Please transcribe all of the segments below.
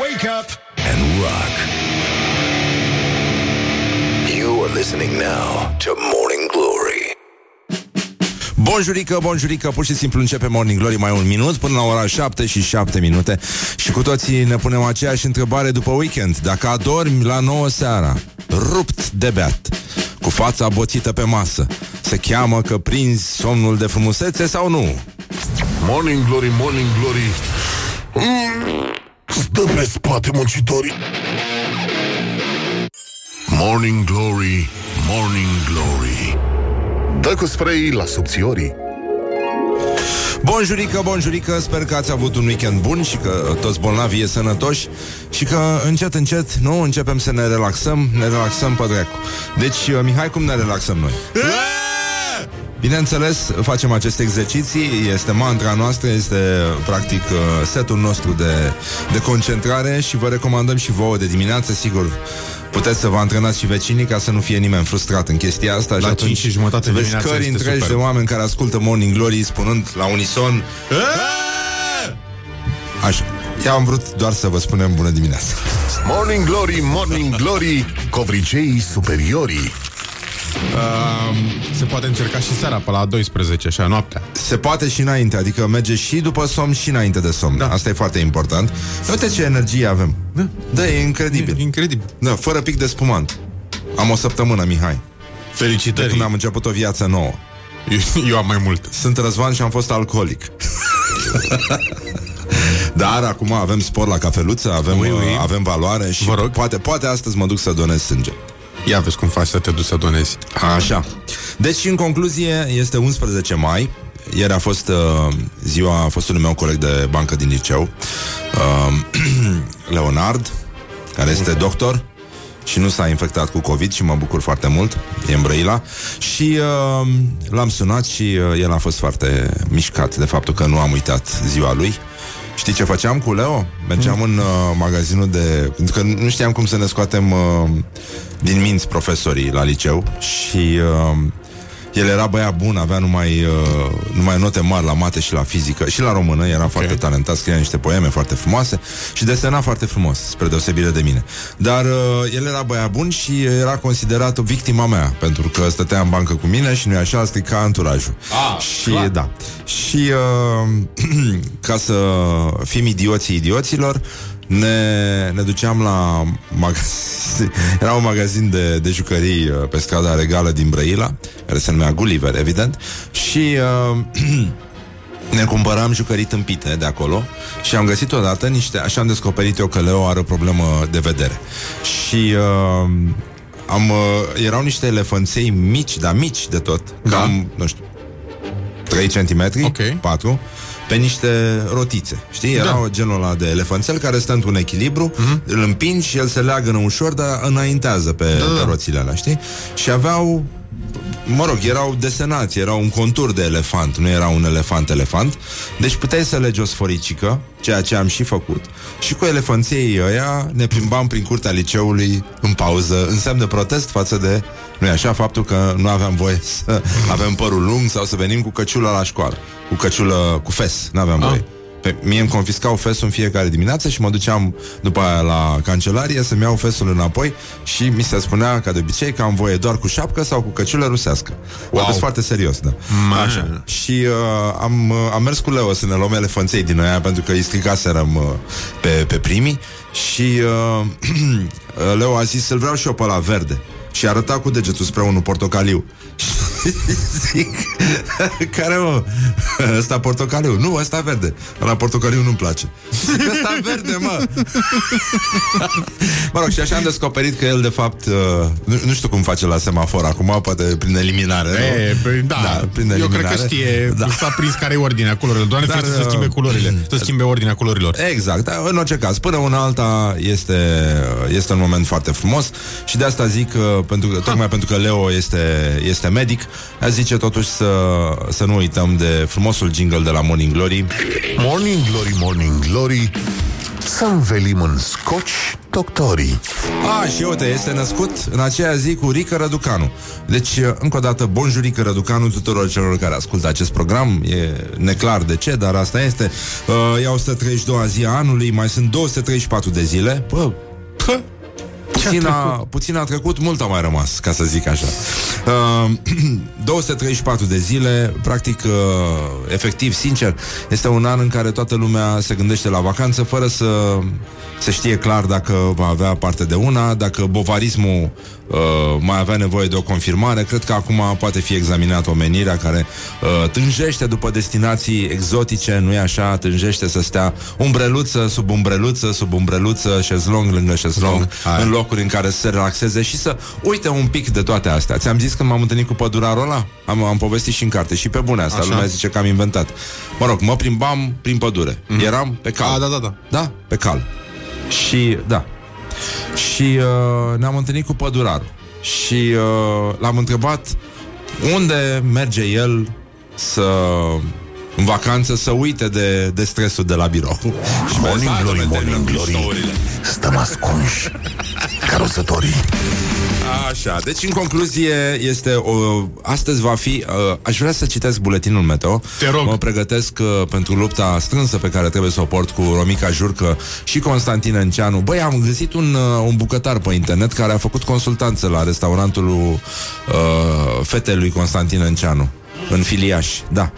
Wake up and rock. You are listening now to Morning Glory. Bonjurică, bonjurică, pur și simplu începe Morning Glory mai un minut până la ora 7 și 7 minute și cu toții ne punem aceeași întrebare după weekend. Dacă adormi la 9 seara, rupt de beat, cu fața boțită pe masă, se cheamă că prinzi somnul de frumusețe sau nu? Morning Glory, Morning Glory mm, Stă pe spate muncitorii Morning Glory, Morning Glory Dă cu spray la subțiorii Bonjurică, bonjurică, sper că ați avut un weekend bun și că toți bolnavii e sănătoși și că încet, încet, nu, începem să ne relaxăm, ne relaxăm pe dracu. Deci, uh, Mihai, cum ne relaxăm noi? Bineînțeles, facem aceste exerciții, este mantra noastră, este practic uh, setul nostru de, de concentrare și vă recomandăm și vouă de dimineață, sigur, puteți să vă antrenați și vecinii ca să nu fie nimeni frustrat în chestia asta La și atunci cinci și jumătate să vezi dimineața cări este întregi de superb. oameni care ascultă Morning Glory spunând la unison Așa, eu am vrut doar să vă spunem bună dimineața. Morning Glory, Morning Glory Covriceii superiorii Uh, se poate încerca și seara, pe la 12, așa, noaptea. Se poate și înainte, adică merge și după somn și înainte de somn. Da. Asta e foarte important. Uite ce energie avem. Da, da e incredibil. E incredibil. Da, fără pic de spumant. Am o săptămână, Mihai. De Felicitări. când am început o viață nouă. Eu, eu am mai mult. Sunt răzvan și am fost alcoolic. Dar acum avem spor la cafeluță, avem, Ui, ui. uh, avem valoare și Vă rog. poate, poate astăzi mă duc să donez sânge. Ia vezi cum faci să te duci să donezi. Așa. Deci, în concluzie, este 11 mai. Ieri a fost uh, ziua fostului meu coleg de bancă din liceu, uh, Leonard, care este doctor și nu s-a infectat cu COVID și mă bucur foarte mult, e în Brăila și uh, l-am sunat și uh, el a fost foarte mișcat de faptul că nu am uitat ziua lui. Știi ce făceam cu Leo? Mergeam în uh, magazinul de... Pentru că nu știam cum să ne scoatem uh, din minți profesorii la liceu și uh, el era băiat bun, avea numai, uh, numai note mari la mate și la fizică și la română, era okay. foarte talentat, scria niște poeme foarte frumoase și desena foarte frumos, spre deosebire de mine. Dar uh, el era băiat bun și era considerat o victima mea, pentru că stătea în bancă cu mine și nu așa, strica anturajul. Ah, și clar. da. Și uh, ca să fim idioții idioților, ne, ne duceam la magazin, era un magazin de, de jucării uh, pe strada regală din Brăila, care se numea Gulliver, evident, și uh, ne cumpăram jucării tâmpite de acolo și am găsit odată niște, așa am descoperit eu că Leo are o problemă de vedere. Și uh, am, uh, erau niște elefanței mici, dar mici de tot, Da. cam, nu știu, 3 cm, Ok. 4, pe niște rotițe. Știi? Era Da. genul ăla de elefanțel care stă într-un echilibru, Mhm. îl împingi și el se leagă ușor, dar înaintează pe, Da, da. pe roțile alea, știi? Și aveau Mă rog, erau desenați, era un contur de elefant, nu era un elefant-elefant. Deci puteai să legi o sforicică, ceea ce am și făcut. Și cu elefanții ăia ne plimbam prin curtea liceului în pauză, în semn de protest față de, nu e așa, faptul că nu aveam voie să avem părul lung sau să venim cu căciulă la școală. Cu căciulă, cu fes, nu aveam Ah. Voie. Pe, mie îmi confiscau fesul în fiecare dimineață și mă duceam după aia la cancelarie să-mi iau fesul înapoi și mi se spunea, ca de obicei, că am voie doar cu șapcă sau cu căciulă rusească. Wow. Vorbesc foarte serios, da. Man. Așa. Și uh, am, uh, am mers cu Leo să ne luăm elefanței din aia pentru că îi stricaserăm uh, pe, pe primii și uh, Leo a zis să-l vreau și eu pe la verde. Și arăta cu degetul spre unul portocaliu. Și zic, care mă? Ăsta portocaliu? Nu, ăsta verde. La portocaliu nu-mi place. Zic, ăsta verde, mă. mă rog, și așa am descoperit că el, de fapt, uh, nu, nu știu cum face la semafor acum, poate prin eliminare. E, nu? păi, da, Da, prin eu cred eliminare. că știe, Da. da. s-a prins care e ordinea culorilor. Doamne, Dar, Dar, să uh, schimbe culorile, să schimbe ordinea culorilor. Exact, dar în orice caz, până una alta este, este un moment foarte frumos și de asta zic, uh, pentru că, tocmai pentru că Leo este, este medic, a zice totuși să, să nu uităm de frumosul jingle de la Morning Glory. Morning Glory, Morning Glory Să învelim în scoci doctorii. A, și uite, este născut în aceea zi cu Rică Răducanu. Deci, încă o dată, bun Rică Răducanu tuturor celor care ascultă acest program. E neclar de ce, dar asta este. Uh, e 132-a zi a anului, mai sunt 234 de zile. Bă, pă, Puțin a, puțin a trecut, mult a mai rămas, ca să zic așa. Uh, 234 de zile, practic, uh, efectiv, sincer, este un an în care toată lumea se gândește la vacanță fără să se știe clar dacă va avea parte de una, dacă bovarismul uh, mai avea nevoie de o confirmare. Cred că acum poate fi examinat omenirea care uh, tânjește după destinații exotice, nu e așa? Tânjește să stea umbreluță sub umbreluță, sub umbreluță, șezlong lângă șezlong, Hai. în locuri în care să se relaxeze și să uite un pic de toate astea. Ți-am zis când m-am întâlnit cu pădurarul ăla? Am, am povestit și în carte și pe bune asta, Așa. lumea zice că am inventat. Mă rog, mă plimbam prin pădure. Mm-hmm. Eram pe cal. A, da, da, da. Da, pe cal. Și, da. Și uh, ne-am întâlnit cu pădurarul. Și uh, l-am întrebat unde merge el să în vacanță să uite de, de stresul de la birou. Și mi-a zis, Morning "Hai, glory, dom'le, morning terminăm glory miștourile." Stăm ascunși Carosătorii Așa, deci în concluzie este o, astăzi va fi uh, aș vrea să citesc buletinul meteo. Te rog. Mă pregătesc uh, pentru lupta strânsă pe care trebuie să o port cu Romica Jurcă și Constantin Enceanu. Băi, am găsit un, uh, un bucătar pe internet care a făcut consultanță la restaurantul uh, fetei lui Constantin Enceanu în Filiaș. Da.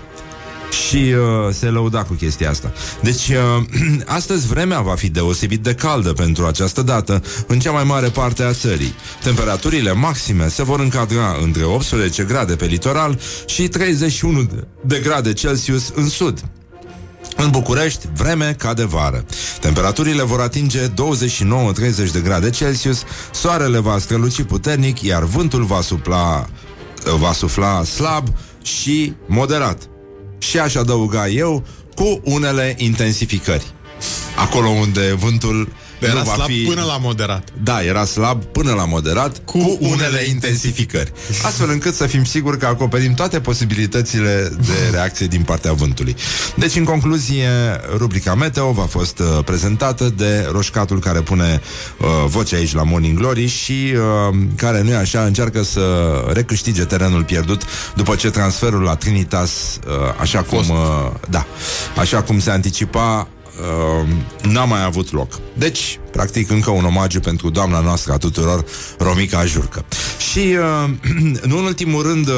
Și uh, se lăuda cu chestia asta. Deci, uh, astăzi vremea va fi deosebit de caldă pentru această dată în cea mai mare parte a țării. Temperaturile maxime se vor încadra între 18 grade pe litoral și 31 de grade Celsius în sud. În București, vreme ca de vară. Temperaturile vor atinge 29-30 de grade Celsius, soarele va străluci puternic, iar vântul va supla, va sufla slab și moderat. Și aș adăuga eu, cu unele intensificări. Acolo unde vântul Era nu va slab fi... până la moderat. Da, era slab până la moderat, cu, cu unele intensificări. Astfel încât să fim siguri că acoperim toate posibilitățile de reacție din partea vântului. Deci, în concluzie, rubrica Meteo va fost uh, prezentată de roșcatul care pune uh, voce aici la Morning Glory și uh, care, nu e așa, încearcă să recâștige terenul pierdut după ce transferul la Trinitas, uh, așa cum, uh, da, așa cum se anticipa, uh, n-a mai avut loc. Deci, practic, încă un omagiu pentru doamna noastră a tuturor, Romica Jurcă. Și, uh, nu în ultimul rând, uh,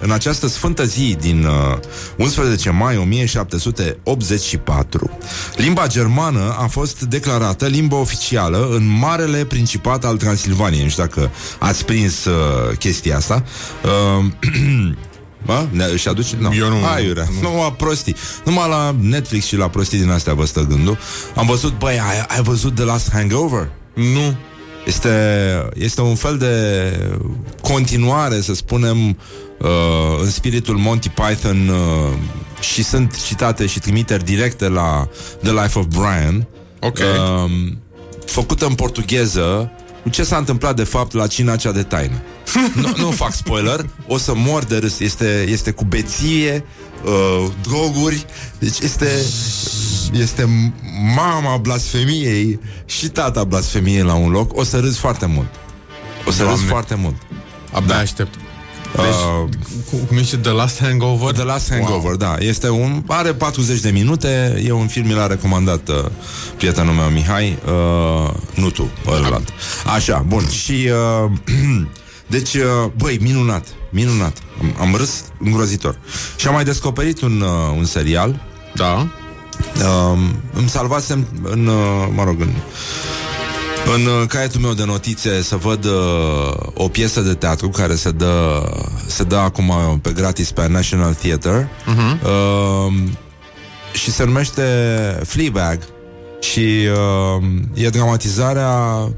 în această sfântă zi din uh, 11 mai 1784, limba germană a fost declarată limba oficială în Marele Principat al Transilvaniei. Nu știu dacă ați prins uh, chestia asta. Uh, Bă, ne, își aduce? No. Eu nu- Aiurea. Nu. Numai prostii. Numai la Netflix și la prostii din astea vă stă gândul. Am văzut, băi, ai, ai văzut The Last Hangover? Nu. Este, este un fel de continuare, să spunem, uh, în spiritul Monty Python uh, și sunt citate și trimiteri directe la The Life of Brian. Ok. Uh, făcută în portugheză cu ce s-a întâmplat de fapt la cina cea de taină. nu, nu fac spoiler, o să mor de râs. Este, este cu beție, uh, droguri, deci este, este mama blasfemiei și tata blasfemiei la un loc. O să râzi foarte mult. O să Doamne. râzi foarte mult. Abia aștept. Deci, Uh, cu, cum zice The Last Hangover? The Last Hangover, wow. da. Este un, are 40 de minute, e un film, mi l-a recomandat uh, prietenul meu Mihai, uh, nu tu, ălalt. Așa, bun. Și uh, deci, uh, băi, minunat, minunat. Am, am râs îngrozitor. Și am mai descoperit un, uh, un serial Da. Uh, îmi salvasem în, uh, mă rog, în, în uh, caietul meu de notițe să văd uh, o piesă de teatru care se dă, se dă acum pe gratis pe National Theatre uh-huh. uh, și se numește Fleabag și uh, e dramatizarea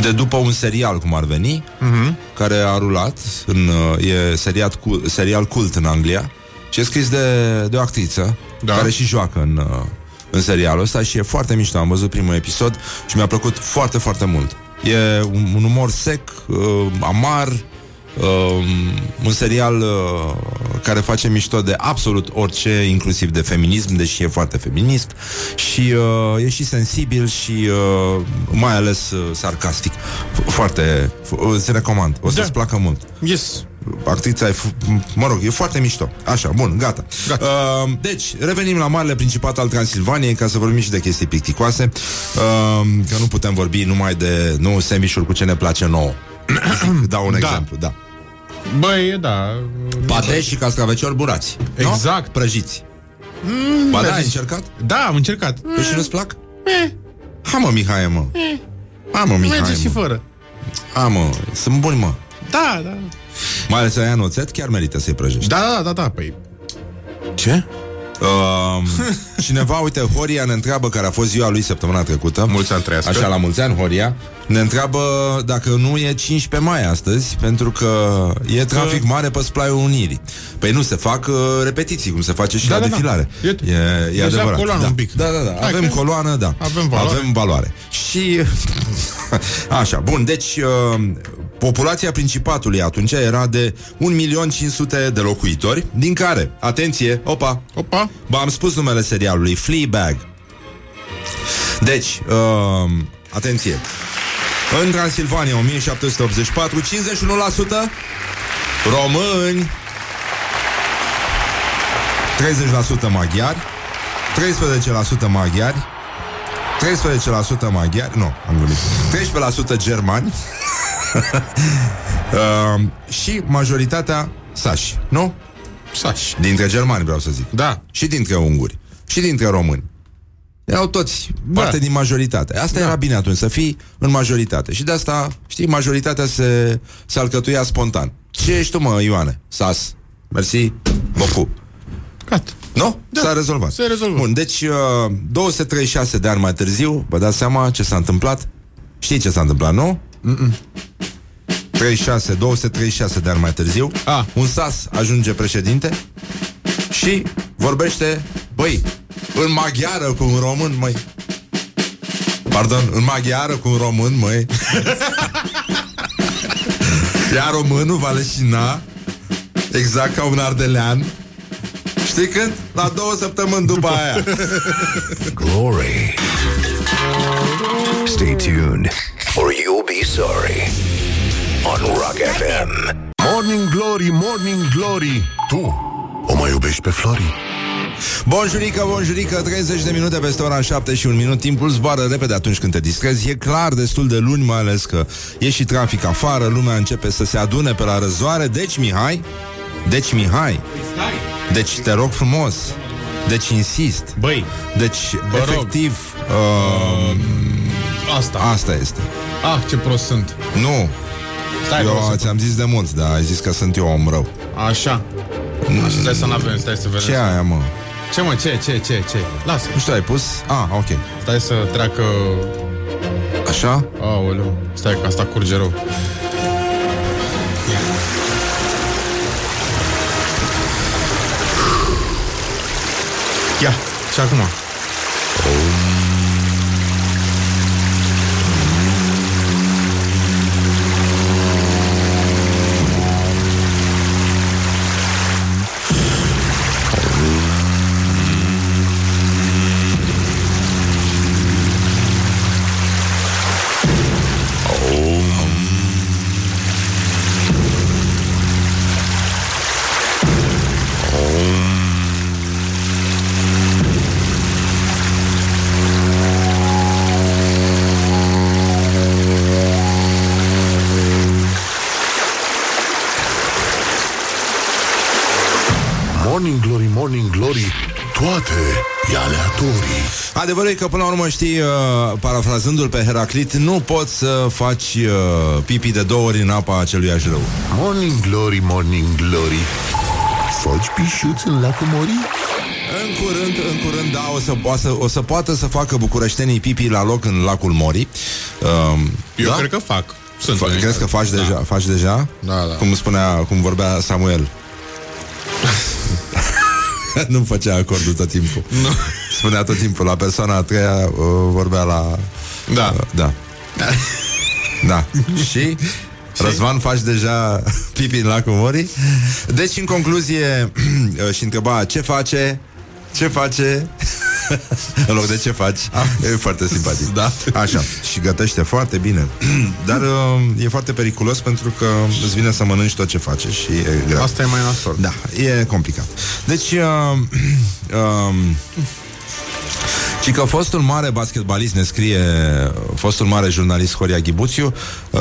de după un serial, cum ar veni, Mhm. care a rulat, în, uh, e serial, cu, serial cult în Anglia și e scris de, de o actriță Da. care și joacă în, uh, în serialul ăsta și e foarte mișto. Am văzut primul episod și mi-a plăcut foarte, foarte mult. E un, un umor sec, uh, amar, uh, un serial uh, care face mișto de absolut orice, inclusiv de feminism, deși e foarte feminist și uh, e și sensibil și uh, mai ales uh, sarcastic. Foarte, f- se recomand. O să-ți Da. placă mult. Yes. Actrița e, f- mă rog, e foarte mișto. Așa, bun, gata. Gata. Uh, deci, revenim la Marele Principat al Transilvaniei ca să vorbim și de chestii picticoase. Uh, că nu putem vorbi numai de nu sandwich cu ce ne place nouă. Zic, Dau un Da. exemplu, da. Băi, da. Pate și cascaveciori burați. Exact. Nu? Prăjiți. ba da, ai încercat? Da, am încercat. Păi și nu-ți plac? Ha, mă, Mihai, mă. Ha, mă, Mihai, Merge și mă. fără. Ha, mă, sunt buni, mă. Da, da. Mai ales aia în oțet, chiar merită să-i prăjești. Da, da, da, da, păi. Ce? Uh, cineva, uite, Horia ne întreabă care a fost ziua lui săptămâna trecută. Mulți ani trăiască. Așa, la mulți ani, Horia. Ne întreabă dacă nu e 15 mai astăzi, pentru că e trafic mare pe Splaiul Unirii. Păi nu, se fac uh, repetiții, cum se face și Da, la da, da. defilare. E- E, e deja adevărat. coloană da. un pic. Da, da, da. Hai Avem că- coloană, da. Avem valoare. Avem valoare. Și... Așa, bun, deci... Uh, populația Principatului atunci era de 1.500.000 de locuitori, din care, atenție, opa, Opa. Bă, am spus numele serialului Fleabag Deci, uh, atenție În Transilvania 1784 51% Români 30% maghiari 13% maghiari 13% maghiari Nu, am glumit 13% germani uh, Și majoritatea sași Nu? Saș. Dintre germani vreau să zic Da. și dintre unguri, și dintre români. Erau toți parte din majoritate. Asta da. era bine atunci, să fii în majoritate. Și de asta, știi, majoritatea se, se alcătuia spontan. Ce ești tu, mă, Ioane? Sas. Mersi. Bocu. Gata. Nu? Da, s-a rezolvat. se rezolvă. Bun, deci uh, 236 de ani mai târziu, vă dați seama ce s-a întâmplat? Știi ce s-a întâmplat, nu? Mm-mm. 36, 236 de ani mai târziu, Ah. un sas ajunge președinte și vorbește, băi, în maghiară cu un român, măi. Pardon, în maghiară cu un român, măi. Iar românul va leșina exact ca un ardelean. Știi când? La două săptămâni după aia. Glory. Stay tuned, or you'll be sorry. On Rock FM. Morning Glory, Morning Glory Tu o mai iubești pe Flori? Bonjurică, bonjurică, 30 de minute peste ora 7 și un minut Timpul zboară repede atunci când te distrezi E clar destul de luni, mai ales că e și trafic afară Lumea începe să se adune pe la răzoare Deci, Mihai, deci, Mihai Deci, te rog frumos Deci, insist Băi, Deci, Vă rog. efectiv uh, asta. Asta este Ah, ce prost sunt. Nu, Stai, eu vreau să- ți-am zis de mult Dar ai zis că sunt eu om rău Așa. Așa, stai să n-avem, stai să vedem. Ce e aia, mă? Ce, mă, ce, ce, ce, ce? Lasă. Nu știu, ai pus? Ah, ok Stai să treacă... Așa? Aoleu, stai că asta curge rău. Ia, și acum. Adevărul e că până la urmă știi, uh, parafrazându-l pe Heraclit, nu poți să faci uh, pipi de două ori în apa acelui rău. Morning Glory, Morning Glory Faci pișuți în lacul Morii? În curând, în curând, da, o să, o, să, o să poată să facă bucureștenii pipi la loc în lacul Mori. Um, Eu da? cred că fac. Sunt Fa- unii crezi că care- faci deja? Faci deja? Da, da. Cum spunea, cum vorbea Samuel. nu făcea acordul tot timpul. Nu. Spunea tot timpul, la persoana a treia uh, vorbea la... Da. Uh, da. Da. Și? Răzvan, faci deja pipi în lacul Mori? Deci, în concluzie, și întreba ce face, ce face, În loc de ce faci E foarte simpatic. Da. Așa, și gătește foarte bine. Dar uh, e foarte periculos Pentru că îți vine să mănânci tot ce face Și e greu. Asta e mai nasol. Da, e complicat. Deci uh, uh, și că fostul mare basketbalist ne scrie Fostul mare jurnalist Horia Ghibuțiu uh,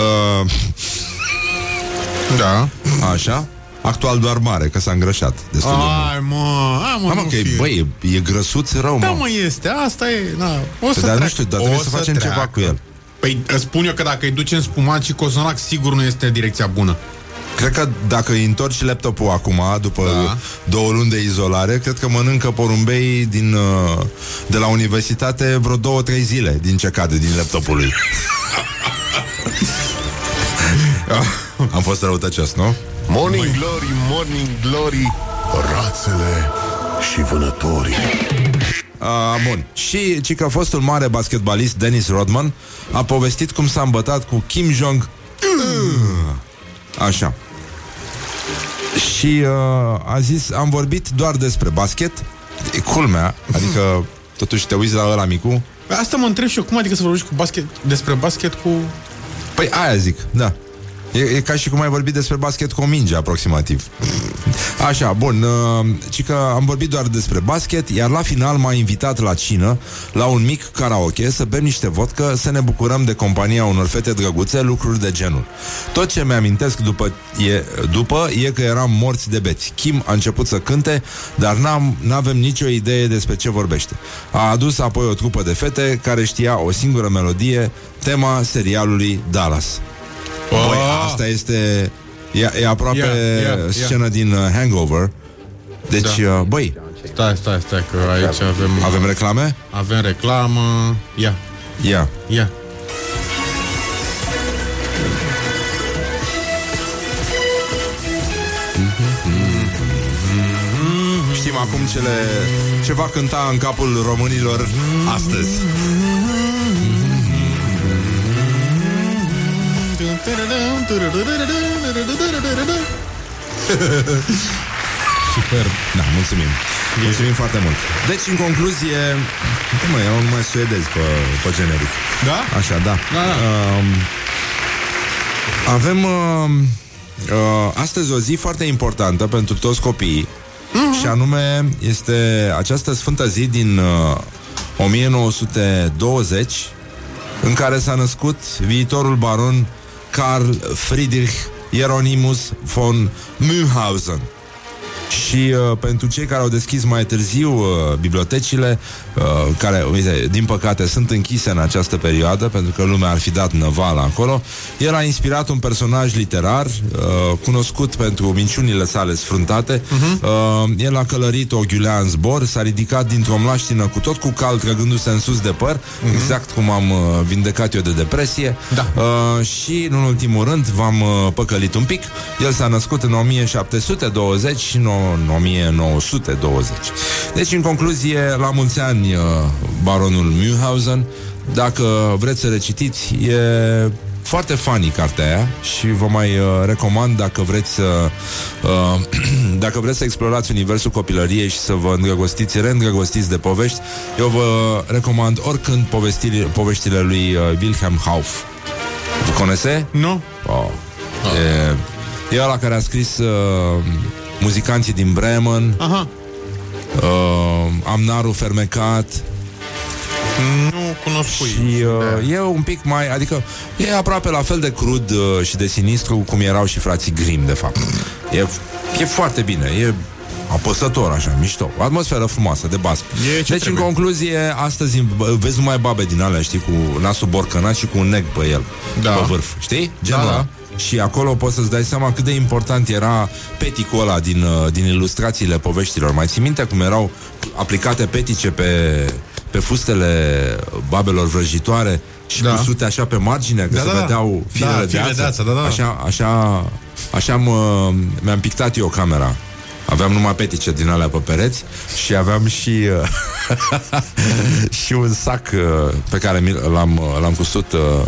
Da. Așa Actual doar mare, că s-a îngrășat destul de mult Ai, mă, ai, mă, Da, mă, nu că e, fi. băi, e, e grăsuț rău, Da, mă. mă, este, asta e, na, o să Păi, dar nu treacă. știu, dar O trebuie să facem ceva treacă. cu el. Păi îți spun eu că dacă îi duci în spumat și cozonac, sigur nu este direcția bună. Cred că dacă îi întorci laptopul acum, după Da. două luni de izolare, cred că mănâncă porumbei din, uh, de la universitate vreo două, trei zile din ce cade din laptopul lui. Am fost răutăcios, nu? Morning Glory, Morning Glory Rațele și vânătorii Uh, bun. Și ci că fostul mare basketbalist Dennis Rodman a povestit cum s-a îmbătat cu Kim Jong Așa. Și uh, a zis, am vorbit doar despre basket. E culmea, adică totuși te uiți la ăla micu. Păi Asta mă întreb și eu, cum adică să vorbești cu basket, despre basket cu... Păi aia zic, da. E, e ca și cum ai vorbit despre basket cu o minge, aproximativ. Așa, bun, uh, ci că am vorbit doar despre basket, iar la final m-a invitat la cină, la un mic karaoke, să bem niște vodcă, să ne bucurăm de compania unor fete drăguțe, lucruri de genul. Tot ce mi-amintesc după e, după e că eram morți de beți. Kim a început să cânte, dar n-am, n-avem nicio idee despre ce vorbește. A adus apoi o trupă de fete care știa o singură melodie, tema serialului Dallas. Băi, asta este... E, e aproape Ia, ia, ia. scenă din uh, Hangover. Deci, Da. uh, băi, Stai, stai, stai, că aici avem... avem reclame? Avem reclamă... Ia, Ia. ia. Știm acum cele, ce va cânta în capul românilor astăzi. Superb. Da, mulțumim. Mulțumim foarte mult. Deci, în concluzie, uite, mă, eu numai suedez pe, pe generic. Da? Așa, da. Da, da. Um, avem uh, uh, astăzi o zi foarte importantă pentru toți copiii și anume este această sfântă zi din uh, 1920 în care s-a născut viitorul baron Carl Friedrich Hieronymus von Mühlhausen. Și uh, pentru cei care au deschis mai târziu uh, bibliotecile, uh, care, uite, din păcate, sunt închise în această perioadă, pentru că lumea ar fi dat năvala acolo, el a inspirat un personaj literar, uh, cunoscut pentru minciunile sale sfruntate. Uh-huh. Uh, el a călărit o ghiulea în zbor, s-a ridicat dintr-o mlaștină cu tot cu cal trăgându-se în sus de păr, uh-huh. exact cum am uh, vindecat eu de depresie. Da. Uh, și, în ultimul rând, v-am uh, păcălit un pic. El s-a născut în 1720 și nu în 1920. Deci, în concluzie, la mulți ani, uh, baronul Mühlhausen, dacă vreți să recitiți, e foarte funny cartea aia și vă mai uh, recomand dacă vreți să uh, dacă vreți să explorați universul copilăriei și să vă îndrăgostiți, reîndrăgostiți de povești, eu vă recomand oricând povestile, poveștile lui uh, Wilhelm Hauff. Vă conese? Nu? Oh. E, e ăla care a scris uh, muzicanții din Bremen, Aha. uh, Amnarul fermecat Nu cunosc cui. și uh, e un pic mai, adică e aproape la fel de crud uh, și de sinistru cum erau și frații Grimm, de fapt. E, e foarte bine, e apăsător așa, mișto. O atmosferă frumoasă, de bas. E ce deci, trebuie. în concluzie, astăzi bă, vezi numai babe din alea, știi, cu nasul borcănat și cu un neg pe el, Da. pe vârf, știi? Genul Da, da. Ăla. Și acolo poți să-ți dai seama cât de important era peticul ăla din, uh, din ilustrațiile poveștilor. Mai ții minte cum erau aplicate petice pe, pe fustele babelor vrăjitoare și Da. cusute așa pe margine, că Da, se da, da. vedeau Da, firele de firele de ață. ață, da, da. Așa, așa, așa mă, mi-am pictat eu camera. Aveam numai petice din alea pe pereți și aveam și uh, și un sac uh, pe care mi- l-am, uh, l-am cusut uh,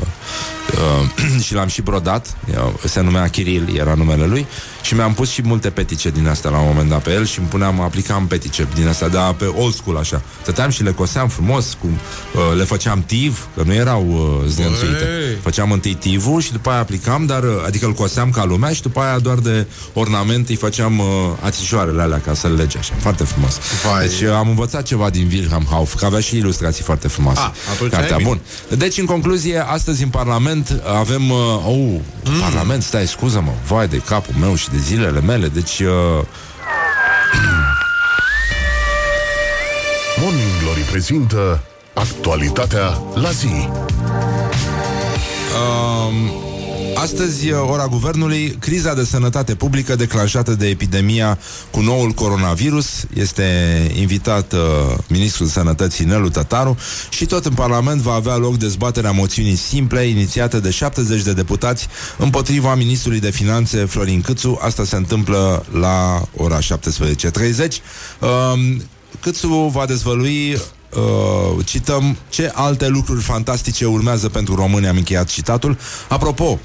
uh, și l-am și brodat. Eu- Se numea Kiril, era numele lui. Și mi-am pus și multe petice din astea la un moment dat pe el și îmi puneam, aplicam petice din astea, dar pe old school așa. Stăteam și le coseam frumos, cum, uh, le făceam tiv, că nu erau uh, zdrențuite. Băi. Făceam întâi tivul și după aia aplicam, dar, uh, adică îl coseam ca lumea și după aia doar de ornament îi făceam uh, ațișoarele alea ca să-l lege așa. Foarte frumos. Vai. Deci uh, am învățat ceva din Wilhelm Hauff, că avea și ilustrații foarte frumoase. Ah, atunci Cartea, e bine. bun. Deci, în concluzie, astăzi în Parlament avem... Uh, oh, mm. Parlament, stai, scuză-mă, vai de capul meu și de zilele mele, deci... Uh, Morning Glory prezintă actualitatea la zi. Astăzi, uh, ora guvernului, criza de sănătate publică declanșată de epidemia cu noul coronavirus. Este invitat uh, ministrul sănătății Nelu Tătaru și tot în Parlament va avea loc dezbaterea moțiunii simple inițiată de 70 de deputați împotriva ministrului de finanțe Florin Câțu. Asta se întâmplă la ora 17.30. Um, Câțu va dezvălui Uh, cităm ce alte lucruri fantastice urmează pentru români, am încheiat citatul. Apropo,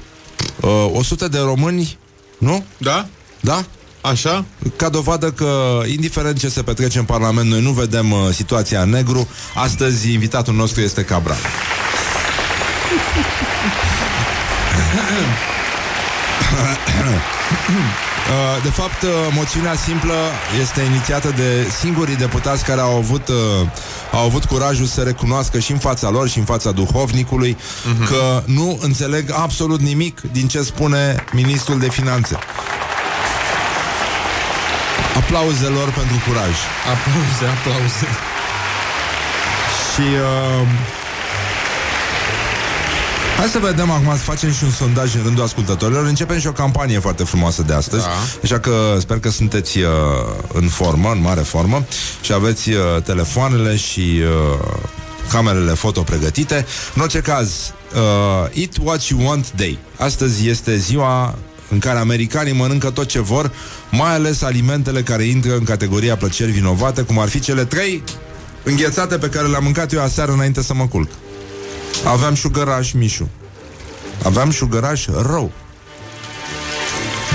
uh, 100 de români, nu? Da? Da? Așa? Ca dovadă că, indiferent ce se petrece în Parlament, noi nu vedem uh, situația în negru. Astăzi, invitatul nostru este Cabral. Uh, De fapt, uh, moțiunea simplă este inițiată de singurii deputați care au avut, uh, au avut curajul să recunoască și în fața lor și în fața duhovnicului că nu înțeleg absolut nimic din ce spune ministrul de finanțe. Aplauzelor pentru curaj. Aplauze, aplauze. Și uh, Hai să vedem acum, să facem și un sondaj în rândul ascultătorilor. Începem și o campanie foarte frumoasă de astăzi. Da. Așa că sper că sunteți uh, în formă, în mare formă și aveți uh, telefoanele și uh, camerele foto pregătite. În orice caz, uh, Eat What You Want Day. Astăzi este ziua în care americanii mănâncă tot ce vor, mai ales alimentele care intră în categoria plăceri vinovate, cum ar fi cele trei înghețate pe care le-am mâncat eu aseară înainte să mă culc. Aveam șugăraș Mișu. Aveam șugăraș rău.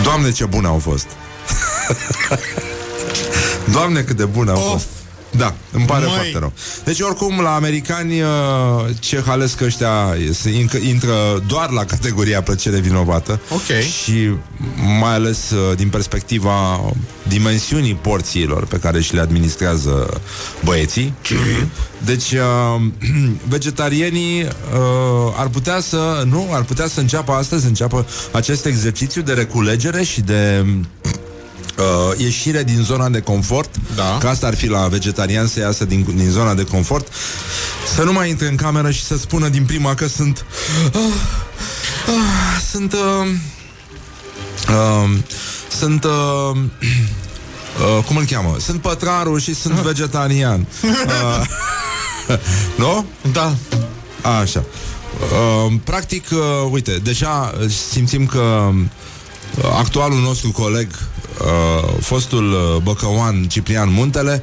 Doamne, ce bune au fost. Doamne, cât de bune au Of. fost. Da, îmi pare Măi. foarte rău. Deci, oricum, la americani, uh, ce halesc ăștia se inc- intră doar la categoria plăcere vinovată. Ok. Și mai ales uh, din perspectiva dimensiunii porțiilor pe care și le administrează băieții. Deci, uh, vegetarienii uh, ar putea să, nu, ar putea să înceapă astăzi, să înceapă acest exercițiu de reculegere și de uh, ieșire din zona de confort, Da. că asta ar fi la vegetarian să iasă din, din zona de confort, să nu mai intre în cameră și să spună din prima că sunt... Uh, uh, sunt... Uh, uh, sunt... Uh, uh, cum îl cheamă? Sunt pătraru și sunt vegetarian. Uh, nu? Da. Așa. Uh, practic, uh, uite, deja uh, simțim că uh, actualul nostru coleg, uh, fostul uh, băcăuan Ciprian Muntele,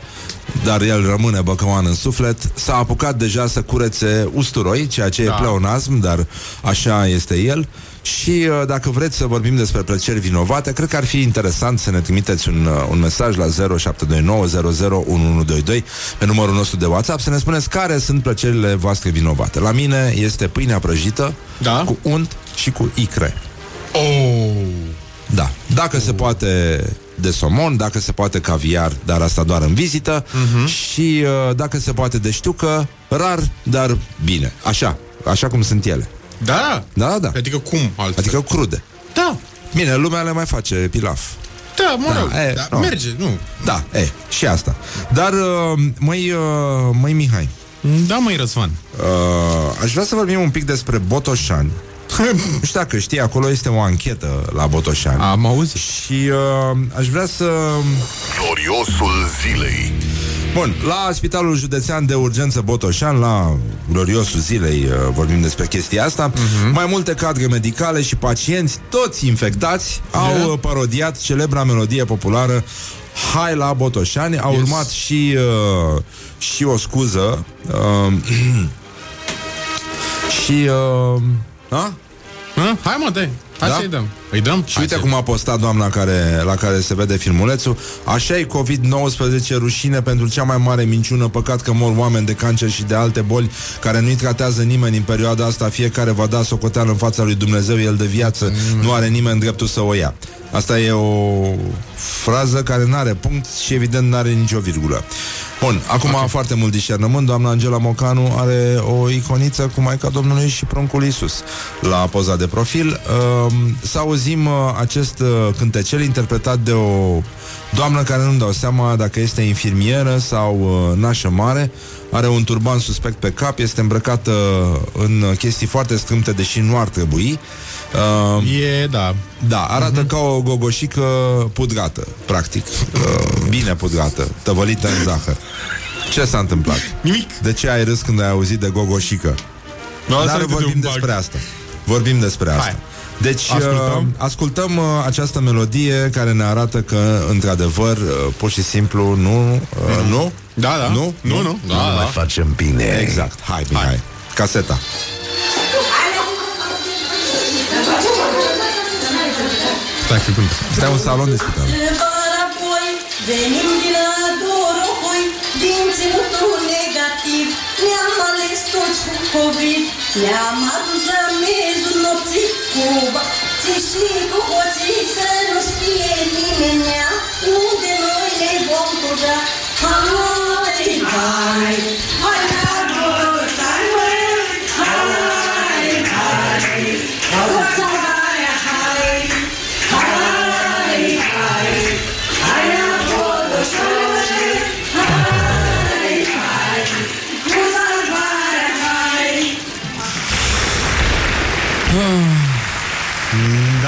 dar el rămâne băcăuan în suflet, s-a apucat deja să curețe usturoi, ceea ce Da. e pleonasm, dar așa este el. Și uh, dacă vreți să vorbim despre plăceri vinovate, cred că ar fi interesant să ne trimiteți un, uh, un mesaj la 0729001122 pe numărul nostru de WhatsApp să ne spuneți care sunt plăcerile voastre vinovate. La mine este pâinea prăjită Da. cu unt și cu icre. Oh. Da. Dacă se poate de somon, dacă se poate caviar, dar asta doar în vizită Mhm. și uh, dacă se poate de știucă, rar, dar bine. Așa, așa cum sunt ele. Da? Da, da, da. Adică cum altfel? Adică crude. Da. Bine, lumea le mai face pilaf. Da, mă Da, rog. e, da, nu. merge, nu. Da, e, și asta. Dar, uh, măi, uh, măi Mihai, Da, măi, Răzvan. uh, aș vrea să vorbim un pic despre Botoșani. Nu știu dacă știi, acolo este o anchetă la Botoșani. Am auzit. Și uh, aș vrea să... Gloriosul zilei. Bun, la Spitalul Județean de Urgență Botoșan, la gloriosul zilei, uh, vorbim despre chestia asta, uh-huh. mai multe cadre medicale și pacienți, toți infectați, au Yeah. uh, parodiat celebra melodie populară Hai la Botoșani, a Yes. urmat și, uh, și o scuză uh, și... Uh, a? Hă? Hai mă, dai. Hai Da? să-i dăm. Îi dăm? Și uite cum a postat doamna care, la care se vede filmulețul Așa e COVID-19 rușine pentru cea mai mare minciună Păcat că mor oameni de cancer și de alte boli Care nu-i tratează nimeni în perioada asta Fiecare va da socoteală în fața lui Dumnezeu El de viață mm. Nu are nimeni dreptul să o ia Asta e o frază care nu are punct și evident nu are nicio virgulă. Bun, acum okay. foarte mult discernământ. Doamna Angela Mocanu are o iconiță cu Maica Domnului și pruncul Isus la poza de profil. Uh, să auzim uh, acest uh, cântecel interpretat de o doamnă care nu-mi dau seama dacă este infirmieră sau uh, nașă mare. Are un turban suspect pe cap, este îmbrăcată în chestii foarte strâmte, deși nu ar trebui. Uh, e, da. Da, arată uh-huh. ca o gogoșică pudrată, practic. Uh, bine pudrată, tăvălită în zahăr. Ce s-a întâmplat? Nimic. De ce ai râs când ai auzit de gogoșică? No, Dar vorbim de despre asta. Vorbim despre asta. Hai. Deci ascultăm, uh, ascultăm uh, această melodie care ne arată că, într-adevăr, uh, pur și simplu nu... Uh, mm. Nu? Da, da. Nu? Nu, nu. nu. Da, da. mai facem bine. Exact. Hai, bine, hai. hai. Caseta. Stai, secundă. Stai un salon de spital. Venim din Adorocoi, din ținutul negativ Ne-am ales toți cu COVID Ne-am adus la mezul nopții Cu bacții și cu hoții Să nu știe nimeni Unde noi ne vom tuja Hai,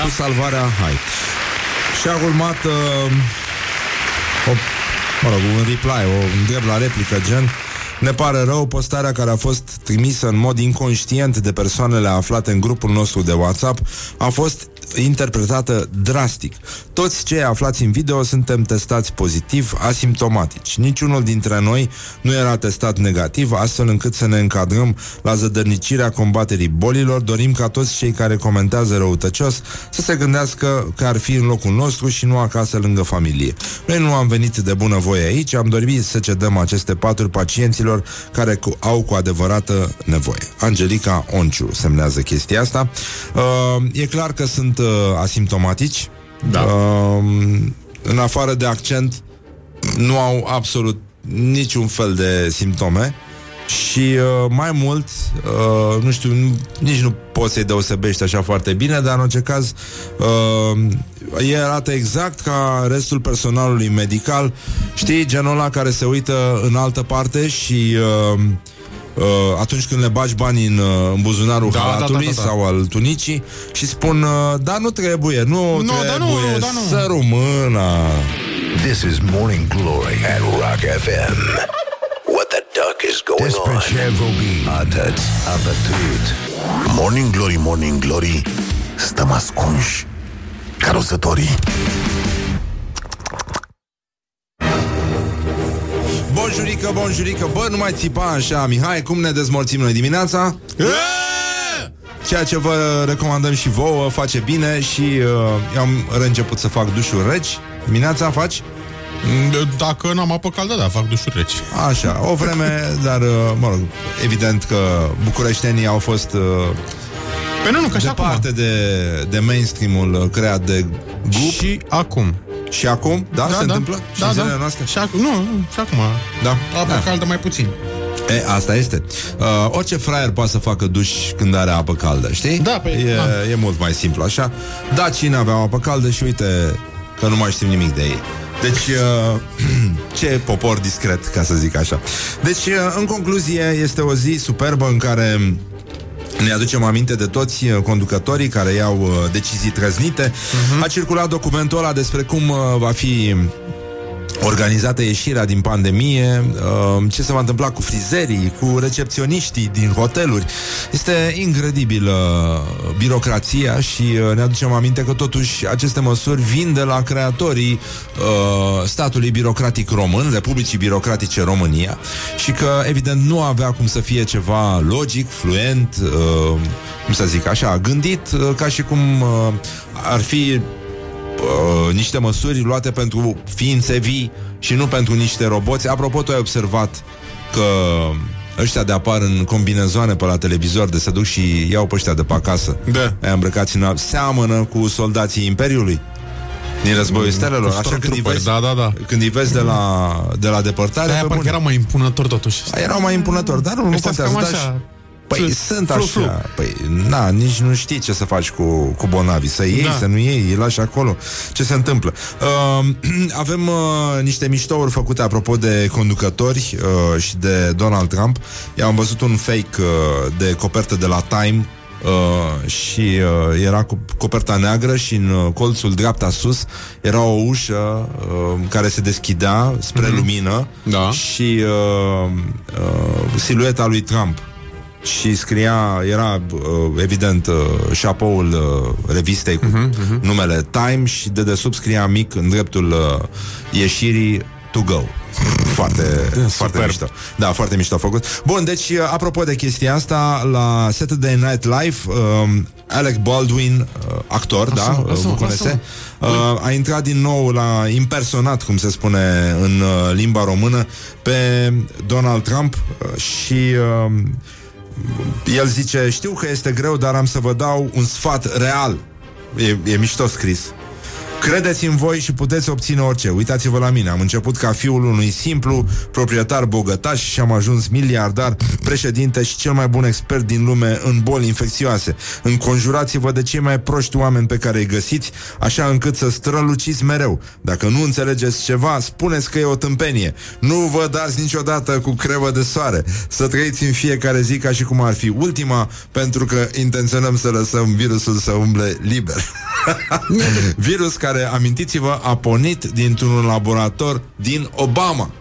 da. cu salvarea Hai. Și a urmat uh, o, mă rog, un reply, o îndrept la replică, gen ne pare rău, postarea care a fost trimisă în mod inconștient de persoanele aflate în grupul nostru de WhatsApp a fost interpretată drastic. Toți cei aflați în video suntem testați pozitiv, asimptomatici. Niciunul dintre noi nu era testat negativ, astfel încât să ne încadrăm la zădărnicirea combaterii bolilor. Dorim ca toți cei care comentează răutăcios să se gândească că ar fi în locul nostru și nu acasă lângă familie. Noi nu am venit de bună voie aici, am dorit să cedăm aceste paturi pacienților care cu, au cu adevărată nevoie. Angelica Onciu semnează chestia asta. Uh, e clar că sunt uh, asimptomatici. Da. Uh, în afară de accent, nu au absolut niciun fel de simptome. Și uh, mai mult, uh, nu știu, nici nu poți să-i deosebești așa foarte bine, dar în orice caz, uh, e arată exact ca restul personalului medical. Știi, genul ăla care se uită în altă parte și uh, uh, atunci când le bagi bani în, uh, în buzunarul da, halatului da, da, da, da. sau al tunicii și spun, uh, da, nu trebuie, nu, no, trebuie, da, nu, da, nu. să rumâna. This is Morning Glory at Rock FM. What the duck is going Despre on? ce vorbi atât abătut. Morning Glory, Morning Glory, stăm ascunși ca Bonjurică, bonjurică Bă, nu mai țipa așa, Mihai Cum ne dezmorțim noi dimineața? Ceea ce vă recomandăm și vouă Face bine și uh, am reînceput să fac dușuri reci. Dimineața faci? Dacă n-am apă caldă, da, fac dușuri reci. Așa, o vreme, dar, uh, mă rog Evident că bucureștenii au fost uh, Pe nu, nu, că departe de, de mainstream-ul creat de grup. Și acum și acum, da, da se da. întâmplă? Da, și da. noastre? Și acum, nu, și acum. Da. Apă da. caldă mai puțin. E, asta este. Uh, orice fraier poate să facă duș când are apă caldă, știi? Da, pe, e, da. e mult mai simplu așa. Da, cine aveau apă caldă și uite că nu mai știm nimic de ei. Deci, uh, ce popor discret, ca să zic așa. Deci, uh, în concluzie, este o zi superbă în care ne aducem aminte de toți uh, conducătorii care iau uh, decizii trăznite. Uh-huh. A circulat documentul ăla despre cum uh, va fi organizată ieșirea din pandemie, uh, ce se va întâmpla cu frizerii, cu recepționiștii din hoteluri. Este incredibilă birocrația și uh, ne aducem aminte că totuși aceste măsuri vin de la creatorii uh, statului birocratic român, Republicii Birocratice România și că evident nu avea cum să fie ceva logic, fluent, cum să zic așa, gândit ca și cum ar fi uh, niște măsuri luate pentru ființe vii și nu pentru niște roboți. Apropo, tu ai observat că ăștia de apar în combinezoane pe la televizor de se duc și iau pe ăștia de pe acasă. Da. Ai îmbrăcați în seamănă cu soldații Imperiului. Din războiul Mm, stelelor, așa când îi vezi, Da, da, da. când îi vezi de la, de la depărtare, Aia pe parcă bune. era mai impunător totuși. erau mai impunători, dar nu, nu Ăștia contează. cam dar și- așa. Păi Flu- sunt flu- așa. flu. Păi, na, nici nu știi ce să faci cu, cu bonavi. Să iei, Da. să nu iei, îi lași acolo. Ce se întâmplă? Uh, avem uh, niște miștouri făcute apropo de conducători uh, și de Donald Trump. Eu am văzut un fake uh, de copertă de la Time Uh, și uh, era cu coperta neagră și în uh, colțul dreapta sus era o ușă uh, care se deschidea spre mm-hmm. lumină Da. și uh, uh, silueta lui Trump și scria, era uh, evident uh, șapoul uh, revistei cu uh-huh, uh-huh. numele Time și de desubt scria mic în dreptul uh, ieșirii To Go. Foarte, foarte mișto. Da, foarte mișto făcut. Bun, deci, uh, apropo de chestia asta, la Saturday Night Live, um, Alec Baldwin, uh, actor, da, Lasă-mă, uh, lasă-mă, vă conese, lasă-mă. uh, a intrat din nou la impersonat, cum se spune în uh, limba română, pe Donald Trump uh, și uh, el zice, știu că este greu, dar am să vă dau un sfat real. E, e mișto scris. Credeți în voi și puteți obține orice. Uitați-vă la mine. Am început ca fiul unui simplu proprietar bogătaș și am ajuns miliardar, președinte și cel mai bun expert din lume în boli infecțioase. Înconjurați-vă de cei mai proști oameni pe care îi găsiți, așa încât să străluciți mereu. Dacă nu înțelegeți ceva, spuneți că e o tâmpenie. Nu vă dați niciodată cu crevă de soare. Să trăiți în fiecare zi ca și cum ar fi ultima, pentru că intenționăm să lăsăm virusul să umble liber. Virus care, amintiți-vă, a pornit dintr-un laborator din Obama.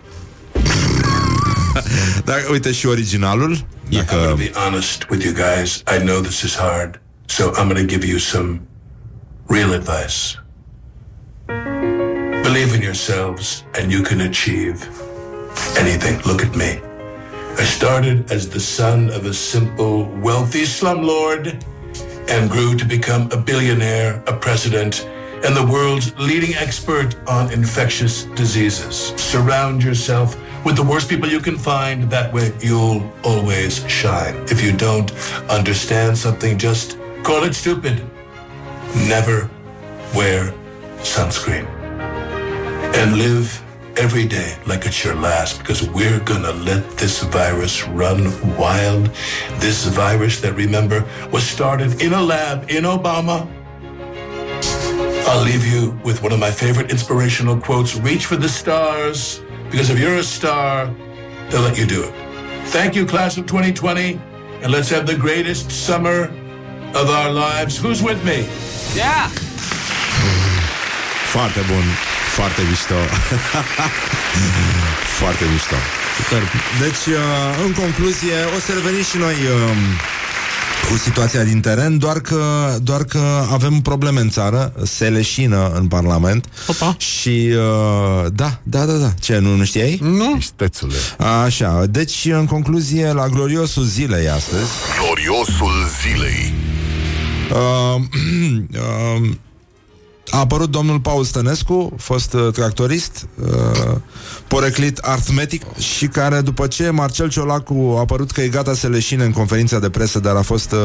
Dar uite și originalul. I'm gonna be honest with you guys. I know this is hard, so I'm gonna give you some real advice. Believe in yourselves, and you can achieve anything. Look at me. I started as the son of a simple, wealthy slumlord and grew to become a billionaire, a president, and the world's leading expert on infectious diseases. Surround yourself with the worst people you can find. That way you'll always shine. If you don't understand something, just call it stupid. Never wear sunscreen. And live every day like it's your last because we're gonna let this virus run wild. This virus that, remember, was started in a lab in Obama. I'll leave you with one of my favorite inspirational quotes Reach for the stars because if you're a star, they'll let you do it. Thank you, class of 2020, and let's have the greatest summer of our lives. Who's with me? Foarte bun, foarte mișto. foarte mișto. Deci, uh, în concluzie, o să revenim și noi um, cu situația din teren, doar că, doar că avem probleme în țară, se leșină în Parlament. Opa. Și, uh, da, da, da, da. Ce, nu, nu știai? Nu? Stețule. Așa, deci, în concluzie, la gloriosul zilei astăzi, Gloriosul zilei. Uh, uh, a apărut domnul Paul Stănescu, fost uh, tractorist, uh, poreclit arithmetic și care, după ce Marcel Ciolacu a apărut că e gata să leșine în conferința de presă, dar a fost uh,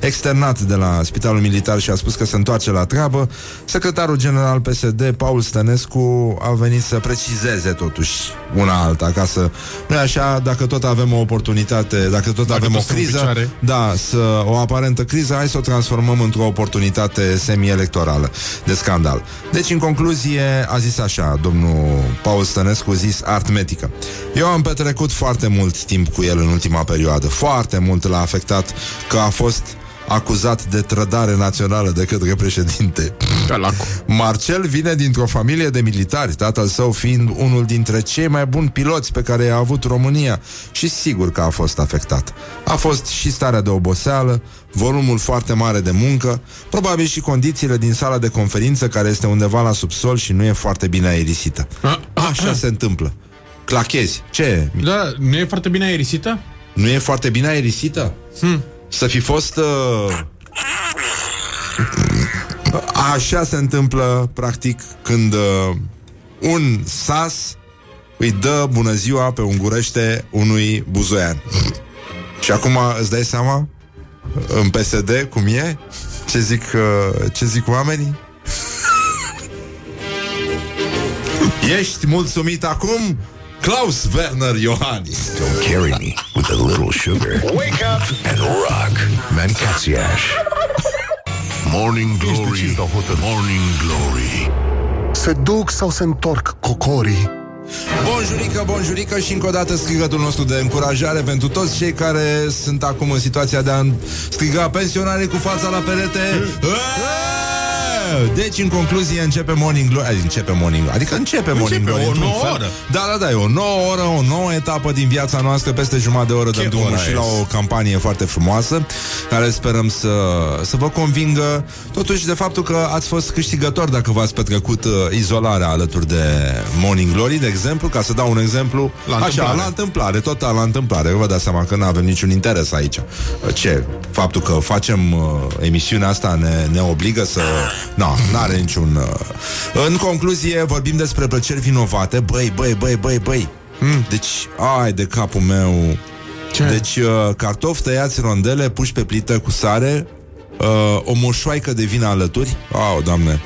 externat de la Spitalul Militar și a spus că se întoarce la treabă, secretarul general PSD, Paul Stănescu, a venit să precizeze totuși una alta, ca să... Nu așa, dacă tot avem o oportunitate, dacă tot Dacă avem o tot suntem în criză, picioare. da, să o aparentă criză, hai să o transformăm într-o oportunitate semi-electorală de scandal. Deci, în concluzie, a zis așa, domnul Paul Stănescu, a zis artmetică. Eu am petrecut foarte mult timp cu el în ultima perioadă, foarte mult l-a afectat că a fost acuzat de trădare națională de către președinte. Marcel vine dintr-o familie de militari, tatăl său fiind unul dintre cei mai buni piloți pe care i-a avut România și sigur că a fost afectat. A fost și starea de oboseală, volumul foarte mare de muncă, probabil și condițiile din sala de conferință care este undeva la subsol și nu e foarte bine aerisită. Așa se întâmplă. Clachezi. Ce? Da, nu e foarte bine aerisită? Nu e foarte bine aerisită? Hmm. Să fi fost... Uh... Așa se întâmplă, practic, când uh, un sas îi dă bună ziua pe ungurește unui buzoian. Și acum îți dai seama în PSD cum e? Ce zic, uh, ce zic oamenii? Ești mulțumit acum? Klaus Werner Iohannis. Don't carry me with a little sugar. Wake up and rock. Mancațiaș. Morning Glory. Morning Glory. Se duc sau se întorc cocorii? Bonjurică, bonjurică și încă o dată strigătul nostru de încurajare pentru toți cei care sunt acum în situația de a striga pensionare cu fața la perete. Eee! Deci, în concluzie, începe Morning Glory. Adică Începe Morning Adică începe, începe Morning Glory o nouă oră. Da, da, da, e o nouă oră, o nouă etapă din viața noastră. Peste jumătate de oră dăm drumul și la o campanie foarte frumoasă Care sperăm să, să vă convingă. Totuși de faptul că ați fost câștigător Dacă v-ați petrecut uh, izolarea alături de Morning Glory, de exemplu Ca să dau un exemplu La Așa, întâmplare. la întâmplare, total la întâmplare. Vă dați seama că nu avem niciun interes aici. Ce? Faptul că facem uh, emisiunea asta ne, ne obligă să... Nu, no, are niciun... Uh... În concluzie, vorbim despre plăceri vinovate. Băi, băi, băi, băi, băi. Mm. Deci, ai de capul meu. Ce? Deci, uh, cartofi tăiați în rondele Puși pe plită cu sare uh, O moșoaică de vină alături. Au, doamne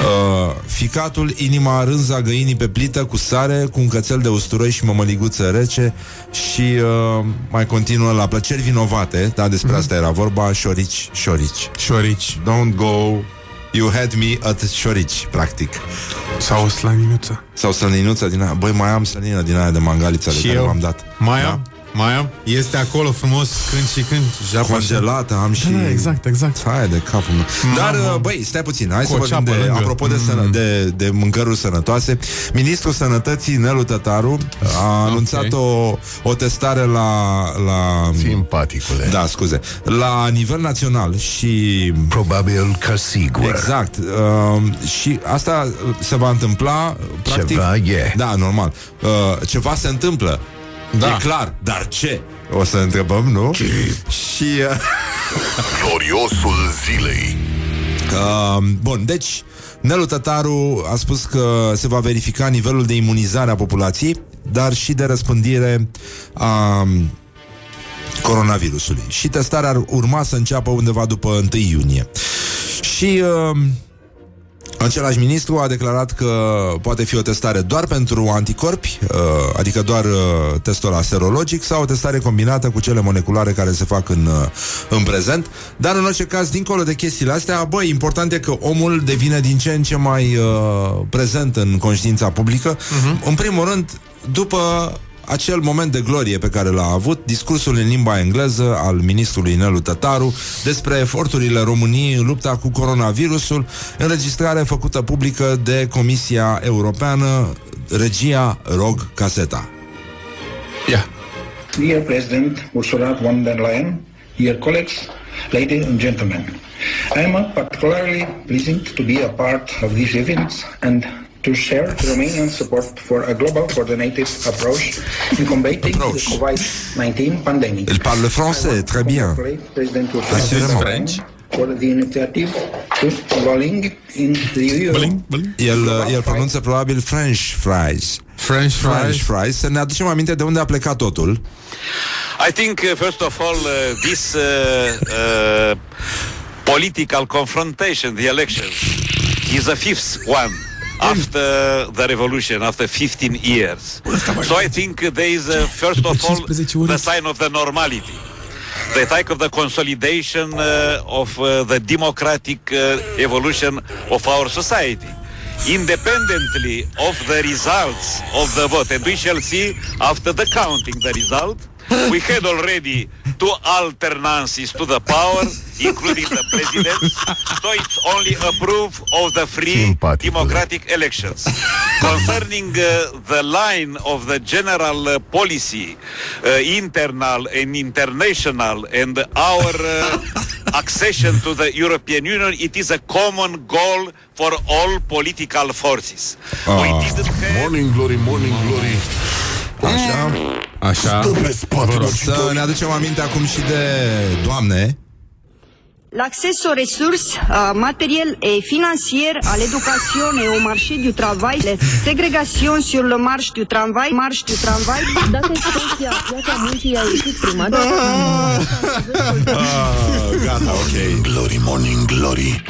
Uh, ficatul, inima, rânza găinii pe plită cu sare, cu un cățel de usturoi și mămăliguță rece și uh, mai continuă la plăceri vinovate, da, despre mm-hmm. asta era vorba, șorici, șorici. Șorici. Don't go, you had me at șorici, practic. Sau slaninuță. Sau slăninuța din aia. Băi, mai am slănină din aia de mangalița de Și care eu. v-am dat. Mai Da? am? Mai am? Este acolo frumos când și când. Japa Congelată, am și... Da, exact, exact. Hai de capul meu. Dar, Mamă. uh, băi, stai puțin, hai Cu să o vorbim de, ceapă lângă. apropo de, sănă, de, de mâncăruri sănătoase. Ministrul Sănătății, Nelu Tătaru, a anunțat o, o testare la, la... Simpaticule. Da, scuze. La nivel național și... Probabil că sigur. Exact. Uh, și asta se va întâmpla uh, practic... Ceva e. Da, normal. Uh, ceva se întâmplă. Da. E clar. Dar ce? O să întrebăm, nu? Ce? Și... Uh, Gloriosul zilei. Uh, bun, deci Nelu Tătaru a spus că se va verifica nivelul de imunizare a populației, dar și de răspândire a coronavirusului. Și testarea ar urma să înceapă undeva după 1 iunie. Și uh, același ministru a declarat că poate fi o testare doar pentru anticorpi, uh, adică doar uh, testul la serologic sau o testare combinată cu cele moleculare care se fac în, uh, în prezent. Dar în orice caz, dincolo de chestiile astea, băi, important e că omul devine din ce în ce mai uh, prezent în conștiința publică. Uh-huh. În primul rând, după acel moment de glorie pe care l-a avut, discursul în limba engleză al ministrului Nelu Tătaru despre eforturile României în lupta cu coronavirusul, înregistrare făcută publică de Comisia Europeană, regia Rog Caseta. Ia. Dear President Ursula von der Leyen, dear colleagues, ladies and gentlemen, I am particularly pleased to be a part of these events and to share Romanian support for a global coordinated approach in combating Approach. the COVID-19 pandemic. Il parle français, I want to très bien. congratulate President Ursula Assurément. von der Leyen for the initiative to involving in the EU. Bling, bling. El, el pronunță probabil French fries. French fries. French fries. Să ne aducem aminte de unde a plecat totul. I think, uh, first of all, uh, this uh, uh, political confrontation, the elections, is the fifth one after the revolution, after 15 years. So I think there is, uh, first of all, 15 the sign of the normality. The type of the consolidation uh, of uh, the democratic uh, evolution of our society. Independently of the results of the vote, and we shall see after the counting the result, We had already two alternances to the power, including the president, so it's only a proof of the free democratic elections. Concerning uh, the line of the general uh, policy, uh, internal and international, and our uh, accession to the European Union, it is a common goal for all political forces. Have Morning Glory, Morning Glory Așa, așa. Stă pe spate Să ne aducem aminte acum și de doamne L'accesso aux ressources euh, matérielles et financières à l'éducation et au marché du travail, la ségrégation sur le marché du travail, marche du travail, Dacă expresia piața muncii a ieșit prima dată, Gata, ok. Glory, Morning Glory.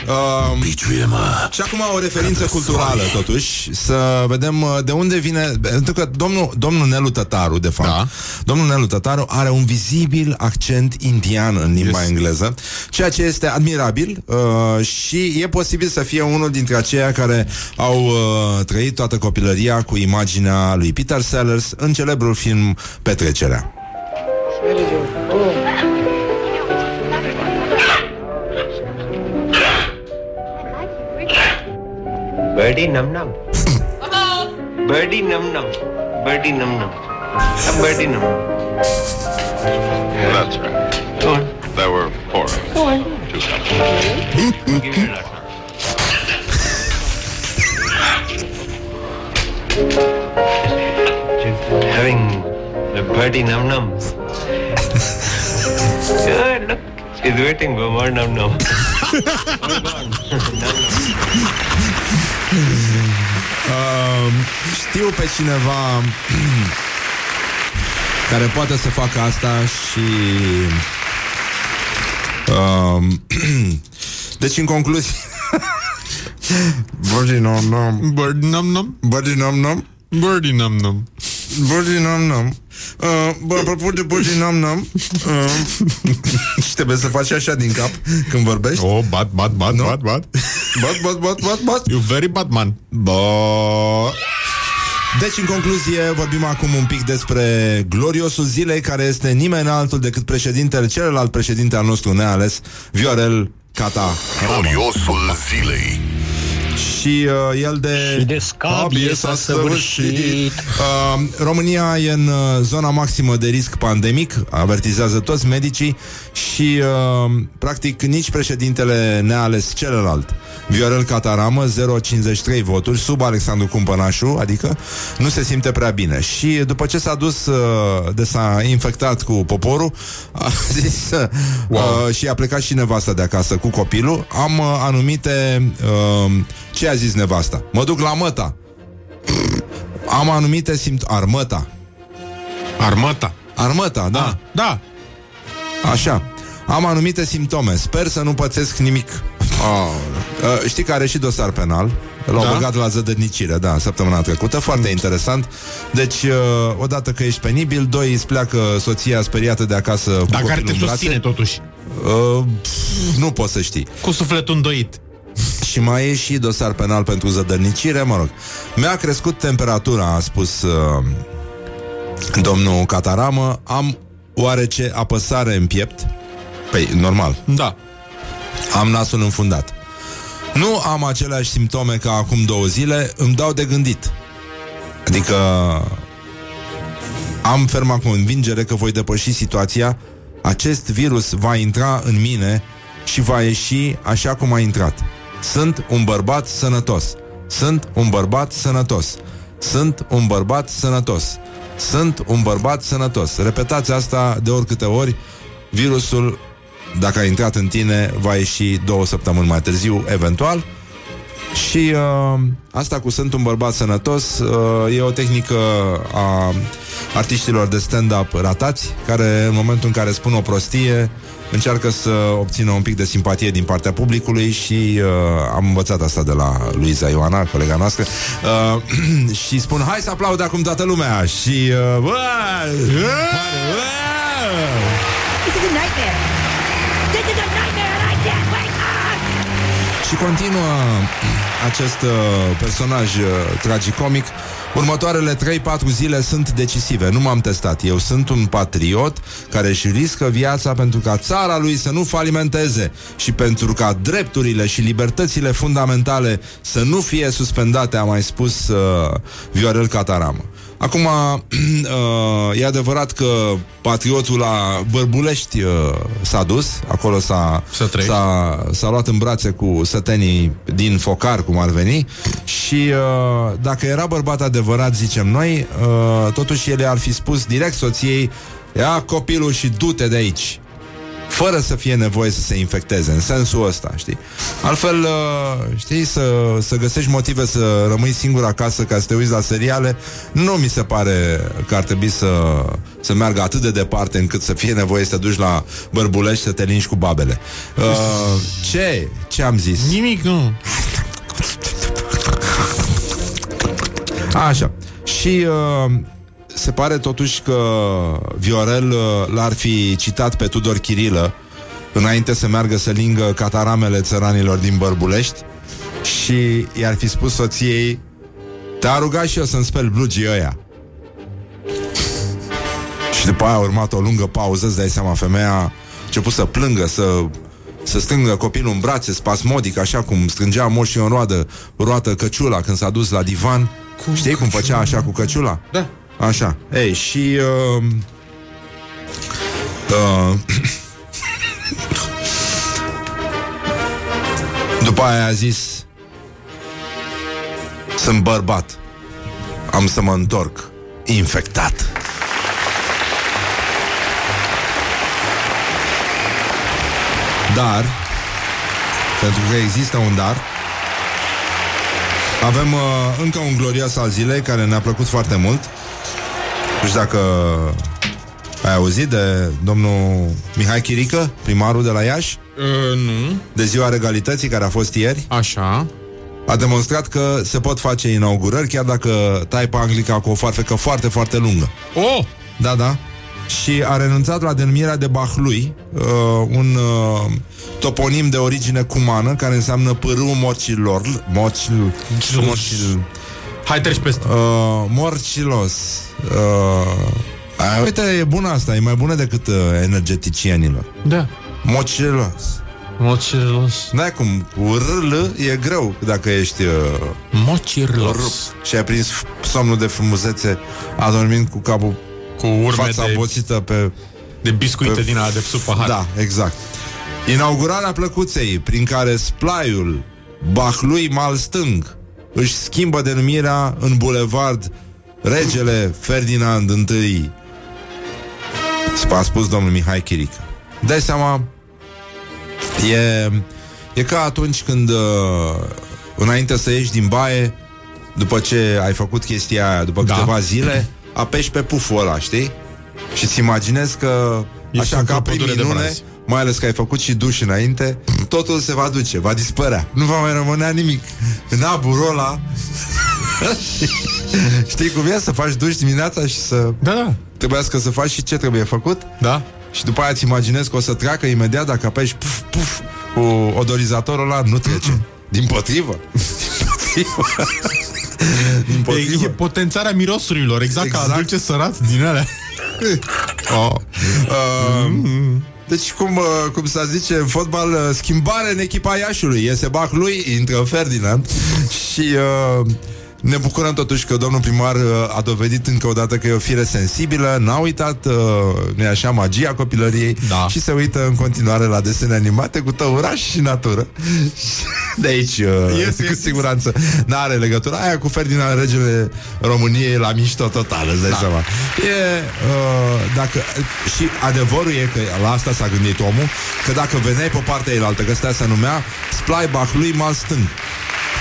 Um, Biciuie-mă Și acum o referință culturală, totuși, să vedem uh, de unde vine... Pentru că domnul, domnul Nelu Tătaru, de fapt, Da. domnul Nelu Tătaru are un vizibil accent indian în limba Yes. engleză, ceea ce este admirabil uh, și e posibil să fie unul dintre aceia care au uh, trăit toată copilăria cu imaginea lui Peter Sellers în celebrul film Petrecerea. Birdie num num. Birdie num num. Birdie num num. A birdie num. That's right. Go on. There were four. Go on. Two. Give your letter. She's having the birdie num nums. yeah, look. She's waiting for more num num. Uh, știu pe cineva care poate să facă asta și uh, deci în concluzie Birdie nom nom Bird num num. Birdie nom nom Birdie num num. Birdie nom nom uh, Bă, apropo de birdie nom nom uh, Și trebuie să faci așa din cap Când vorbești Oh, bad, bad, bad, Nu? bad, bad. Bat, bat, bat, bat, bat You very bad man. Bă... Deci, în concluzie, vorbim acum un pic despre gloriosul zilei, care este nimeni altul decât președintele, celălalt președinte al nostru neales, Viorel Cata. Gloriosul zilei Și uh, el de... Și de scabie s-a săvârșit. Uh, România e în uh, zona maximă de risc pandemic, avertizează toți medicii și, uh, practic, nici președintele neales celălalt, Viorel Cataramă, 0,53 voturi, sub Alexandru Cumpănașu, adică nu se simte prea bine. Și după ce s-a dus, uh, de s-a infectat cu poporul, a zis, uh, uh, și a plecat și nevasta de acasă cu copilul, am uh, anumite... Uh, ce a zis nevasta? Mă duc la măta. Am anumite simt... Armăta. Armata. Armăta, da. Ah, da. Așa. Am anumite simptome. Sper să nu pățesc nimic. Oh. Uh, știi că are și dosar penal. L-au Da? băgat la zădărnicire, da, săptămâna trecută. Foarte interesant. Deci, uh, odată că ești penibil, doi îți pleacă soția speriată de acasă cu Dar care copilul te în brațe. susține totuși. Uh, pf, nu poți să știi. Cu sufletul îndoit. Și mai e și dosar penal pentru zădărnicire, mă rog. Mi-a crescut temperatura, a spus uh, domnul Cataramă. Am oarece apăsare în piept. Păi, normal. Da. Am nasul înfundat. Nu am aceleași simptome ca acum două zile, îmi dau de gândit. Adică am ferma convingere că voi depăși situația, acest virus va intra în mine și va ieși așa cum a intrat. Sunt un bărbat sănătos. Sunt un bărbat sănătos. Sunt un bărbat sănătos. Sunt un bărbat sănătos. Repetați asta de oricâte ori. Virusul, dacă a intrat în tine, va ieși două săptămâni mai târziu, eventual. Și uh, asta cu sunt un bărbat sănătos uh, e o tehnică a artiștilor de stand-up ratați, care în momentul în care spun o prostie încearcă să obțină un pic de simpatie din partea publicului și uh, am învățat asta de la Luiza Ioana, colega noastră, uh, și spun hai să aplaude acum toată lumea și uh, bă, bă, This is a nightmare. This is a nightmare and I can't wake up. Și continuă acest uh, personaj uh, tragicomic. Următoarele 3-4 zile sunt decisive. Nu m-am testat. Eu sunt un patriot care își riscă viața pentru ca țara lui să nu falimenteze și pentru ca drepturile și libertățile fundamentale să nu fie suspendate, a mai spus uh, Viorel Cataramă. Acum, uh, e adevărat că patriotul la Bărbulești uh, s-a dus, acolo s-a, Să trăiești. s-a, s-a luat în brațe cu sătenii din focar, cum ar veni, și uh, dacă era bărbat adevărat, zicem noi, uh, totuși el ar fi spus direct soției, ia copilul și du-te de aici fără să fie nevoie să se infecteze, în sensul ăsta, știi? Altfel, uh, știi, să, să găsești motive să rămâi singur acasă ca să te uiți la seriale, nu mi se pare că ar trebui să, să meargă atât de departe încât să fie nevoie să te duci la bărbulești să te lingi cu babele. Uh, ce? Ce am zis? Nimic, nu. Așa. Și uh, se pare totuși că Viorel uh, l-ar fi citat pe Tudor Chirilă înainte să meargă să lingă cataramele țăranilor din Bărbulești și i-ar fi spus soției te-a rugat și eu să-mi speli blugii ăia. Și după aia a urmat o lungă pauză, îți dai seama, femeia a început să plângă, să, să strângă copilul în brațe, spasmodic, așa cum strângea moșii în roadă, roată căciula când s-a dus la divan. Cum Știi cum făcea așa cu căciula? Da. Așa. Ei, și... Uh, uh, după aia a zis Sunt bărbat. Am să mă întorc Infectat. Dar Pentru că există un dar Avem uh, încă un glorios al zilei Care ne-a plăcut foarte mult Nu știu dacă Ai auzit de domnul Mihai Chirică Primarul de la Iași Uh, nu. De ziua regalității care a fost ieri Așa. A demonstrat că se pot face inaugurări Chiar dacă tai pe Anglica cu o farfecă foarte, foarte lungă Oh! Da, da și a renunțat la denumirea de Bahlui, uh, un uh, toponim de origine cumană care înseamnă pârâul morcilor. Morcil, morcil, Hai treci peste. uh, morcilos. Uh, a, uite, e bună asta, e mai bună decât uh, energeticienilor. Da. Morcilos. Mocirlos. N-ai cum, cu rl e greu dacă ești uh, Mocirlos. rupt și ai prins somnul de frumusețe adormind cu capul Cu urme fața de, boțită pe de biscuite pe- din ala de sub pahar. Da, exact. Inaugurarea plăcuței, prin care splaiul Bahlui mal stâng își schimbă denumirea în bulevard Regele Ferdinand I. A spus domnul Mihai Chirică. Dai seama, e, e ca atunci când uh, înainte să ieși din baie, după ce ai făcut chestia aia, după Da. câteva zile, apeși pe puful ăla, știi? Și ți imaginezi că Ești așa într-o ca prin pădure de minune, brazi. Mai ales că ai făcut și duș înainte, totul se va duce, va dispărea. Nu va mai rămânea nimic. În aburul ăla Știi cum e? Să faci duș dimineața și să... Da, da. Trebuiască să faci și ce trebuie făcut Da. și după aia îți imaginezi că o să treacă imediat dacă apeși puf, puf, cu odorizatorul ăla, nu trece. Din potrivă. Din potrivă. Din E, e potrivă. potențarea mirosurilor, exact, exact. Exact. ca dulce sărat din alea. Oh. Uh, deci, cum, uh, cum să zice în fotbal, uh, schimbare în echipa Iașului. Iese bac lui, intră Ferdinand și uh, ne bucurăm totuși că domnul primar uh, a dovedit încă o dată că e o fire sensibilă, n-a uitat, uh, nu așa, magia copilăriei Da. și se uită în continuare la desene animate cu tăuraș și natură. De aici, uh, Yes, cu yes, siguranță, n-are legătură. Aia cu Ferdinand, regele României, la mișto total, îți dai da. seama. E, uh, dacă, și adevărul e că la asta s-a gândit omul, că dacă veneai pe partea elaltă, că asta se numea Splaibach lui mal stâng.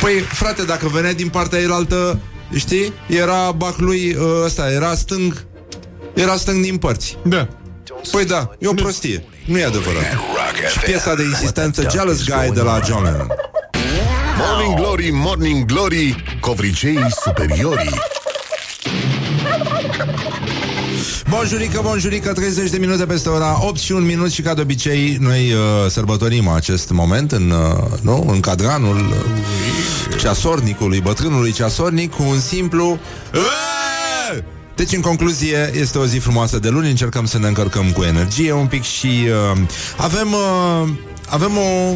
Păi, frate, dacă veneai din partea elaltă, știi, era bac lui uh, ăsta, era stâng, era stâng din părți. Da. Păi da, e o prostie. Nu e adevărat. Rock Și piesa de insistență What the duck Jealous is Guy going de la on? John Lennon. Morning Glory, Morning Glory Covriceii superiorii Bonjurică, bonjurică, 30 de minute peste ora 8 și un minut și ca de obicei noi uh, sărbătorim acest moment în, uh, nu? în cadranul uh, ceasornicului, bătrânului ceasornic cu un simplu "Aaaa!" deci, în concluzie, este o zi frumoasă de luni, încercăm să ne încărcăm cu energie un pic și uh, avem, uh, avem o,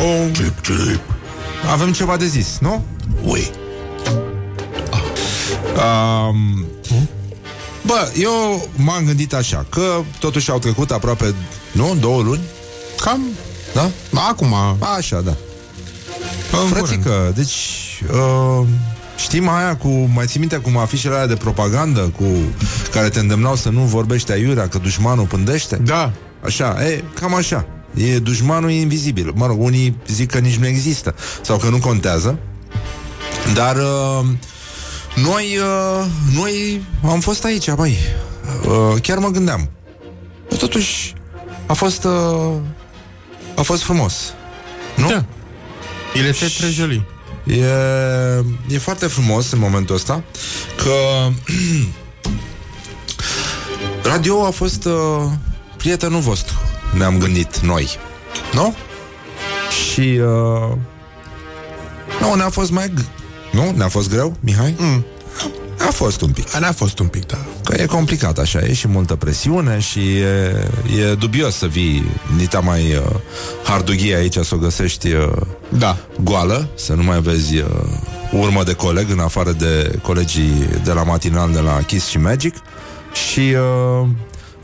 o... Chip, chip. Avem ceva de zis, nu? Ui. Um, bă, eu m-am gândit așa Că totuși au trecut aproape Nu? Două luni? Cam, Da? acum, Așa, da în curând. Frățică, deci uh, Știm aia cu Mai ții minte cum afișele alea de propagandă cu Care te îndemnau să nu vorbești aiurea Că dușmanul pândește Da, Așa, e, cam așa E dușmanul e invizibil Mă rog, unii zic că nici nu există Sau că nu contează Dar uh, Noi uh, Noi am fost aici, băi uh, Chiar mă gândeam Totuși A fost uh, A fost frumos Nu? Da. il était très joli. E, e foarte frumos în momentul ăsta Că Radio a fost uh, Prietenul vostru Ne-am gândit noi Nu? Și uh, Nu, ne-a fost mai g- Nu? Ne-a fost greu, Mihai? Mm. A fost un pic Ne-a fost un pic, da. Că e complicat așa, e și multă presiune și e, e dubios să vii nita mai uh, hardughie aici să o găsești uh, Da. goală, să nu mai vezi uh, urmă de coleg în afară de colegii de la matinal de la Kiss și Magic și uh,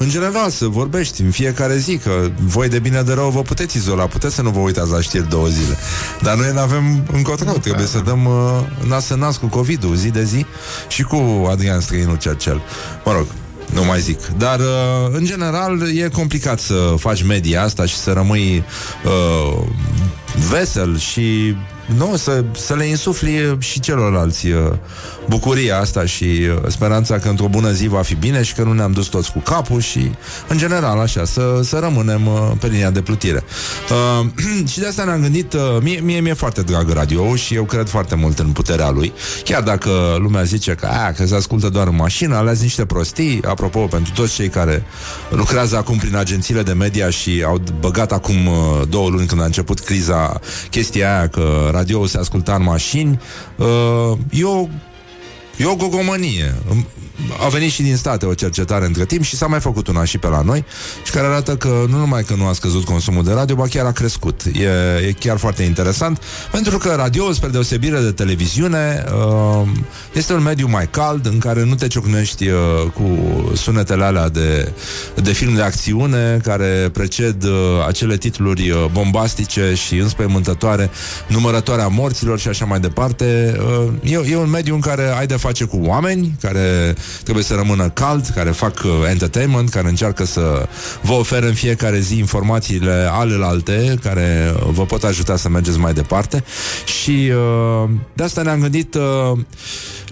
în general să vorbești în fiecare zi că voi de bine de rău vă puteți izola, puteți să nu vă uitați la știri două zile. Dar noi nu avem încotro, trebuie să dăm uh, nas în nas cu COVID-ul zi de zi și cu Adrian Străinu Cercel. Mă rog, nu mai zic. Dar, uh, în general, e complicat să faci media asta și să rămâi uh, vesel și nu, să, să le insufli și celorlalți uh, bucuria asta și uh, speranța că într-o bună zi va fi bine și că nu ne-am dus toți cu capul și, în general, așa, să, să rămânem uh, pe linia de plutire. Uh, și de asta ne-am gândit, uh, mie, mie mi-e foarte drag radio și eu cred foarte mult în puterea lui, chiar dacă lumea zice că, a, că se ascultă doar în mașină, alea niște prostii, apropo, pentru toți cei care lucrează acum prin agențiile de media și au băgat acum uh, două luni când a început criza chestia aia că radio se asculta în mașini, uh, eu E o gogomănie. A venit și din state o cercetare între timp și s-a mai făcut una și pe la noi și care arată că nu numai că nu a scăzut consumul de radio, ba chiar a crescut. E, e chiar foarte interesant pentru că radio, spre deosebire de televiziune, uh, este un mediu mai cald în care nu te ciocnești uh, cu sunetele alea de, de film de acțiune care preced uh, acele titluri uh, bombastice și înspăimântătoare, numărătoarea morților și așa mai departe. Uh, e, e un mediu în care ai de face cu oameni care trebuie să rămână cald, care fac uh, entertainment, care încearcă să vă ofere în fiecare zi informațiile alelalte care uh, vă pot ajuta să mergeți mai departe și uh, de asta ne-am gândit uh,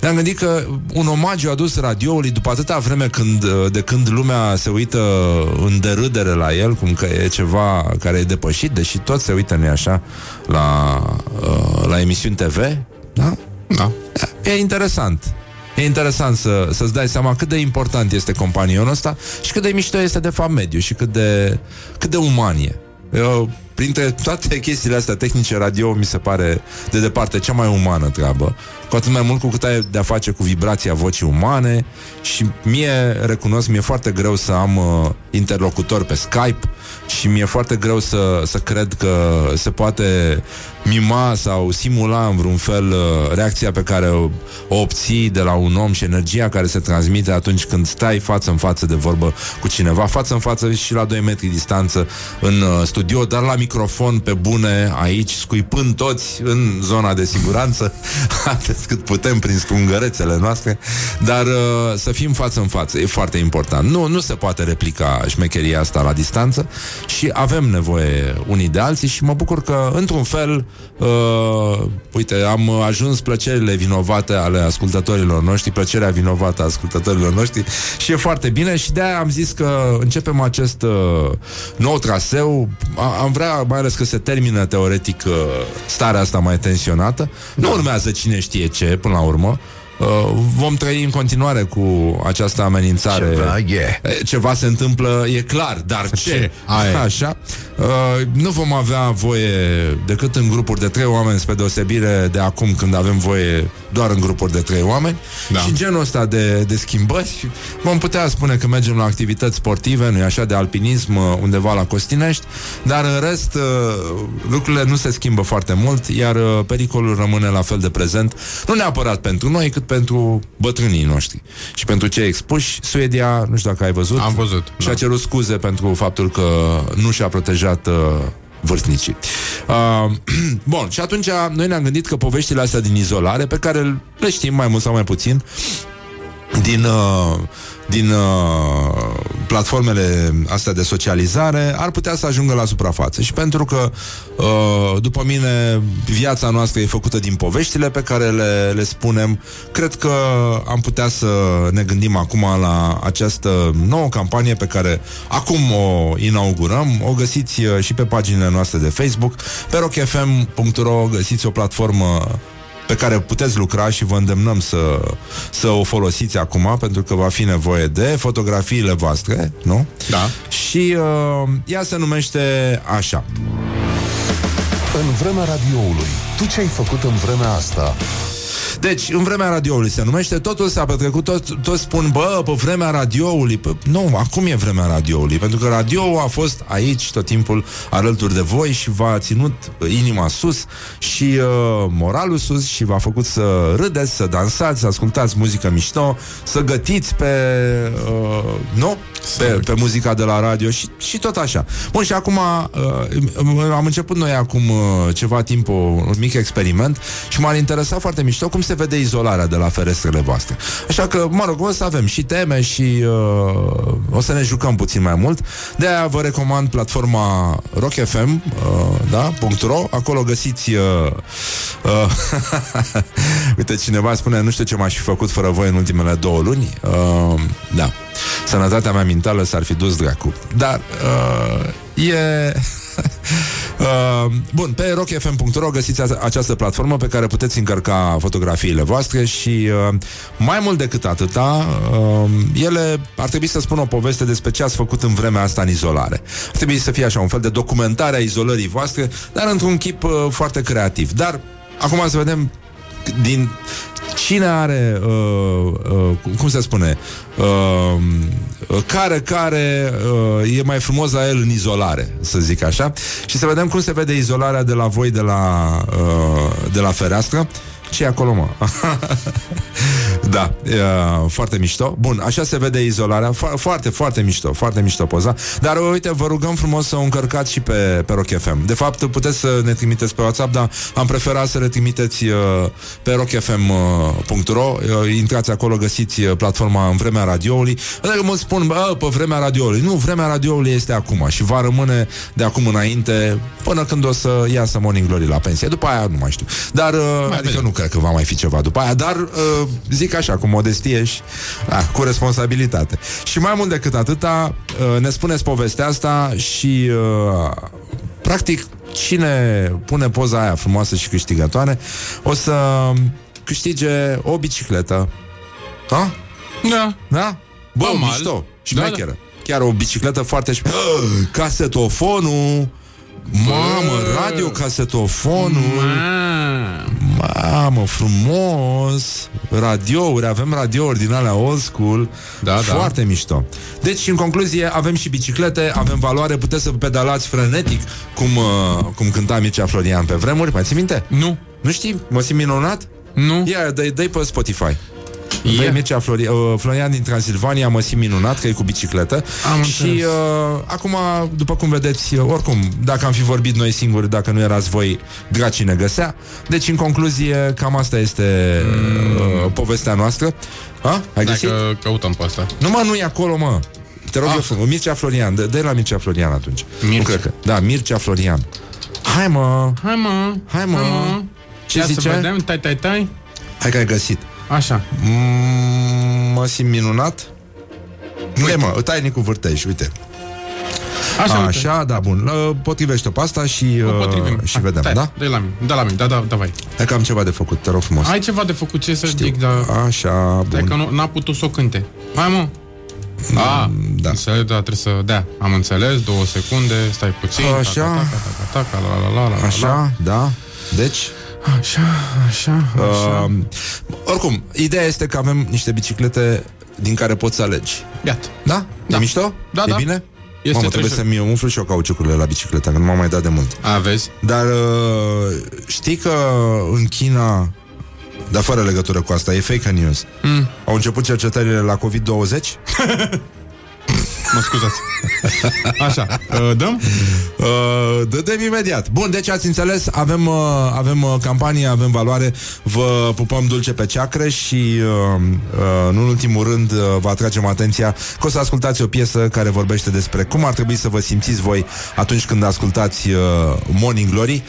ne-am gândit că un omagiu adus radioului după atâta vreme când, uh, de când lumea se uită în derâdere la el, cum că e ceva care e depășit, deși tot se uită, nu așa, la, uh, la emisiuni TV, da? Da. E interesant. E interesant să, să-ți dai seama cât de important este companionul ăsta și cât de mișto este de fapt mediu și cât de, cât de uman e. Eu, printre toate chestiile astea tehnice, radio mi se pare de departe cea mai umană treabă. Cu atât mai mult cu cât ai de-a face cu vibrația vocii umane și mie, recunosc, mi-e foarte greu să am uh, interlocutor pe Skype și mi-e foarte greu să, să cred că se poate mima sau simula în vreun fel uh, reacția pe care o, o obții de la un om și energia care se transmite atunci când stai față în față de vorbă cu cineva, față în față și la 2 metri distanță în uh, studio, dar la microfon pe bune aici, scuipând toți în zona de siguranță, atât cât putem prin scungărețele noastre, dar uh, să fim față în față, e foarte important. Nu, nu se poate replica șmecheria asta la distanță și avem nevoie unii de alții și mă bucur că, într-un fel, uh, uite, am ajuns plăcerile vinovate ale ascultătorilor noștri, plăcerea vinovată a ascultătorilor noștri și e foarte bine și de-aia am zis că începem acest uh, nou traseu. A, am vrea, mai ales că se termină teoretic uh, starea asta mai tensionată. Nu urmează cine știe ce, până la urmă. uh, vom trăi în continuare cu această amenințare. Ceva e. E, Ceva se întâmplă, e clar, dar ce? Ce? Aia e. Așa. Uh, nu vom avea voie decât în grupuri de trei oameni, spre deosebire de acum când avem voie doar în grupuri de trei oameni. Da. Și genul ăsta de, de schimbări. Vom putea spune că mergem la activități sportive, nu așa, de alpinism uh, undeva la Costinești, dar în rest uh, lucrurile nu se schimbă foarte mult, iar uh, pericolul rămâne la fel de prezent, nu neapărat pentru noi, cât pentru bătrânii noștri. Și pentru cei expuși, Suedia, nu știu dacă ai văzut, Am văzut, și-a da. cerut scuze pentru faptul că nu și-a protejat uh, vârstnicii. Uh, bun, și atunci noi ne-am gândit că poveștile astea din izolare, pe care le știm mai mult sau mai puțin, din, uh, din uh, platformele astea de socializare ar putea să ajungă la suprafață. Și pentru că, uh, după mine, viața noastră e făcută din poveștile pe care le, le spunem, cred că am putea să ne gândim acum la această nouă campanie pe care acum o inaugurăm. O găsiți uh, și pe paginile noastre de Facebook. Pe rockfm.ro găsiți o platformă pe care puteți lucra și vă îndemnăm să, să o folosiți acum, pentru că va fi nevoie de fotografiile voastre, nu? Da. Și uh, ea se numește așa. În vremea radioului, tu ce ai făcut în vremea asta? Deci, în vremea radioului se numește, totul s-a petrecut, tot, toți spun, bă, pe vremea radioului. Pă, nu, acum e vremea radioului, pentru că radioul a fost aici tot timpul alături de voi și v-a ținut inima sus și uh, moralul sus și v-a făcut să râdeți, să dansați, să ascultați muzică mișto, să gătiți pe, uh, nu? Pe, pe muzica de la radio și, și tot așa. Bun, și acum uh, am început noi acum uh, ceva timp o, un mic experiment și m-ar interesa foarte mișto cum se vede izolarea de la ferestrele voastre. Așa că, mă rog, o să avem și teme și uh, o să ne jucăm puțin mai mult. De aia vă recomand platforma rockfm, uh, da, .ro, acolo găsiți uh, uh, Uite, cineva spune, nu știu ce m-aș fi făcut fără voi în ultimele două luni. Uh, da. Sănătatea mea mentală s-ar fi dus dracu. Dar uh, e... Uh, bun, pe rockfm.ro găsiți a- această platformă pe care puteți încărca fotografiile voastre și uh, mai mult decât atâta, uh, ele ar trebui să spună o poveste despre ce ați făcut în vremea asta în izolare. Ar trebui să fie așa un fel de documentare a izolării voastre, dar într-un chip uh, foarte creativ. Dar acum să vedem din cine are uh, uh, cum se spune uh, care care uh, e mai frumos la el în izolare, să zic așa, și să vedem cum se vede izolarea de la voi de la uh, de la fereastră. ce e acolo, mă? da, e, foarte mișto. Bun, așa se vede izolarea. Fo- foarte, foarte mișto, foarte mișto poza. Dar uite, vă rugăm frumos să o încărcați și pe, pe Rock FM. De fapt, puteți să ne trimiteți pe WhatsApp, dar am preferat să le trimiteți uh, pe rockfm.ro. Uh, intrați acolo, găsiți uh, platforma în vremea radioului. Adică mă spun, bă, pe vremea radioului. Nu, vremea radioului este acum și va rămâne de acum înainte până când o să iasă Morning Glory la pensie. După aia nu mai știu. Dar, uh, adică vedem. nu cred că va mai fi ceva după aia, dar uh, zic așa, cu modestie și da, cu responsabilitate. Și mai mult decât atâta, uh, ne spuneți povestea asta și uh, practic cine pune poza aia frumoasă și câștigătoare o să câștige o bicicletă. Da? Da. Da? Bă, Normal. mișto, Da, șmecheră. Chiar o bicicletă foarte șme... Casetofonul Mamă, radiocasetofonul Mamă, frumos Radiouri, avem radiouri din alea old school Da, da. Foarte mișto Deci, în concluzie, avem și biciclete Avem valoare, puteți să pedalați frenetic Cum, uh, cum cânta Mircea Florian pe vremuri Mai ții minte? Nu. Nu știi? Mă simt minunat? Nu. Ia, dă dă pe Spotify Ia. Vei Mircea Flori, uh, Florian din Transilvania Mă simt minunat că e cu bicicletă Am Și înțeles. uh, acum, după cum vedeți uh, Oricum, dacă am fi vorbit noi singuri Dacă nu erați voi, dracii ne găsea Deci, în concluzie, cam asta este uh, Povestea noastră ha? Ai găsit? Dacă căutăm pe asta. Nu mă, nu e acolo, mă Te rog Ah. eu frumos, Mircea Florian Dă la Mircea Florian atunci Mircea. Nu cred că, da, Mircea Florian Hai mă, Hai mă. hai mă, Ce Ia zice? să vedem, tai, tai, tai. Hai că ai găsit Așa. Mm, mă simt minunat Nu e, mă, tainic cu vârtej, uite Așa, uite. Așa da, bun. Uh, Potrivește-o pe asta și, O uh, potrivim. și Hai, vedem, stai, da? Dă-i la mine, da la mine, da, da, da, vai. Hai că am ceva de făcut, te rog frumos. Ai ceva de făcut, ce să zic, dar... Așa, Stai bun. că nu, n-a putut să o cânte. Hai, mă. A, da. Înțeleg, da, trebuie să dea. Am înțeles, două secunde, stai puțin. Așa. Ta, ta, ta, ta, ta, ta, la, la, la, la, la, la. Așa, da. Deci, Așa, așa, așa. uh, oricum, ideea este că avem niște biciclete din care poți să alegi. Iată. Da? Da. E mișto? Da, e da. bine? Este Mamă, trebuie treasure. să-mi umflu și eu cauciucurile la bicicletă, că nu m-am mai dat de mult. A, vezi? Dar uh, știi că în China, dar fără legătură cu asta, e fake news, Mm. au început cercetările la COVID-20? Mă scuzați. Așa, uh, dăm? Uh, dădem imediat. Bun, deci ați înțeles, avem, uh, avem uh, campanie, avem valoare, vă pupăm dulce pe ceacre și, uh, uh, în ultimul rând, uh, vă atragem atenția că o să ascultați o piesă care vorbește despre cum ar trebui să vă simțiți voi atunci când ascultați uh, Morning Glory.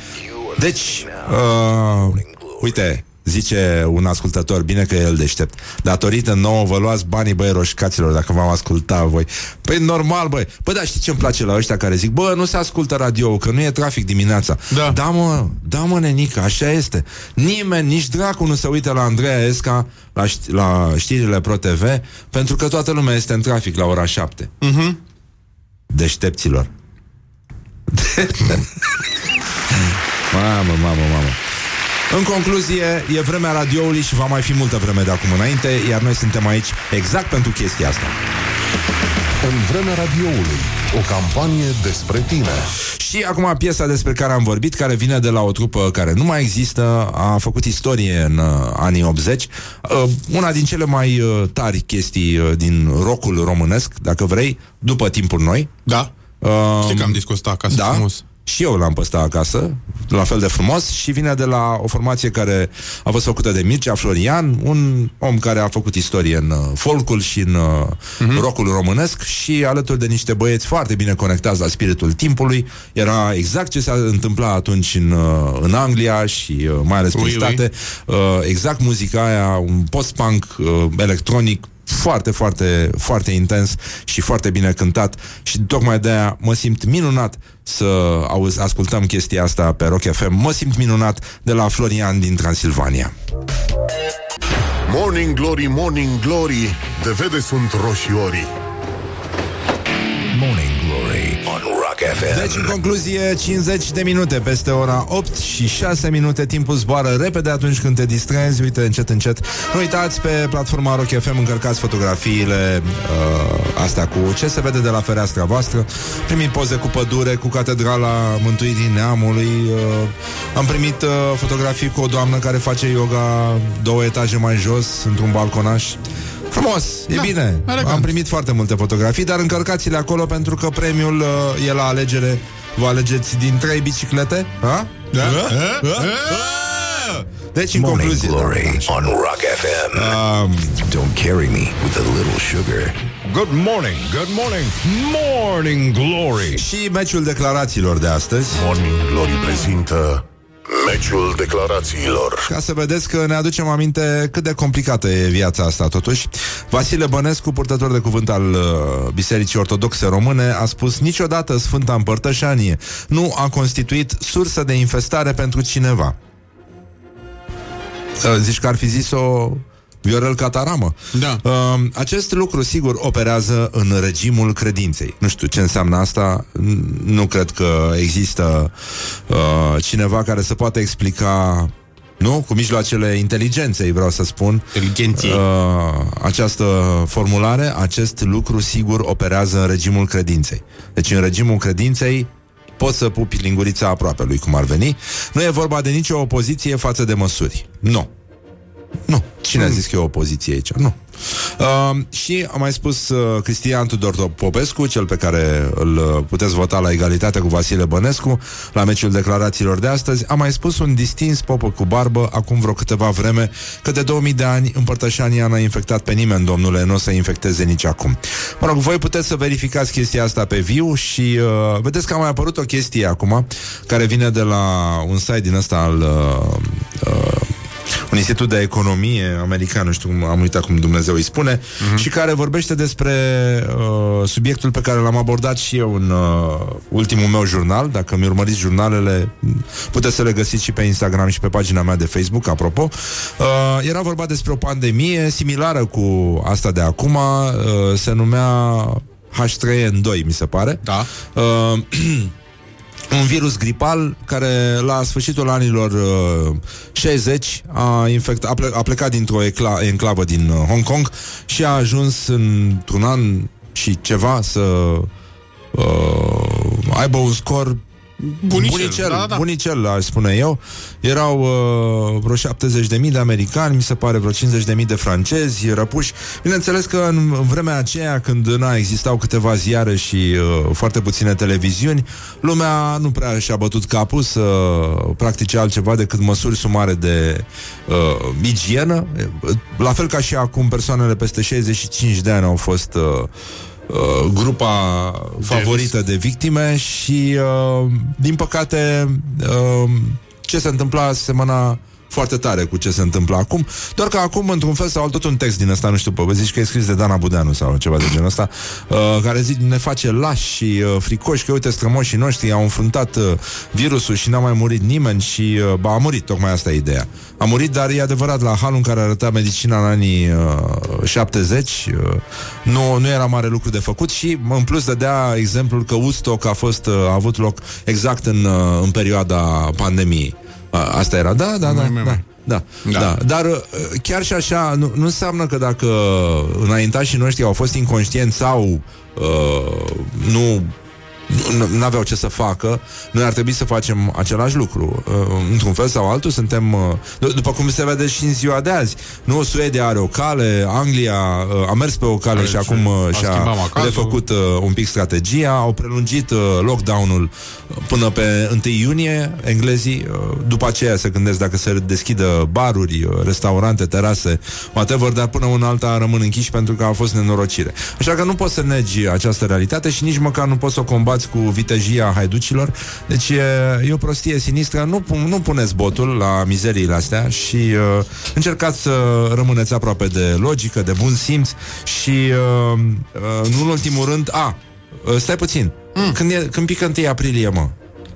Deci, uh, uite, Zice un ascultător, bine că e el deștept. Datorită nouă vă luați banii băi roșcaților Dacă v-am ascultat voi. Păi normal băi. Bă, dar știi ce-mi place la ăștia care zic? Bă, nu se ascultă radio Că nu e trafic dimineața. Da. Da mă, da mă nenică, așa este. Nimeni, nici dracu nu se uită la Andreea Esca La, ști- la știrile Pro TV Pentru că toată lumea este în trafic la ora 7 Mhm. Deștepților. Mamă, mamă, mamă în concluzie, e vremea radioului și va mai fi multă vreme de acum înainte, iar noi suntem aici exact pentru chestia asta. În vremea radioului, o campanie despre tine. Și acum piesa despre care am vorbit, care vine de la o trupă care nu mai există, a făcut istorie în uh, anii 80. Uh, una din cele mai uh, tari chestii uh, din rockul românesc, dacă vrei, după timpul noi. Da. Uh, Știi că am discos ăsta acasă da, frumos. Și eu l-am păstrat acasă, la fel de frumos, și vine de la o formație care a fost făcută de Mircea Florian, un om care a făcut istorie în uh, folcul și în uh, Mhm. rockul românesc și alături de niște băieți foarte bine conectați la spiritul timpului. Era exact ce s-a întâmplat atunci în, uh, în Anglia și uh, mai ales prin Ui, ui. state. Uh, exact muzica aia, un post-punk uh, electronic foarte, foarte, foarte intens și foarte bine cântat și tocmai de aia mă simt minunat să auzi, ascultăm chestia asta pe Rock FM. Mă simt minunat de la Florian din Transilvania. Morning Glory, Morning Glory, de vede sunt roșiorii. Morning Glory on Rock FM. Deci, în concluzie, 50 de minute peste ora 8 și 6 minute. Timpul zboară repede atunci când te distrezi. Uite, încet, încet. Nu uitați, pe platforma Rock FM încărcați fotografiile uh, astea cu ce se vede de la fereastra voastră. Primit poze cu pădure, cu catedrala Mântuirii Neamului. Uh, am primit uh, fotografii cu o doamnă care face yoga două etaje mai jos, într-un balconaș. Frumos, e Da, bine. elegant. Am primit foarte multe fotografii, dar încărcați-le acolo pentru că premiul uh, e la alegere. Vă alegeți din trei biciclete? Ha? Da? Ha? Ha? Ha? Deci, în Morning concluzie, Glory da, on Rock FM. Um, Don't carry me with a little sugar. Good morning, good morning, morning glory. și meciul declarațiilor de astăzi. Morning Glory prezintă meciul declarațiilor. Ca să vedeți că ne aducem aminte cât de complicată e viața asta totuși. Vasile Bănescu, purtător de cuvânt al uh, Bisericii Ortodoxe Române, a spus niciodată Sfânta Împărtășanie nu a constituit sursă de infestare pentru cineva. Uh, zici că ar fi zis-o Viorel Cataramă. Da. Uh, acest lucru, sigur, operează în regimul credinței. Nu știu ce înseamnă asta. N- Nu cred că există uh, cineva care să poată explica nu? Cu mijloacele inteligenței, vreau să spun. Inteligenției. Uh, această formulare, acest lucru, sigur, operează în regimul credinței. Deci, în regimul credinței, poți să pupi lingurița aproape lui, cum ar veni. Nu e vorba de nicio opoziție față de măsuri. Nu. Nu. Cine a zis că e o opoziție aici? Nu. Uh, și a mai spus uh, Cristian Tudor Popescu, cel pe care îl uh, puteți vota la egalitate cu Vasile Bănescu, la meciul declarațiilor de astăzi, a mai spus un distins popă cu barbă acum vreo câteva vreme că de 2000 de ani împărtășania n-a infectat pe nimeni, domnule, nu o să infecteze nici acum. Mă rog, voi puteți să verificați chestia asta pe viu și uh, vedeți că a mai apărut o chestie acum care vine de la un site din ăsta al uh, uh, un institut de economie american, nu știu cum am uitat cum Dumnezeu îi spune, uh-huh. și care vorbește despre uh, subiectul pe care l-am abordat și eu în uh, ultimul meu jurnal. Dacă mi urmăriți jurnalele, puteți să le găsiți și pe Instagram și pe pagina mea de Facebook, apropo. Uh, era vorba despre o pandemie similară cu asta de acum, uh, se numea H3N2, mi se pare. Da. Uh, un virus gripal care la sfârșitul anilor uh, 60 a, infect, a, ple- a plecat dintr-o ecla- enclavă din uh, Hong Kong și a ajuns într-un an și ceva să uh, aibă un scor Bunicel, bunicel, da, da. bunicel, aș spune eu. Erau uh, vreo 70.000 de americani, mi se pare vreo 50.000 de francezi răpuși. Bineînțeles că în vremea aceea, când na, existau câteva ziare și uh, foarte puține televiziuni, lumea nu prea și-a bătut capul să practice altceva decât măsuri sumare de uh, igienă. La fel ca și acum, persoanele peste 65 de ani au fost... Uh, uh, grupa favorită de victime și, uh, din păcate, uh, ce se întâmpla semăna foarte tare cu ce se întâmplă acum, doar că acum, într-un fel sau altul, tot un text din ăsta, nu știu, pe zici că e scris de Dana Budeanu sau ceva de genul ăsta, uh, care zic, ne face lași și uh, fricoși, că uite, strămoșii noștri au înfruntat uh, virusul și n-a mai murit nimeni și, uh, ba, a murit, tocmai asta e ideea. A murit, dar e adevărat, la halul în care arăta medicina în anii uh, 70, uh, nu, nu era mare lucru de făcut și, în plus, dădea exemplul că Woodstock a, fost, uh, a avut loc exact în, uh, în perioada pandemiei. A, asta era, da, da, da, Mai, mai, da. mai. Da, Da. da. da. Dar uh, chiar și așa, nu, nu înseamnă că dacă înaintașii noștri au fost inconștienți sau uh, nu nu aveau ce să facă, noi ar trebui să facem același lucru. Uh, într-un fel sau altul suntem, uh, d- după cum se vede și în ziua de azi. Nu, Suedia are o cale, Anglia uh, a mers pe o cale Are și și- acum uh, a și-a schimbat macazul. refăcut uh, un pic strategia, au prelungit uh, lockdown-ul până pe 1 iunie, englezii, uh, după aceea se gândesc dacă se deschidă baruri, uh, restaurante, terase, whatever, dar până una alta rămân închiși pentru că a fost nenorocire. Așa că nu poți să negi această realitate și nici măcar nu poți să o combați cu vitejia haiducilor. Deci e, e o prostie sinistră. Nu, pu- nu puneți botul la mizeriile astea și uh, încercați să rămâneți aproape de logică, de bun simț și uh, uh, nu în ultimul rând, a, uh, stai puțin. Mm. Când, e, când pică 1 aprilie, mă?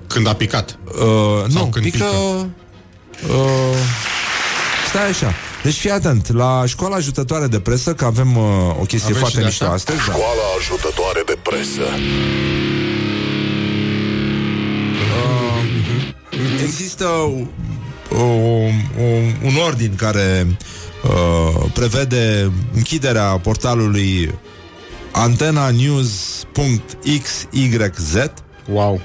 Când a picat. Uh, nu, când pică... pică? Uh, stai așa. Deci fii atent, la școala ajutătoare de presă, că avem uh, o chestie Avem și foarte de mișto asta? astăzi. Da. Școala ajutătoare de presă. Există o, o, un ordin care uh, prevede închiderea portalului antenanews.xyz Wow.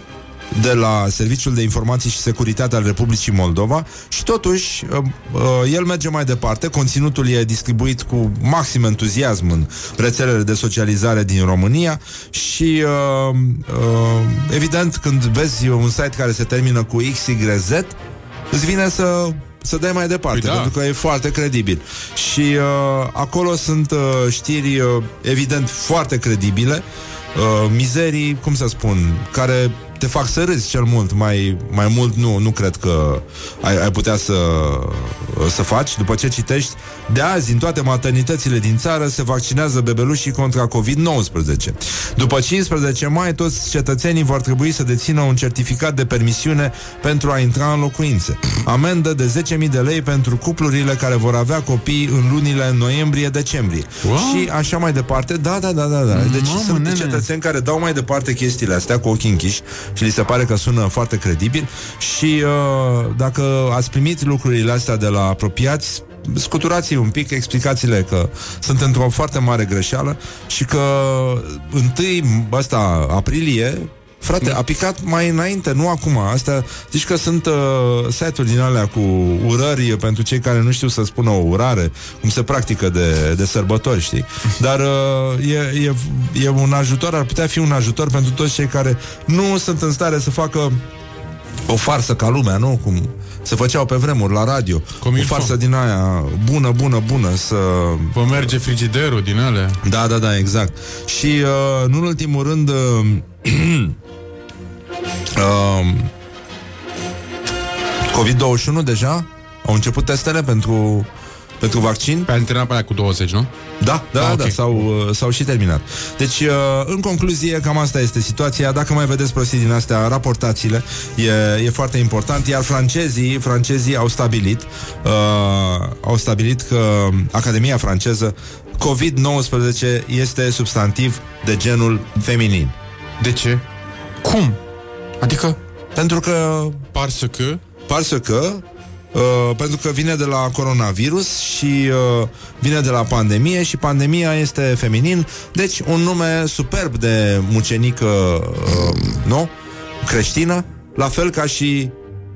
De la Serviciul de Informații și Securitate al Republicii Moldova și totuși uh, uh, el merge mai departe, conținutul e distribuit cu maxim entuziasm în rețelele de socializare din România și uh, uh, evident când vezi un site care se termină cu XYZ îți vine să să dai mai departe, Păi da. pentru că e foarte credibil. Și uh, acolo sunt uh, știri, uh, evident, foarte credibile, uh, mizerii, cum să spun, care te fac să râzi cel mult, mai, mai mult nu, nu cred că ai, ai putea să, să faci. După ce citești, de azi, în toate maternitățile din țară se vaccinează bebelușii contra COVID-19. După 15 mai, toți cetățenii vor trebui să dețină un certificat de permisiune pentru a intra în locuințe. Amendă de 10.000 de lei pentru cuplurile care vor avea copii în lunile noiembrie-decembrie. What? Și așa mai departe. Da, da, da, da. da. Deci Mamă, sunt nene. cetățeni care dau mai departe chestiile astea cu ochii închiși și li se pare că sună foarte credibil și uh, dacă ați primit lucrurile astea de la apropiați, scuturați un pic, explicațiile că sunt într-o foarte mare greșeală și că întâi, ăsta, aprilie, Frate, a picat mai înainte, nu acum. Asta, zici că sunt uh, site-uri din alea cu urări pentru cei care nu știu să spună o urare, cum se practică de, de sărbători, știi? Dar uh, e, e, e un ajutor, ar putea fi un ajutor pentru toți cei care nu sunt în stare să facă o farsă ca lumea, nu? Cum se făceau pe vremuri la radio. Cum o il farsă faut. din aia bună, bună, bună, să... Vă merge frigiderul din ele. Da, da, da, exact. Și, uh, nu în ultimul rând, uh, uh, COVID-21 deja? Au început testele pentru, pentru vaccin. Pe antena pe aia cu 20, nu? Da, da, Ah, da, ok. da s-au, uh, s-au și terminat. Deci, uh, în concluzie, cam asta este situația. Dacă mai vedeți prostii din astea, raportațiile. E, e foarte important. Iar francezii, francezii au stabilit, uh, au stabilit că Academia franceză COVID-19 este substantiv de genul feminin. De ce? Cum? Adică? Pentru că... Parce că? Parce că Uh, pentru că vine de la coronavirus și uh, vine de la pandemie și pandemia este feminin, deci un nume superb de mucenică, uh, nu? Creștină, la fel ca și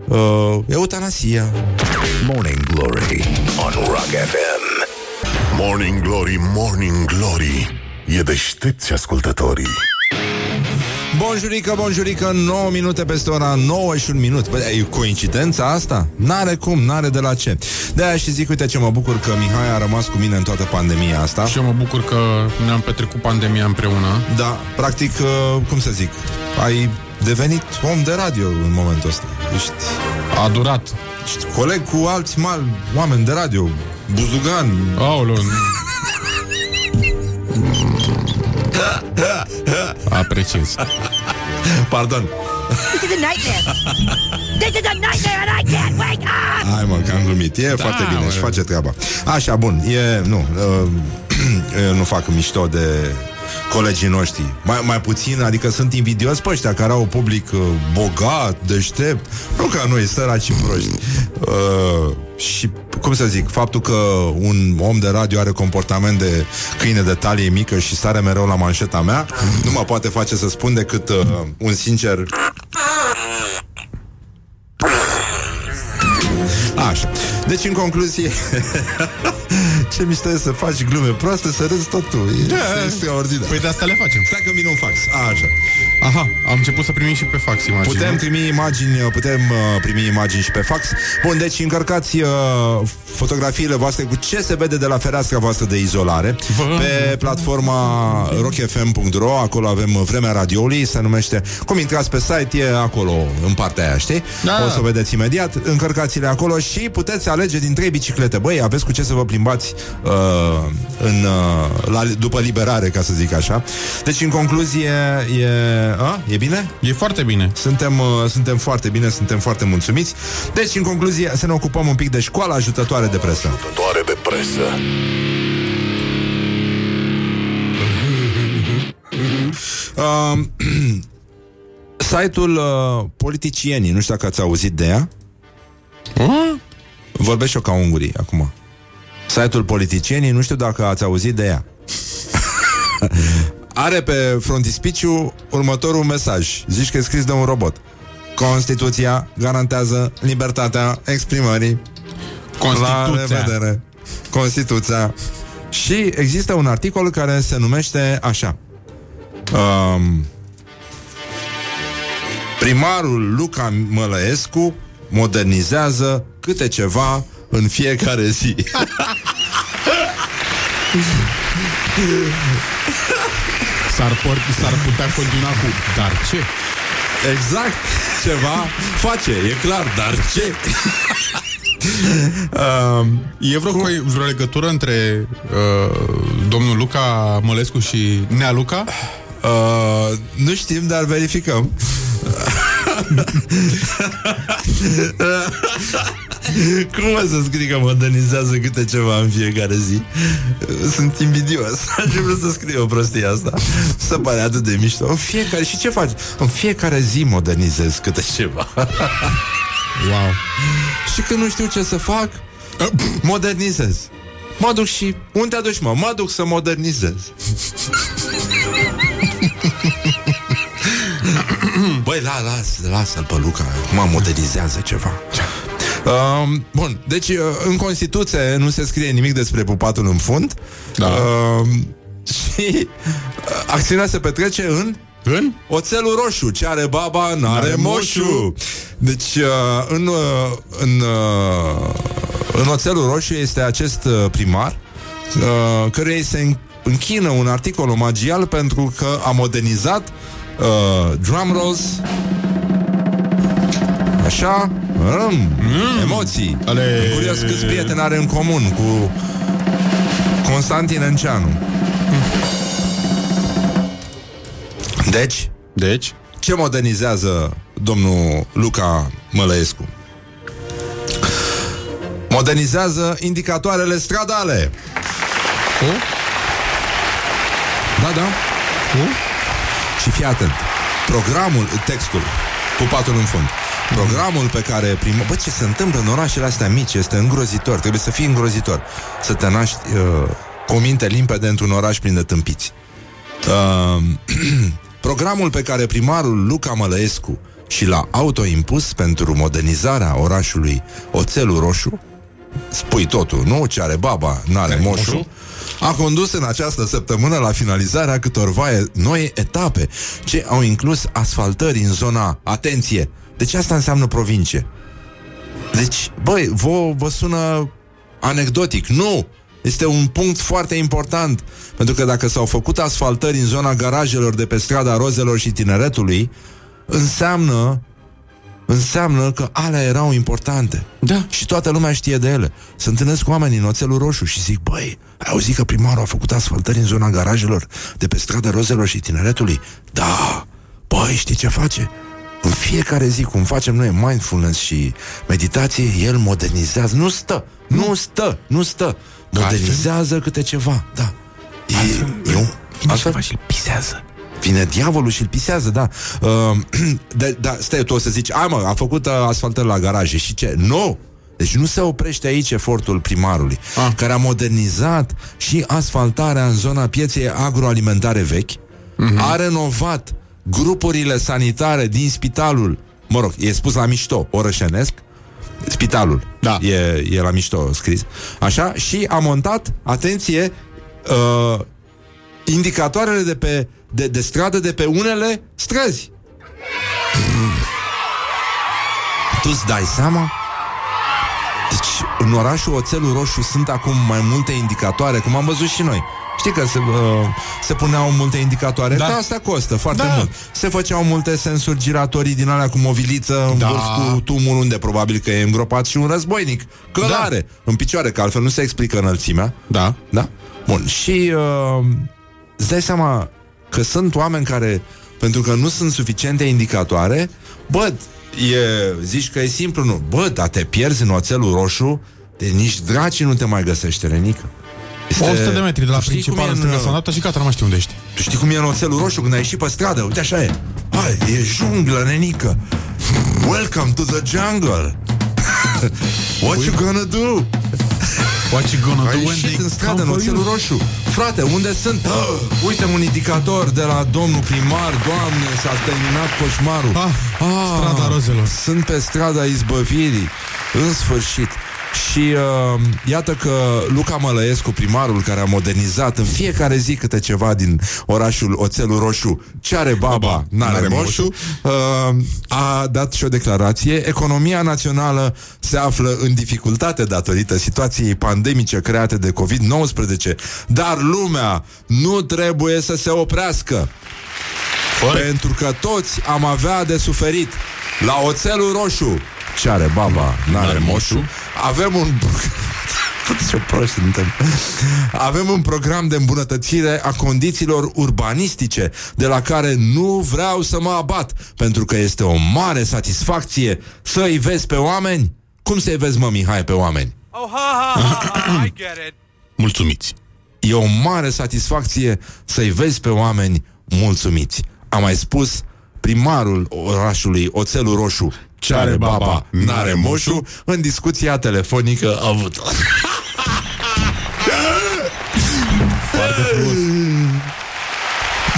uh, eutanasia. Morning Glory on Rock FM. Morning Glory, Morning Glory. E deștepți ascultătorii. Bonjurică, bonjurică, 9 minute peste ora 9 și un minut. Bă, e coincidența asta? N-are cum, n-are de la ce. De-aia și zic, uite ce mă bucur că Mihai a rămas cu mine în toată pandemia asta. Și eu mă bucur că ne-am petrecut pandemia împreună. Da, practic, uh, cum să zic, ai devenit om de radio în momentul ăsta. Ești, A durat. ești coleg cu alți mari oameni de radio. Buzugan. Aoleu. Apreciez. Pardon. This is a nightmare. this is a nightmare and I can't wake up. Hai mă, că am glumit. E Da, foarte bine mă. și face treaba. Așa, bun, e, nu, uh, eu nu fac mișto de colegii noștri. Mai, mai puțin, adică sunt invidios pe ăștia care au public uh, bogat, deștept, nu ca noi, săraci proști. Uh, și, cum să zic, faptul că un om de radio are comportament de câine de talie mică și sare mereu la manșeta mea, nu mă poate face să spun decât uh, un sincer Așa. Deci, în concluzie, ce mișto e să faci glume proaste, să râzi tot tu. E Da. extraordinar. Păi de asta le facem. Stai că vine un fax. A, așa. Aha, am început să primim și pe fax imagini. Putem nu? primi imagini, putem uh, primi imagini și pe fax. Bun, deci încărcați uh, fotografiile voastre cu ce se vede de la fereastra voastră de izolare pe platforma rockfm.ro, acolo avem uh, vremea radioului, se numește, cum intrați pe site, e acolo în partea aia, știi? Da. O să o vedeți imediat, încărcați-le acolo și puteți alege din trei biciclete. Băi, aveți cu ce să vă plimbați uh, în, uh, la, după liberare, ca să zic așa. Deci, în concluzie, e, a? e bine? E foarte bine. Suntem, uh, suntem foarte bine, suntem foarte mulțumiți. Deci, în concluzie, să ne ocupăm un pic de școala ajutătoare de presă. Doare de presă. Uh, site-ul uh, Politicienii, nu știu dacă ați auzit de ea. Vorbesc și eu ca ungurii acum. Site-ul Politicienii, nu știu dacă ați auzit de ea. Are pe frontispiciu următorul mesaj. Zici că e scris de un robot. Constituția garantează libertatea exprimării. La Constituția. revedere. Constituția. Și există un articol care se numește așa. Um, primarul Luca Mălăescu modernizează câte ceva în fiecare zi. S-ar, por- s-ar putea continua cu Dar ce? Exact. Ceva face, e clar, dar ce? um, E vreo, coi, vreo legătură între uh, domnul Luca Mălescu și Nea Luca? Uh, nu știm, dar verificăm. Cum o să scrii că modernizează câte ceva în fiecare zi? Sunt invidios. Aș vrea să scriu o prostie asta. Să pare atât de mișto. În fiecare... Și ce faci? În fiecare zi modernizez câte ceva. Wow. Și când nu știu ce să fac, modernizez. Mă duc și... Unde te aduci, mă? Mă duc să modernizez. Băi, la, las, lasă-l pe Luca Mă modernizează ceva um, Bun, deci uh, în Constituție Nu se scrie nimic despre pupatul în fund Da. um, Și uh, Acțiunea se petrece în În? Oțelul roșu, ce are baba, n-are N-are moșu. moșu. Deci, uh, în, uh, în, uh, în Oțelul roșu este acest uh, primar uh, căruia îi se în- închină un articol omagial pentru că a modernizat uh, drum rolls Așa Așa? Mm. Emoții. Ale... E Curios câți prieteni are în comun cu Constantin Enceanu. Deci, Deci? ce modernizează domnul Luca Mălăescu? Modernizează indicatoarele stradale. O? Da, da. O? Și fii atent. Programul, textul, cu patul în fund. Programul pe care prim... Bă, ce se întâmplă în orașele astea mici este îngrozitor. Trebuie să fii îngrozitor. Să te naști uh, cu o minte limpede într-un oraș plin de tâmpiți. Uh, programul pe care primarul Luca Mălăescu și l-a autoimpus pentru modernizarea orașului Oțelul Roșu spui totul, nu? Ce are baba, n-are moșu. A condus în această săptămână la finalizarea câtorva e- noi etape ce au inclus asfaltări în zona, atenție, deci asta înseamnă provincie. Deci, băi, vă, vă sună anecdotic. Nu! Este un punct foarte important, pentru că dacă s-au făcut asfaltări în zona garajelor de pe strada Rozelor și Tineretului, înseamnă înseamnă că alea erau importante. Da. Și toată lumea știe de ele. Se întâlnesc cu oamenii în oțelul roșu și zic, băi, ai auzit că primarul a făcut asfaltări în zona garajelor de pe strada Rozelor și Tineretului? Da. Băi, știi ce face? În fiecare zi, cum facem noi mindfulness și meditație, el modernizează. Nu stă, nu stă, nu stă. Modernizează câte ceva, da. E, e un... Altfel? și pisează. Vine diavolul și îl pisează, da. Uh, de, da stai tu o să zici, ai mă, a făcut uh, asfaltări la garaje și ce? Nu! Deci nu se oprește aici efortul primarului, Ah. care a modernizat și asfaltarea în zona pieței agroalimentare vechi, Mhm. a renovat grupurile sanitare din spitalul, mă rog, e spus la mișto, orășenesc, spitalul, Da. e, e la mișto scris, așa, și a montat, atenție, uh, indicatoarele de pe de, de stradă de pe unele străzi. Tu îți dai seama? Deci, în orașul Oțelul Roșu sunt acum mai multe indicatoare, cum am văzut și noi. Știi că se, uh, se puneau multe indicatoare Da. da. Asta costă foarte Da. mult Se făceau multe sensuri giratorii din alea cu moviliță În Da. vârf cu tumul unde probabil că e îngropat și un războinic Călare, în picioare, că altfel nu se explică înălțimea Da. da? Bun, și uh, îți dai seama că sunt oameni care, pentru că nu sunt suficiente indicatoare, bă, e, zici că e simplu, nu. Bă, dar te pierzi în oțelul roșu, de nici draci nu te mai găsește, Renică. Este- 100 de metri de la Tu știi cum principal e în în, stânga sau în dreapta și gata, nu mai știu unde ești. Tu știi cum e în oțelul roșu când ai ieșit pe stradă? Uite așa e. Hai, e junglă, nenică. Welcome to the jungle. What you gonna do? What you gonna Ai do when ieșit they în stradă, în come for oțelul you? roșu Frate, unde sunt? Ah, uite un indicator de la domnul primar Doamne, s-a terminat coșmarul Ah, strada rozelor. Sunt pe strada izbăvirii În sfârșit și uh, iată că Luca Mălăescu, primarul care a modernizat în fiecare zi câte ceva din orașul Oțelul Roșu, ce are baba, n-are, n-are moșu, uh, a dat și o declarație. Economia națională se află în dificultate datorită situației pandemice create de COVID-19, dar lumea nu trebuie să se oprească. Pentru că toți am avea de suferit. La oțelul roșu Ce are baba, n-are moșu Avem un ce proști suntem. Avem un program de îmbunătățire a condițiilor urbanistice de la care nu vreau să mă abat, pentru că este o mare satisfacție să-i vezi pe oameni. Cum să-i vezi, mă, Mihai, pe oameni? Oh, ha, ha, ha, ha, I get it. Mulțumiți. E o mare satisfacție să-i vezi pe oameni mulțumiți. A mai spus primarul orașului Oțelul Roșu, ce are baba, n-are moșu, în discuția telefonică avută. Foarte frumos.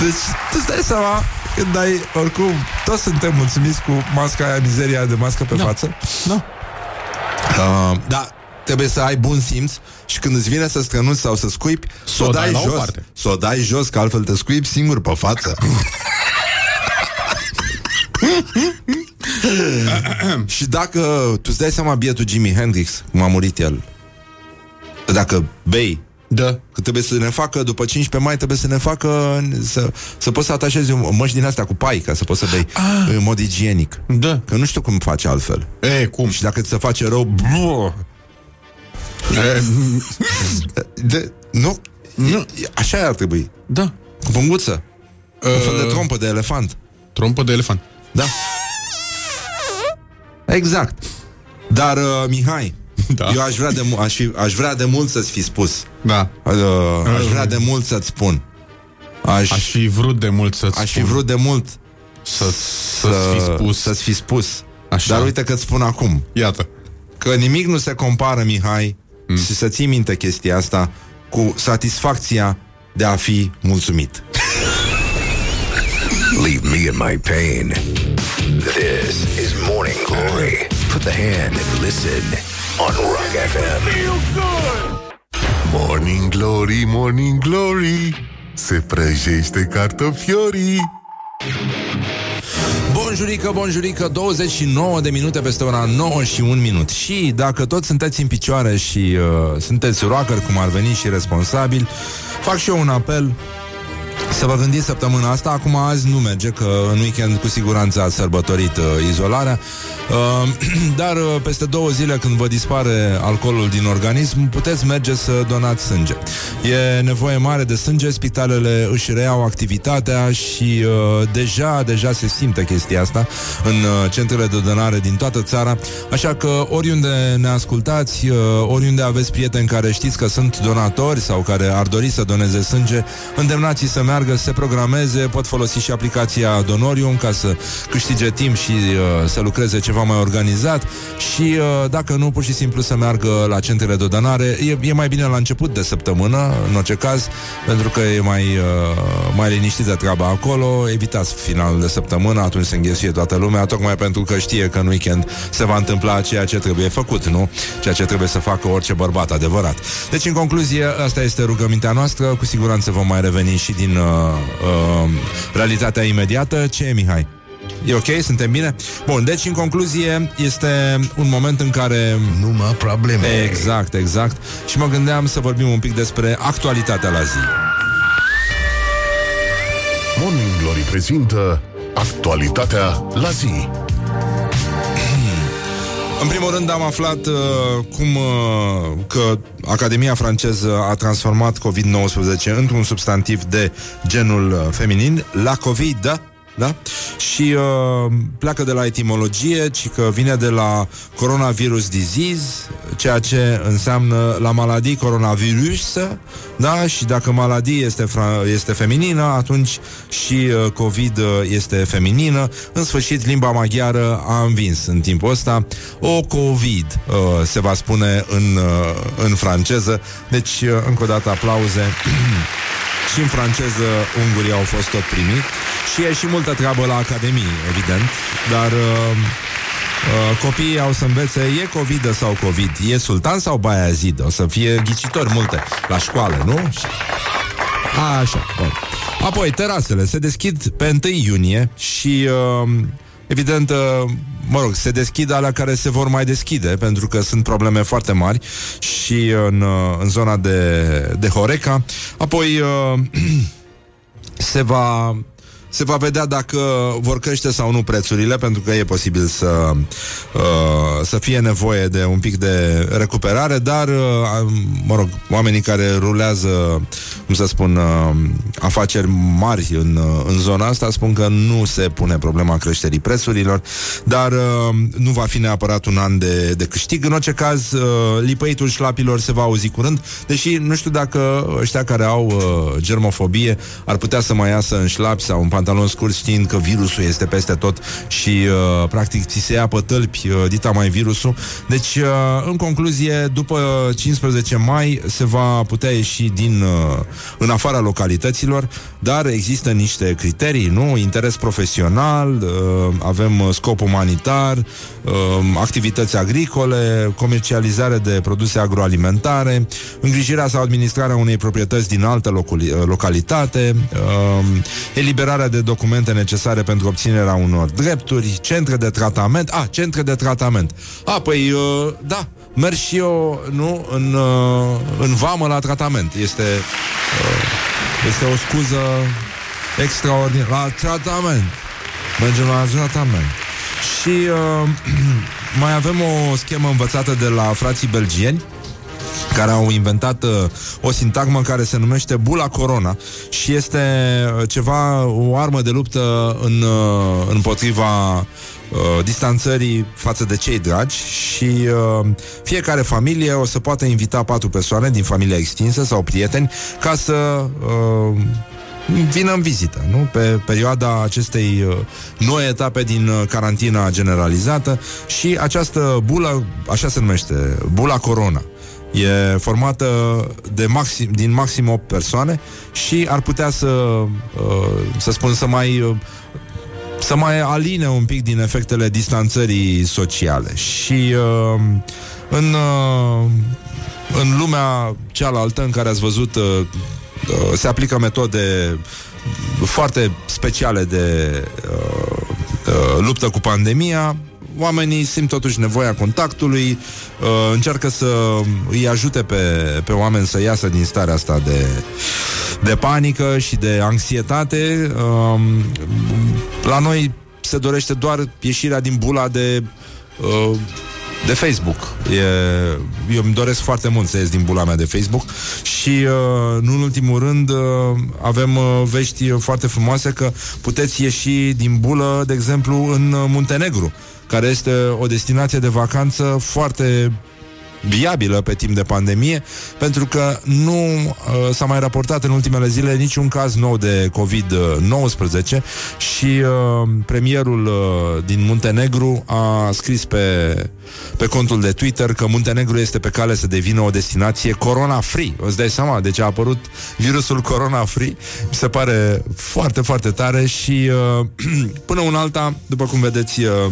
Deci, tu îți dai seama când ai, oricum, toți suntem mulțumiți cu masca aia, mizeria de mască pe Da. față. Da. Uh, da, trebuie să ai bun simț și când îți vine să strănuți sau să scuipi, să o dai, la o jos. parte. Să o dai jos, că altfel te scuipi singur pe față. și dacă tu îți dai seama bietul Jimi Hendrix, cum a murit el, dacă bei Da. Că trebuie să ne facă, după 15 mai, trebuie să ne facă să, să poți să atașezi un- măști din astea cu pai, ca să poți să bei Ah. în mod igienic. Da. Că nu știu cum faci altfel. E, cum? Și dacă ți se face rău, bluh, E, de, nu, nu, așa ar trebui. da. Cu punguță. Uh, Un fel de trompă de elefant. Trompă de elefant. Da. Exact. Dar, uh, Mihai, Da. eu aș vrea, de, mu- aș, fi, aș vrea de mult să-ți fi spus. Da. Uh, aș vrea de mult să-ți spun. Aș, Aș fi vrut de mult să-ți aș fi spun. vrut de mult să, să-ți fi spus. Să-ți fi spus. Așa. Dar uite că-ți spun acum. Iată. Că nimic nu se compară, Mihai, mm. și să ții minte chestia asta, cu satisfacția de a fi mulțumit. Leave me in my pain. This is Morning Glory. Put the hand and listen on Rock FM. Morning Glory, Morning Glory Se prăjește cartofiorii Bonjurică, bonjurică, 29 de minute peste ora 9 și 1 minut. Și dacă toți sunteți în picioare și uh, sunteți rocker, cum ar veni și responsabil, fac și eu un apel să vă gândiți săptămâna asta. Acum azi nu merge, că în weekend cu siguranță ați sărbătorit uh, izolarea. Uh, dar uh, peste două zile când vă dispare alcoolul din organism, puteți merge să donați sânge. E nevoie mare de sânge, spitalele își reiau activitatea și uh, deja, deja se simte chestia asta în uh, centrele de donare din toată țara. Așa că oriunde ne ascultați, uh, oriunde aveți prieteni care știți că sunt donatori sau care ar dori să doneze sânge, îndemnați să meargă, să se programeze, pot folosi și aplicația Donorium ca să câștige timp și uh, să lucreze ceva mai organizat și uh, dacă nu, pur și simplu să meargă la centrele de donare. E, e mai bine la început de săptămână, în orice caz, pentru că e mai, uh, mai liniștită treaba acolo. Evitați finalul de săptămână, atunci se înghesuie toată lumea, tocmai pentru că știe că în weekend se va întâmpla ceea ce trebuie făcut, nu? Ceea ce trebuie să facă orice bărbat adevărat. Deci, în concluzie, asta este rugămintea noastră. Cu siguranță vom mai reveni și din uh, uh, realitatea imediată. Ce e, Mihai? E ok? Suntem bine? Bun, deci în concluzie este un moment în care... Numai probleme. Exact, exact. Și mă gândeam să vorbim un pic despre actualitatea la zi. Morning Glory prezintă Actualitatea la zi În primul rând am aflat uh, cum uh, că Academia franceză a transformat COVID-19 într-un substantiv de genul uh, feminin, la COVID, da? Da? Și uh, pleacă de la etimologie, ci că vine de la coronavirus disease, ceea ce înseamnă la maladie coronavirus, da? Și dacă maladie este, fra- este feminină, atunci și uh, COVID uh, este feminină. În sfârșit, limba maghiară a învins în timpul ăsta. O COVID uh, se va spune în, uh, în franceză. Deci, uh, încă o dată, aplauze. Și în franceză ungurii au fost tot primit Și e și multă treabă la Academie, evident Dar uh, uh, copiii au să învețe E COVID sau COVID E sultan sau Bayazid O să fie ghicitori multe la școală, nu? A, așa, bun. Apoi, terasele se deschid pe 1 iunie și, uh, evident, uh, mă rog, se deschid alea care se vor mai deschide, pentru că sunt probleme foarte mari și în, uh, în zona de, de Horeca. Apoi, uh, se va se va vedea dacă vor crește sau nu prețurile, pentru că e posibil să, uh, să fie nevoie de un pic de recuperare, dar, uh, mă rog, oamenii care rulează, cum să spun, uh, afaceri mari în, uh, în zona asta spun că nu se pune problema creșterii prețurilor, dar uh, nu va fi neapărat un an de, de câștig. În orice caz, uh, lipăitul șlapilor se va auzi curând, deși nu știu dacă ăștia care au uh, germofobie ar putea să mai iasă în șlapi sau în pantaloni scurți știind că virusul este peste tot și uh, practic ți se ia pe tălpi uh, dita mai virusul. Deci, uh, în concluzie, după 15 mai se va putea ieși din uh, în afara localităților, dar există niște criterii, nu? Interes profesional, uh, avem uh, scop umanitar, uh, activități agricole, comercializare de produse agroalimentare, îngrijirea sau administrarea unei proprietăți din altă loculi- uh, localitate, uh, eliberarea de documente necesare pentru obținerea unor drepturi, centre de tratament. A, centre de tratament. A, păi, uh, da, merg și eu, nu, în, uh, în vamă la tratament. Este, uh, este o scuză extraordinară. La tratament. Mergem la tratament. Și uh, mai avem o schemă învățată de la frații belgieni care au inventat uh, o sintagmă care se numește bula corona și este uh, ceva, o armă de luptă în, uh, împotriva uh, distanțării față de cei dragi și uh, fiecare familie o să poată invita patru persoane din familia extinsă sau prieteni ca să uh, vină în vizită, nu? Pe perioada acestei uh, noi etape din uh, carantina generalizată și această bulă, așa se numește, bula corona. E formată de maxim, din maxim 8 persoane și ar putea să, uh, să spun, să mai uh, să mai aline un pic din efectele distanțării sociale. Și uh, în, uh, în lumea cealaltă în care ați văzut uh, uh, se aplică metode foarte speciale de uh, uh, luptă cu pandemia, oamenii simt totuși nevoia contactului, uh, încearcă să îi ajute pe, pe oameni să iasă din starea asta de, de panică și de anxietate. Uh, la noi se dorește doar ieșirea din bula de uh, de Facebook. E, eu îmi doresc foarte mult să ies din bula mea de Facebook și, uh, nu în ultimul rând, uh, avem uh, vești foarte frumoase că puteți ieși din bulă, de exemplu, în uh, Muntenegru, care este o destinație de vacanță foarte viabilă pe timp de pandemie, pentru că nu uh, s-a mai raportat în ultimele zile niciun caz nou de COVID-19 și uh, premierul uh, din Muntenegru a scris pe, pe contul de Twitter că Muntenegru este pe cale să devină o destinație corona-free. Îți dai seama? Deci a apărut virusul corona-free. Mi se pare foarte, foarte tare și uh, până un alta, după cum vedeți... Uh,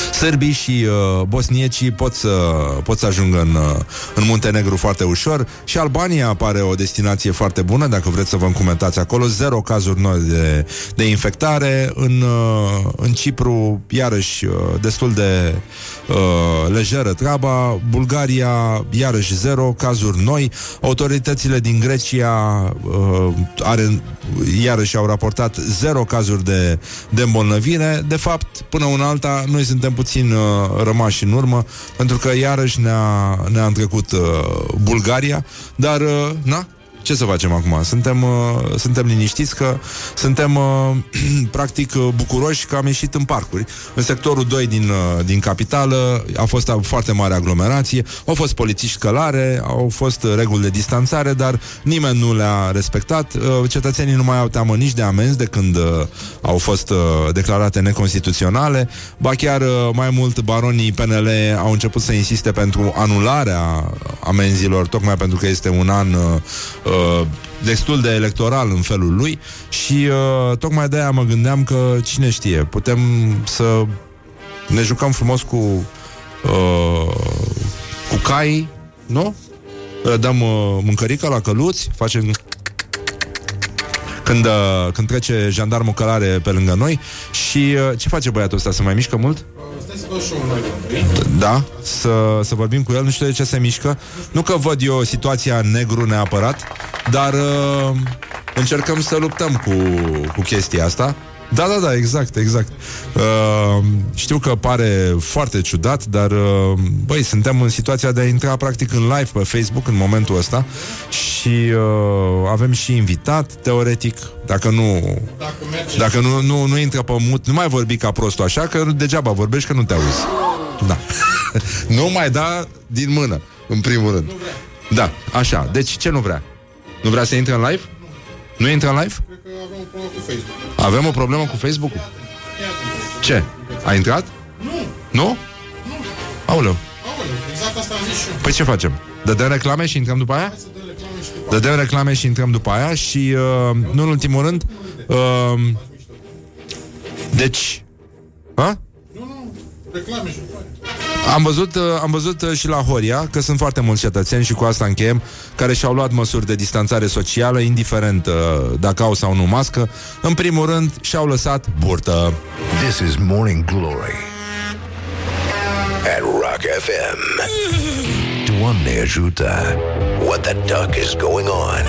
Sârbii și uh, bosniecii pot să, pot să ajungă în, uh, în Muntenegru foarte ușor și Albania pare o destinație foarte bună, dacă vreți să vă încumentați acolo. Zero cazuri noi de, de infectare. În, uh, în Cipru, iarăși, uh, destul de uh, lejeră treaba. Bulgaria, iarăși zero cazuri noi. Autoritățile din Grecia uh, are, iarăși au raportat zero cazuri de, de îmbolnăvire. De fapt, până una alta, noi suntem puțin uh, rămași în urmă, pentru că iarăși ne-a, ne-a întrecut uh, Bulgaria, dar, uh, na, ce să facem acum? Suntem, uh, suntem liniștiți că suntem uh, practic uh, bucuroși că am ieșit în parcuri. În sectorul 2 din, uh, din capitală a fost uh, foarte mare aglomerație, au fost polițiști călare, au fost uh, reguli de distanțare, dar nimeni nu le-a respectat. Uh, cetățenii nu mai au teamă nici de amenzi de când uh, au fost uh, declarate neconstituționale, ba chiar uh, mai mult baronii PNL au început să insiste pentru anularea amenzilor, tocmai pentru că este un an uh, uh, destul de electoral în felul lui și uh, tocmai de aia mă gândeam că cine știe, putem să ne jucăm frumos cu uh, cu cai, nu? Le dăm uh, mâncărică la căluți, facem când, uh, când trece jandarmul călare pe lângă noi și uh, ce face băiatul ăsta? Se mai mișcă mult? Da, să, să vorbim cu el, nu știu de ce se mișcă. Nu că văd eu situația în negru neapărat, dar uh, încercăm să luptăm cu, cu chestia asta. Da, da, da, exact, exact. Uh, știu că pare foarte ciudat, dar uh, băi, suntem în situația de a intra practic în live pe Facebook în momentul ăsta și uh, avem și invitat, teoretic, dacă nu dacă nu, nu, nu intră pe mut, nu mai vorbi ca prostul așa, că degeaba vorbești că nu te auzi. Da. nu mai da din mână, în primul rând. Da, așa. Deci ce nu vrea? Nu vrea să intre în live? Nu intră în live? Avem o problemă cu Facebook-ul? Ce? A intrat? Nu. Nu? Aoleu. Exact asta am zis și eu. Păi ce facem? Dădem reclame și intrăm după aia? Dădem reclame și intrăm după aia și, uh, nu în ultimul rând, uh, deci... Ha? Nu, nu, reclame și după aia. Am văzut, uh, am văzut uh, și la Horia că sunt foarte mulți cetățeni și cu asta încheiem care și-au luat măsuri de distanțare socială, indiferent uh, dacă au sau nu mască. În primul rând, și-au lăsat burtă. This is Morning Glory at Rock FM. Doamne ajută! What the duck is going on?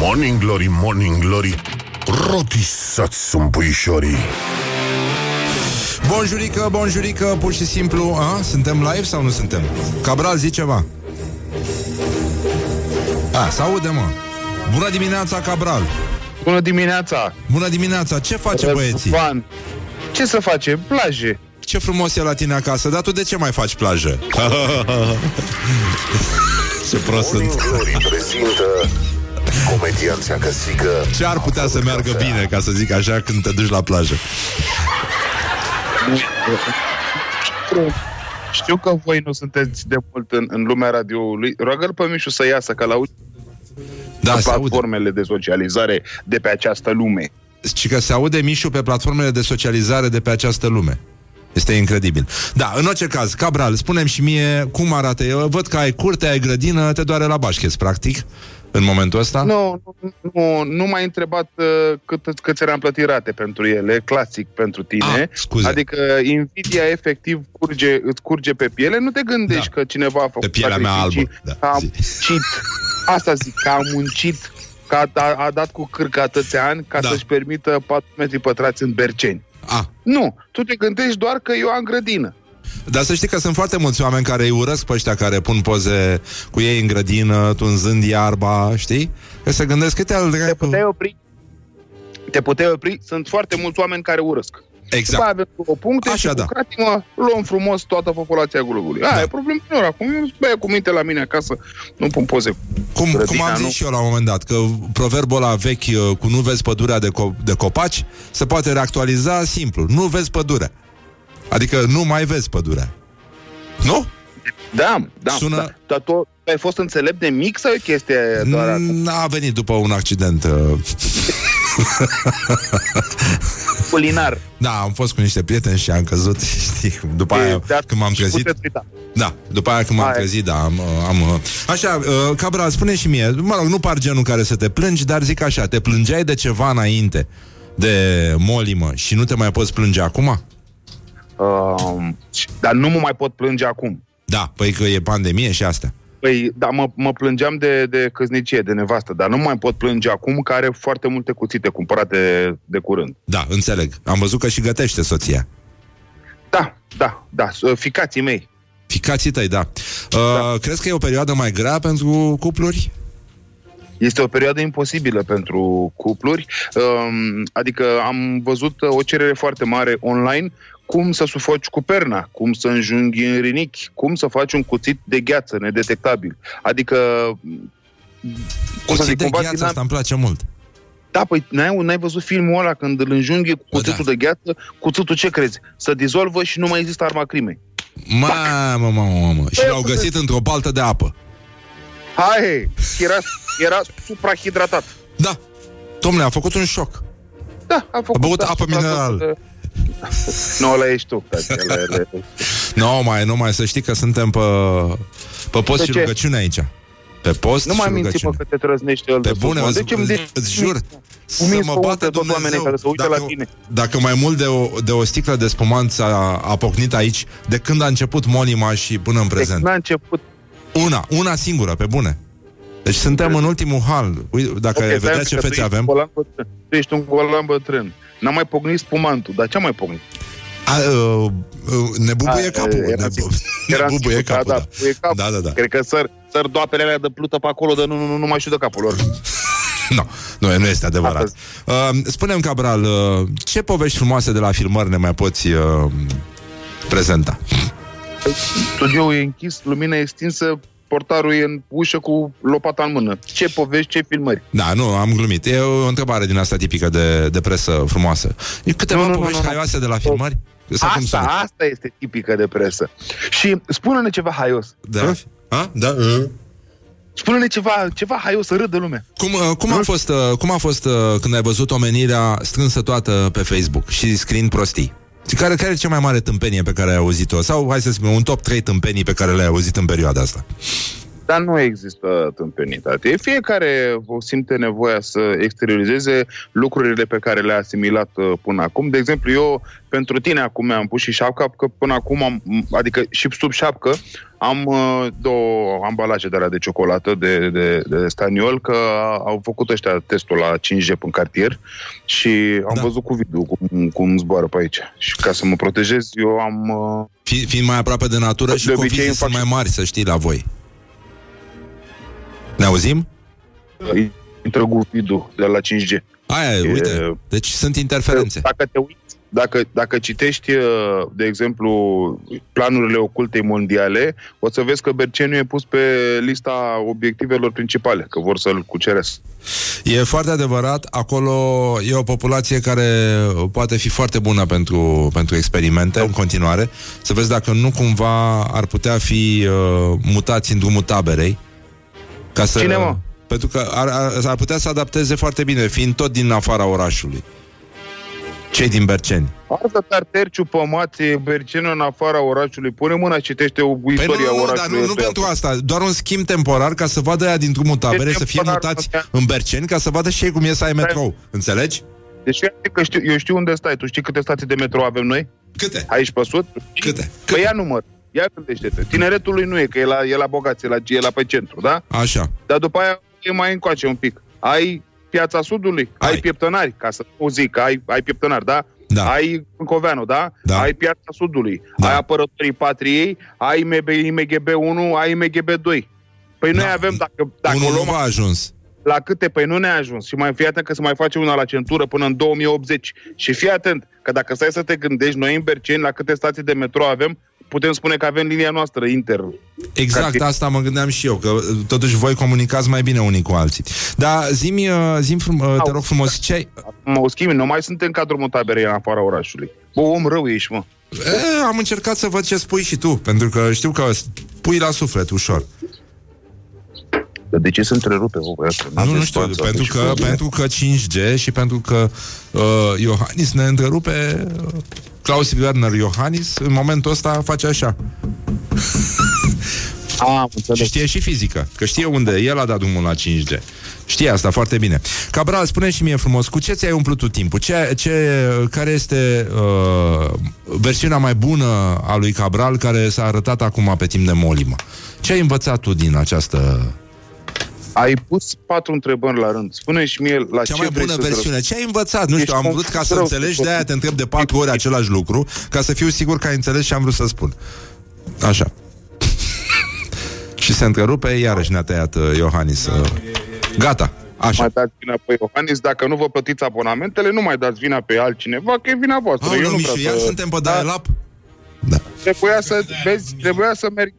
Morning Glory, Morning Glory Rotisați sunt puișorii Bonjurică, bonjurică, pur și simplu a? Suntem live sau nu suntem? Cabral, zi ceva A, să aude, mă Bună dimineața, Cabral Bună dimineața! Bună dimineața, ce face băieții? Fan. Ce să face? Plaje. Ce frumos e la tine acasă, dar tu de ce mai faci plajă? ce prost sunt Morning Glory prezintă comedianța căsică Ce ar putea să meargă bine, ca să zic așa, când te duci la plajă? Știu că voi nu sunteți de mult în, în lumea radioului. Roagă-l pe Mișu să iasă, că la da, platformele de socializare de pe această lume. Și că se aude Mișu pe platformele de socializare de pe această lume. Este incredibil. Da, în orice caz, Cabral, spunem și mie cum arată. Eu văd că ai curte, ai grădină, te doare la bașcheț, practic, în momentul ăsta. Nu, nu, nu, nu m-ai întrebat uh, cât, cât ți-am plătit rate pentru ele, clasic pentru tine. Ah, scuze. Adică invidia efectiv curge, îți curge pe piele, nu te gândești da. că cineva a făcut Pe pielea mea sacrificii, albă, da, că a muncit, asta zic, că a muncit, că a, a, a dat cu cârcă atâția ani ca Da. să-și permită 4 metri pătrați în Berceni. Ah. Nu, tu te gândești doar că eu am grădină. Dar să știi că sunt foarte mulți oameni care îi urăsc pe ăștia care pun poze cu ei în grădină, tunzând iarba, știi? Că se gândesc câte al Te puteai opri. Te puteai opri. Sunt foarte mulți oameni care urăsc. Exact. După aia avem două puncte Așa, și da. cu cratimă luăm frumos toată populația gulugului. Aia Da. e problema lor. Acum eu băie cu minte la mine acasă, nu pun poze. Cum, Grădina, cum am zis nu? și eu la un moment dat, că proverbul ăla vechi uh, cu nu vezi pădurea de, co- de copaci se poate reactualiza simplu. Nu vezi pădurea. Adică nu mai vezi pădurea. Nu? Da, da. Sună- da. Dar tu ai fost înțelept de mic sau e chestia aia doar acum? N-a venit după un accident. uh, Culinar. Da, am fost cu niște prieteni și am căzut, știi, după aia, Dar când m-am și trezit... puteți uita. Da, după aia când m-am Hai. trezit, da, am... am uh, așa, uh, Cabra, spune și mie, mă rog, nu par genul care să te plângi, dar zic așa, te plângeai de ceva înainte de molimă și nu te mai poți plânge acum? Uh, dar nu mă mai pot plânge acum. Da, păi că e pandemie și asta. Păi, da, mă, mă plângeam de, de căsnicie, de nevastă, dar nu mai pot plânge acum, că are foarte multe cuțite cumpărate de, de curând. Da, înțeleg. Am văzut că și gătește soția. Da, da, da, s- ficații mei. Ficații tăi, da. Uh, da. Crezi că e o perioadă mai grea pentru cupluri? Este o perioadă imposibilă pentru cupluri, um, adică am văzut uh, o cerere foarte mare online cum să sufoci cu perna, cum să înjunghi în rinichi, cum să faci un cuțit de gheață nedetectabil. Adică... cum să Cuțit zic, de cumva gheață, din- asta îmi place mult. Da, păi n-ai, n-ai văzut filmul ăla când îl înjunghi cu cuțitul da. de gheață, cuțitul ce crezi? Să dizolvă și nu mai există arma crimei. Mamă, mamă, mamă. Și Păi, l-au puteți- găsit într-o baltă de apă. Hai, era, era suprahidratat. Da. Domnule, a făcut un șoc. Da, a făcut... A băut da, apă suprahidratat. minerală. Nu, ăla ești tu, frate. ăla e- Nu mai, nu mai, să știi că suntem pe, pe post De și ce? rugăciune aici. Pe post Nu și mai minți rugăciune. că te trăznește el Pe de sus, bune, mă. îți, Deci îmi îți, zici- îți jur Să minți mă pe bată toți oamenii Dumnezeu care se uită dacă, la tine. dacă mai mult de o, de o sticlă de spumant a, a pocnit aici De când a început Molima și până în De prezent când a început... Una, una singură, pe bune Deci suntem în ultimul hal Uite, Dacă Ok, ai stai vedea un ce pic, că fețe tu ești avem un golan bătrân. Tu ești un golan bătrân. N-am mai pocnit spumantul, dar ce am mai pocnit? a, uh, uh, Ne bubuie A, capul era Ne, sigur. bu- ne Era bubuie sigur, capul da, da. da, bubuie capul. da, da, da. Cred că săr, săr doapele alea de plută pe acolo, dar nu, nu, nu, nu mai știu de capul lor. Nu, nu, nu este adevărat. Uh, spune-mi, Cabral, uh, ce povești frumoase de la filmări ne mai poți uh, prezenta? Studioul e închis, lumina e extinsă, portarul e în ușă cu lopata în mână. Ce povești, ce filmări? Da, nu, am glumit. E o întrebare din asta tipică de, de presă frumoasă. E câteva Nu, nu, nu, povești nu, nu. haioase de la filmări? Sau cum Asta, sună? asta este tipică de presă. Și spune-ne ceva haios. Da? A? Da? Uh. Spune-ne ceva, ceva haios, să râdă lumea. Cum, uh, cum, a fost, uh, cum a fost uh, când ai văzut omenirea strânsă toată pe Facebook și scriind prostii? Care, care e cea mai mare tâmpenie pe care ai auzit-o? Sau, hai să spunem, un top 3 tâmpenii pe care le-ai auzit în perioada asta? Dar nu există tâmpenitate. Fiecare o simte nevoia să exteriorizeze lucrurile pe care le-a asimilat uh, până acum. De exemplu, eu pentru tine acum mi-am pus și șapca, că până acum, am, adică și sub șapcă, am uh, două ambalaje de alea de ciocolată de, de, de staniol, că au făcut ăștia testul la 5G în cartier și am da. văzut cu video cum, cum zboară pe aici. Și ca să mă protejez, eu am... Uh, Fi, fiind mai aproape de natură De și obicei convizii îmi sunt fac mai mari, să știi, la voi. Ne auzim? intră cu video de la 5G. Aia e, uite. Deci sunt interferențe. Dacă te uiți, dacă, dacă citești, uh, de exemplu, planurile ocultei mondiale, o să vezi că Berceniu e pus pe lista obiectivelor principale, că vor să-l cuceresc. E foarte adevărat, acolo e o populație care poate fi foarte bună pentru, pentru experimente în continuare. Să vezi dacă nu cumva ar putea fi uh, mutați în drumul taberei. Ca să, Cine, mă? Pentru că ar, ar, ar putea să adapteze foarte bine, fiind tot din afara orașului. Cei din Berceni. Artă Tarterciu, Pămațe, Berceniu în afara orașului. Pune mâna, citește o Păi istoria nu, nu, nu, dar orașului. nu, nu ăsta. pentru asta, doar un schimb temporar ca să vadă ea din drumul tabere, să fie temporar, mutați nu în Berceni, ca să vadă și ei cum e să ai metrou. Înțelegi? Deci eu, că știu, eu știu unde stai. Tu știi câte stații de metrou avem noi? Câte? Aici pe sud? Câte? Păi ia număr. Ia gândește-te. Tineretul lui nu e, că e la, e la bogați, e la, e la pe centru, da? Așa. Dar după aia e mai încoace un pic. Ai piața sudului, ai, ai pieptănari, ca să nu zic, că ai, ai pieptănari, da? Da. Ai Încoveanu, da? Da. Ai piața sudului, da. ai apărătorii patriei, ai MB, IMGB 1, ai IMGB 2. Păi noi avem, dacă, dacă Unul o nu luăm v-a ajuns. la câte? Păi nu ne-a ajuns. Și mai fii atent că se mai face una la centură până în 2080. Și fii atent că dacă stai să te gândești, noi în Berceni, la câte stații de metrou avem, putem spune că avem linia noastră inter. Exact, Ca- asta mă gândeam și eu, că uh, totuși voi comunicați mai bine unii cu alții. Dar zi-mi, uh, zi-mi frum, uh, te rog frumos, ce ai... Mă schimbi, nu mai sunt în cadrul taberei în afara orașului. Bă, om rău ești, mă. E, am încercat să văd ce spui și tu, pentru că știu că pui la suflet ușor. Dar de ce se întrerupe, bă, băiatul? Nu, nu N-aveți știu, față, pentru deci, că, bă, pentru că 5G și pentru că uh, Iohannis ne întrerupe uh, Klaus Werner Iohannis în momentul ăsta face așa. Am și știe și fizică, că știe unde el a dat drumul la 5G. Știe asta foarte bine. Cabral, spune și mie frumos, cu ce ți-ai umplut tu timpul? Ce, ce, care este uh, versiunea mai bună a lui Cabral care s-a arătat acum pe timp de molimă? Ce ai învățat tu din această... Ai pus patru întrebări la rând. Spune și mie la Cea ce mai vrei bună să versiune. Ce ai învățat? Nu știu, Ești am vrut ca să rău, înțelegi, de-aia te întreb de patru ori același lucru, ca să fiu sigur că ai înțeles și am vrut să spun. Așa. și se întrerupe, iarăși ne-a tăiat uh, Iohannis. Uh. Gata, așa. Mai dați vina pe Iohannis, dacă nu vă plătiți abonamentele, nu mai dați vina pe altcineva, că e vina voastră. Aoleu, Eu nu Mișu, vreau iar să... suntem pe dial-up? Trebuia să, vezi, trebuia să merg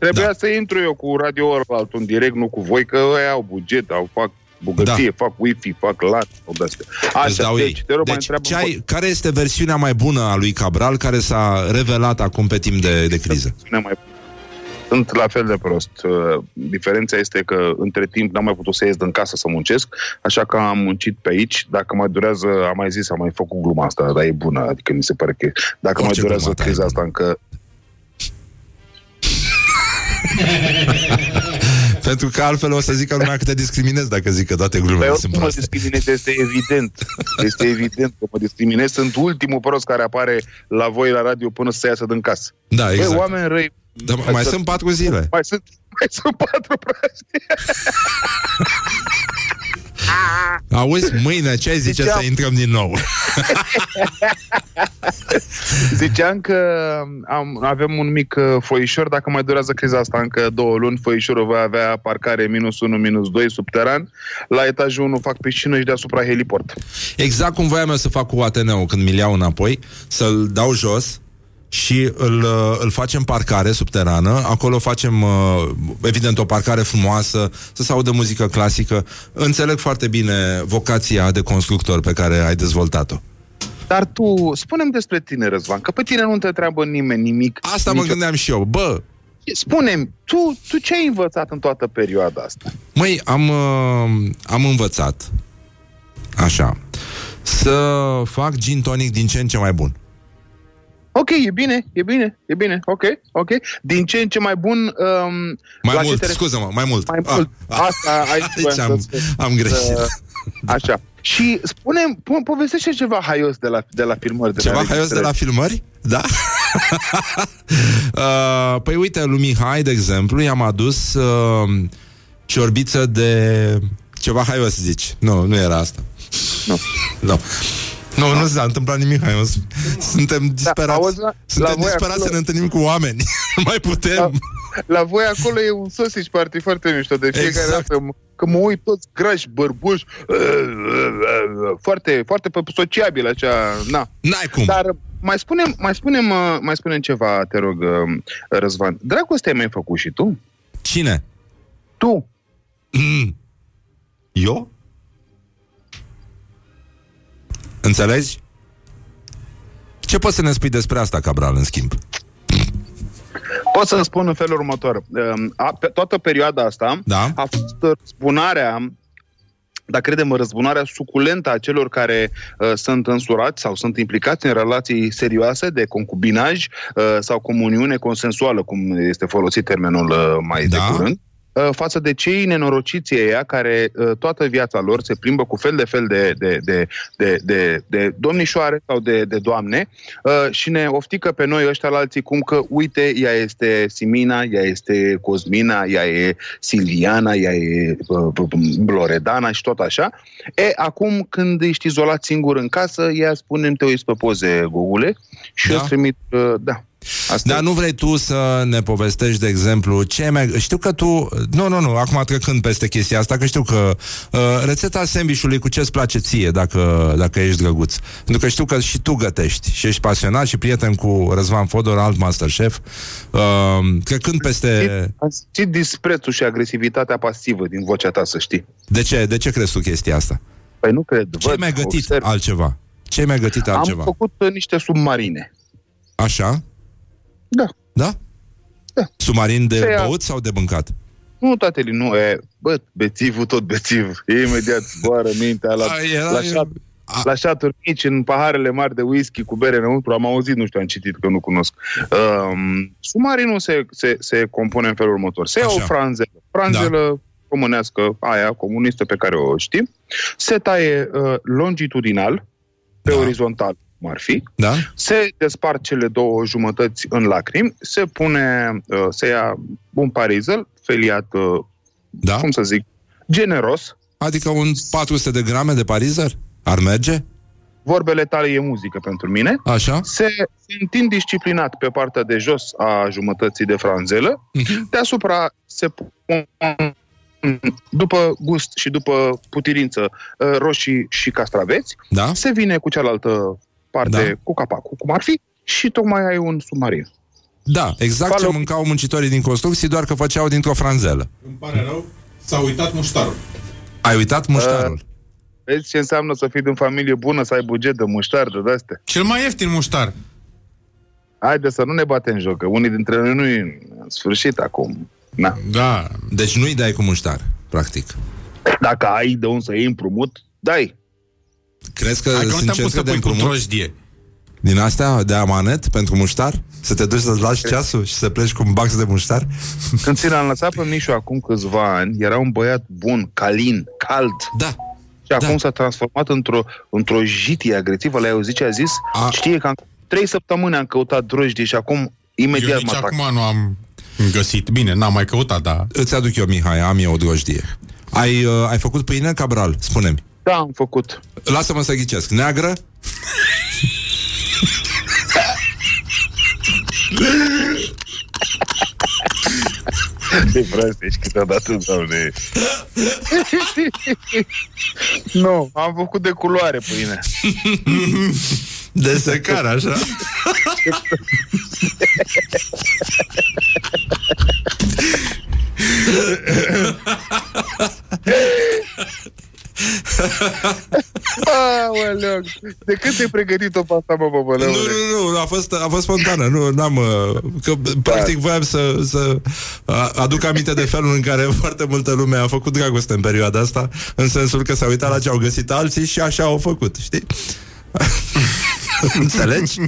Trebuia Da. să intru eu cu radio altul în direct, nu cu voi, că ei au buget, au fac bogăție, fac wifi, fac lat, sau de-astea. Îți Așa, dau deci, ei. te rog, mai deci întreabă ce ai, care este versiunea mai bună a lui Cabral care s-a revelat acum pe timp de, de criză? Versiunea mai sunt la fel de prost. Uh, Diferența este că între timp n-am mai putut să ies din casă să muncesc, așa că am muncit pe aici. Dacă mai durează, am mai zis, am mai făcut gluma asta, dar e bună, adică mi se pare că dacă Orice mai durează glumă ta e criza asta încă Pentru că altfel o să zică lumea că te discriminez dacă zic că toate Păi glumele sunt oricum mă proaste. discriminez, este evident. Este evident că mă discriminez. Sunt ultimul prost care apare la voi la radio până să se iasă din casă. Da, Băi, exact. oameni răi. Dar mai sunt patru zile. Mai sunt, mai sunt patru proști. Auzi, mâine ce ai zice Ziceam- să intrăm din nou? Ziceam că am, avem un mic uh, foișor, dacă mai durează criza asta încă două luni, foișorul va avea parcare minus 1, minus 2 subteran. La etajul 1 fac piscină și deasupra heliport. Exact cum voiam eu să fac cu Ateneu când mi-l iau înapoi, să-l dau jos și îl, uh, îl facem parcare subterană. Acolo facem, uh, evident, o parcare frumoasă, să se audă muzică clasică. Înțeleg foarte bine vocația de constructor pe care ai dezvoltat-o. Dar tu, spunem despre tine, Răzvan, că pe tine nu te întreabă nimeni nimic. Asta mă gândeam și eu. Bă, Spune-mi, tu, tu ce ai învățat în toată perioada asta? Măi, am, uh, am învățat Așa Să fac gin tonic din ce în ce mai bun Ok, e bine, e bine, e bine, ok, ok. Din ce în ce mai bun... Um, Mai la mult, ce te scuză-mă, mai mult. Mai mult. Asta aici Aici voiam am, să spun. am greșit. Uh, Așa. Și spune po- povestește ceva haios de la, de la filmări. De Ceva la haios de la filmări? Da? uh, păi uite, lui Mihai, de exemplu, i-am adus uh, ciorbiță de... Ceva haios, zici. Nu, nu era asta. Nu. Nu. Nu, nu s-a întâmplat nimic haios. Suntem disperați. auzi, la- Suntem la voi disperați acolo- să ne întâlnim cu oameni. nu mai putem. La, la voi acolo e un sausage party foarte mișto. De fiecare Exact. dată mă- că mă uit toți grași, bărbuși, foarte, foarte pe- sociabil, așa, na. N-ai cum. Dar mai spunem, mai spunem, uh, mai spunem ceva, te rog, uh, Răzvan. Dragoste ai mai făcut și tu? Cine? Tu. Mm. Eu? Înțelegi? Ce poți să ne spui despre asta, Cabral, în schimb? Pot să spun în felul următor. Um, A, pe toată perioada asta Da. a fost răzbunarea dar credem răzbunarea suculentă a celor care uh, sunt însurați sau sunt implicați în relații serioase de concubinaj uh, sau comuniune consensuală, cum este folosit termenul uh, mai Da. de curând, uh, față de cei nenorociți ăia care uh, toată viața lor se plimbă cu fel de fel de, de, de, de, de, de domnișoare sau de, de doamne uh, și ne oftică pe noi ăștia la alții cum că, uite, ea este Simina, ea este Cosmina, ea e Silviana, ea e uh, Loredana și tot așa. E, acum când ești izolat singur în casă, ea spune te uiți pe poze Google și Da. eu îți trimit, uh, da. Asta Dar nu vrei tu să ne povestești, de exemplu, ce ai mai... Știu că tu... Nu, nu, nu, acum trecând peste chestia asta, că știu că uh, rețeta sandvișului cu ce-ți place ție, dacă, dacă ești drăguț. Pentru că știu că și tu gătești și ești pasionat și prieten cu Răzvan Fodor, alt Masterchef. Uh, trecând peste... Am simțit disprețul și agresivitatea pasivă din vocea ta, să știi. De ce? De ce crezi tu chestia asta? Păi nu cred. Ce ai mai gătit altceva? Ce ai mai gătit altceva? Am făcut uh, niște submarine. Așa? Da. Da? Da. Submarin de Se ia- băut sau de mâncat? Nu, tatăli, nu, e, bă, bețivul tot bețiv. E imediat zboară mintea la, A, era- la, șat, la șaturi mici, în paharele mari de whisky cu bere înăuntru. Am auzit, nu știu, am citit, că nu cunosc. Um, submarinul se, se, se compune în felul următor. Se ia o Așa. franzelă. Franzelă da. românească, aia, comunistă pe care o știm. Se taie uh, longitudinal, pe Da. orizontal, cum ar fi. Da? Se despart cele două jumătăți în lacrimi, se pune, uh, se ia un parizel feliat, uh, Da? cum să zic, generos. Adică un 400 de grame de parizer? Ar merge? Vorbele tale e muzică pentru mine. Așa? Se, se întind disciplinat pe partea de jos a jumătății de franzelă. Mhm. Deasupra se pun după gust și după putirință uh, roșii și castraveți. Da? Se vine cu cealaltă parte, Da. cu capacul, cum ar fi, și tocmai ai un submarin. Da, exact ce Follow- mâncau muncitorii din construcții, doar că făceau dintr-o franzelă. Îmi pare rău, s-a uitat muștarul. Ai uitat muștarul? Vezi ce înseamnă să fii din familie bună, să ai buget de muștar, de astea. Cel mai ieftin muștar. Haide să nu ne batem joc, că unii dintre noi nu e în sfârșit acum. Na. Da. Deci nu-i dai cu muștar, practic. Dacă ai de unde să iei împrumut, dai. Crezi că Hai că nu sunt te-am pus cercuri să de pui cu împrumut drojdie. din astea de amanet pentru muștar? Să te duci să-ți lași ceasul și să pleci cu un bax de muștar? Când ți l-am lăsat pe Mișu acum câțiva ani, era un băiat bun, calin, cald. Da. Și acum s-a transformat într-o, într-o jitie agresivă. Le-ai auzit ce a zis? A- Știe că am, trei săptămâni am căutat drojdie și acum Eu imediat nici mă atac. acum nu am găsit. Bine, n-am mai căutat, dar... Îți aduc eu, Mihai, am eu o drojdie. Ai, uh, ai făcut pâine, Cabral? Spune-mi. Da, am făcut. Lasă-mă să ghicesc. Neagră? De prost ești câteodată, doamne. nu, am făcut de culoare pâine. De secar, așa? Aoleu, de când te-ai pregătit-o pe asta, mă, Nu, băbălăule? nu, nu, a fost, a fost spontană. Nu, n-am, uh, că, practic voiam să, să uh, aduc aminte de felul în care foarte multă lume a făcut dragoste în perioada asta, în sensul că s-a uitat la ce au găsit alții și așa au făcut, știi? Înțelegi?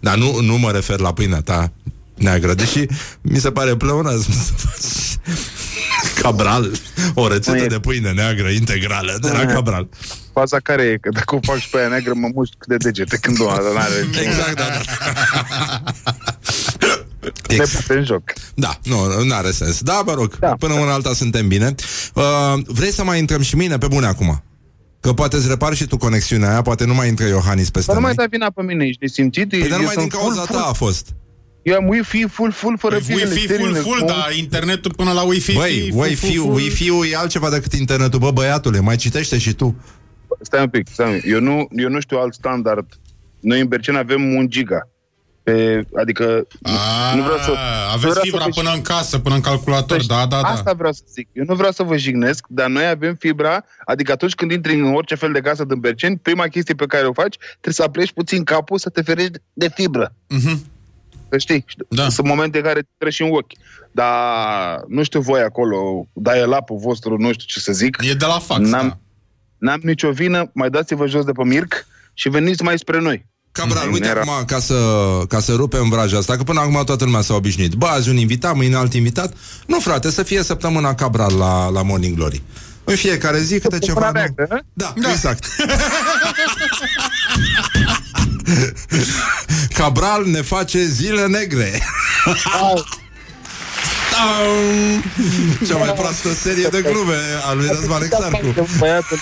Dar nu, nu mă refer la pâinea ta neagră, deși mi se pare pleonaz să faci Cabral, o rețetă Măi, de pâine neagră integrală de la Cabral. Faza care e, că dacă o fac și pe aia neagră, mă mușc de degete când o dar n-are Exact, da, da. Ne pute în joc. Da, nu, nu are sens. Da, mă rog, da. până una alta suntem bine. Uh, vrei să mai intrăm și mine pe bune acum? Că poate îți repar și tu conexiunea aia, poate nu mai intră Iohannis peste Dar nu noi. mai da vina pe mine, ești nesimțit? Păi, dar Eu numai sunt din cauza full, ta a full. fost. Eu am Wi-Fi full, full, fără Păi firele Wi-Fi full, sterile, full, cu- dar internetul până la Wi-Fi... Băi, full, Wi-Fi, full, full. Wi-Fi-ul e altceva decât internetul, bă, băiatule, mai citește și tu. Stai un pic, stai un pic. Eu nu, eu nu știu alt standard. Noi în Bercen avem un giga. Pe, adică A, nu vreau să... nu aveți vreau fibra să vă până în casă, până în calculator, Deci, da, da, da. Asta vreau să zic. Eu nu vreau să vă jignesc, dar noi avem fibra, adică atunci când intri în orice fel de casă din Berceni, prima chestie pe care o faci, trebuie să apleci puțin capul să te ferești de fibră. Mhm. Să știi, da. sunt momente în care te treci în ochi. Dar nu știu voi acolo, da e lapul vostru, nu știu ce să zic. E de la fax, N-am, da. n-am nicio vină, mai dați-vă jos de pe Mirc și veniți mai spre noi. Cabral, Mm, uite era- acum, ca să, ca să rupem vraja asta, că până acum toată lumea s-a obișnuit. Bă, azi un invitat, mâine alt invitat. Nu, frate, să fie săptămâna Cabral la, la Morning Glory. În fiecare zi câte ceva... Nu? Da, da, exact. Cabral ne face zile negre. Taum! Cea mai proastă serie de glume a lui Răzvan Exarcu. Băiatul,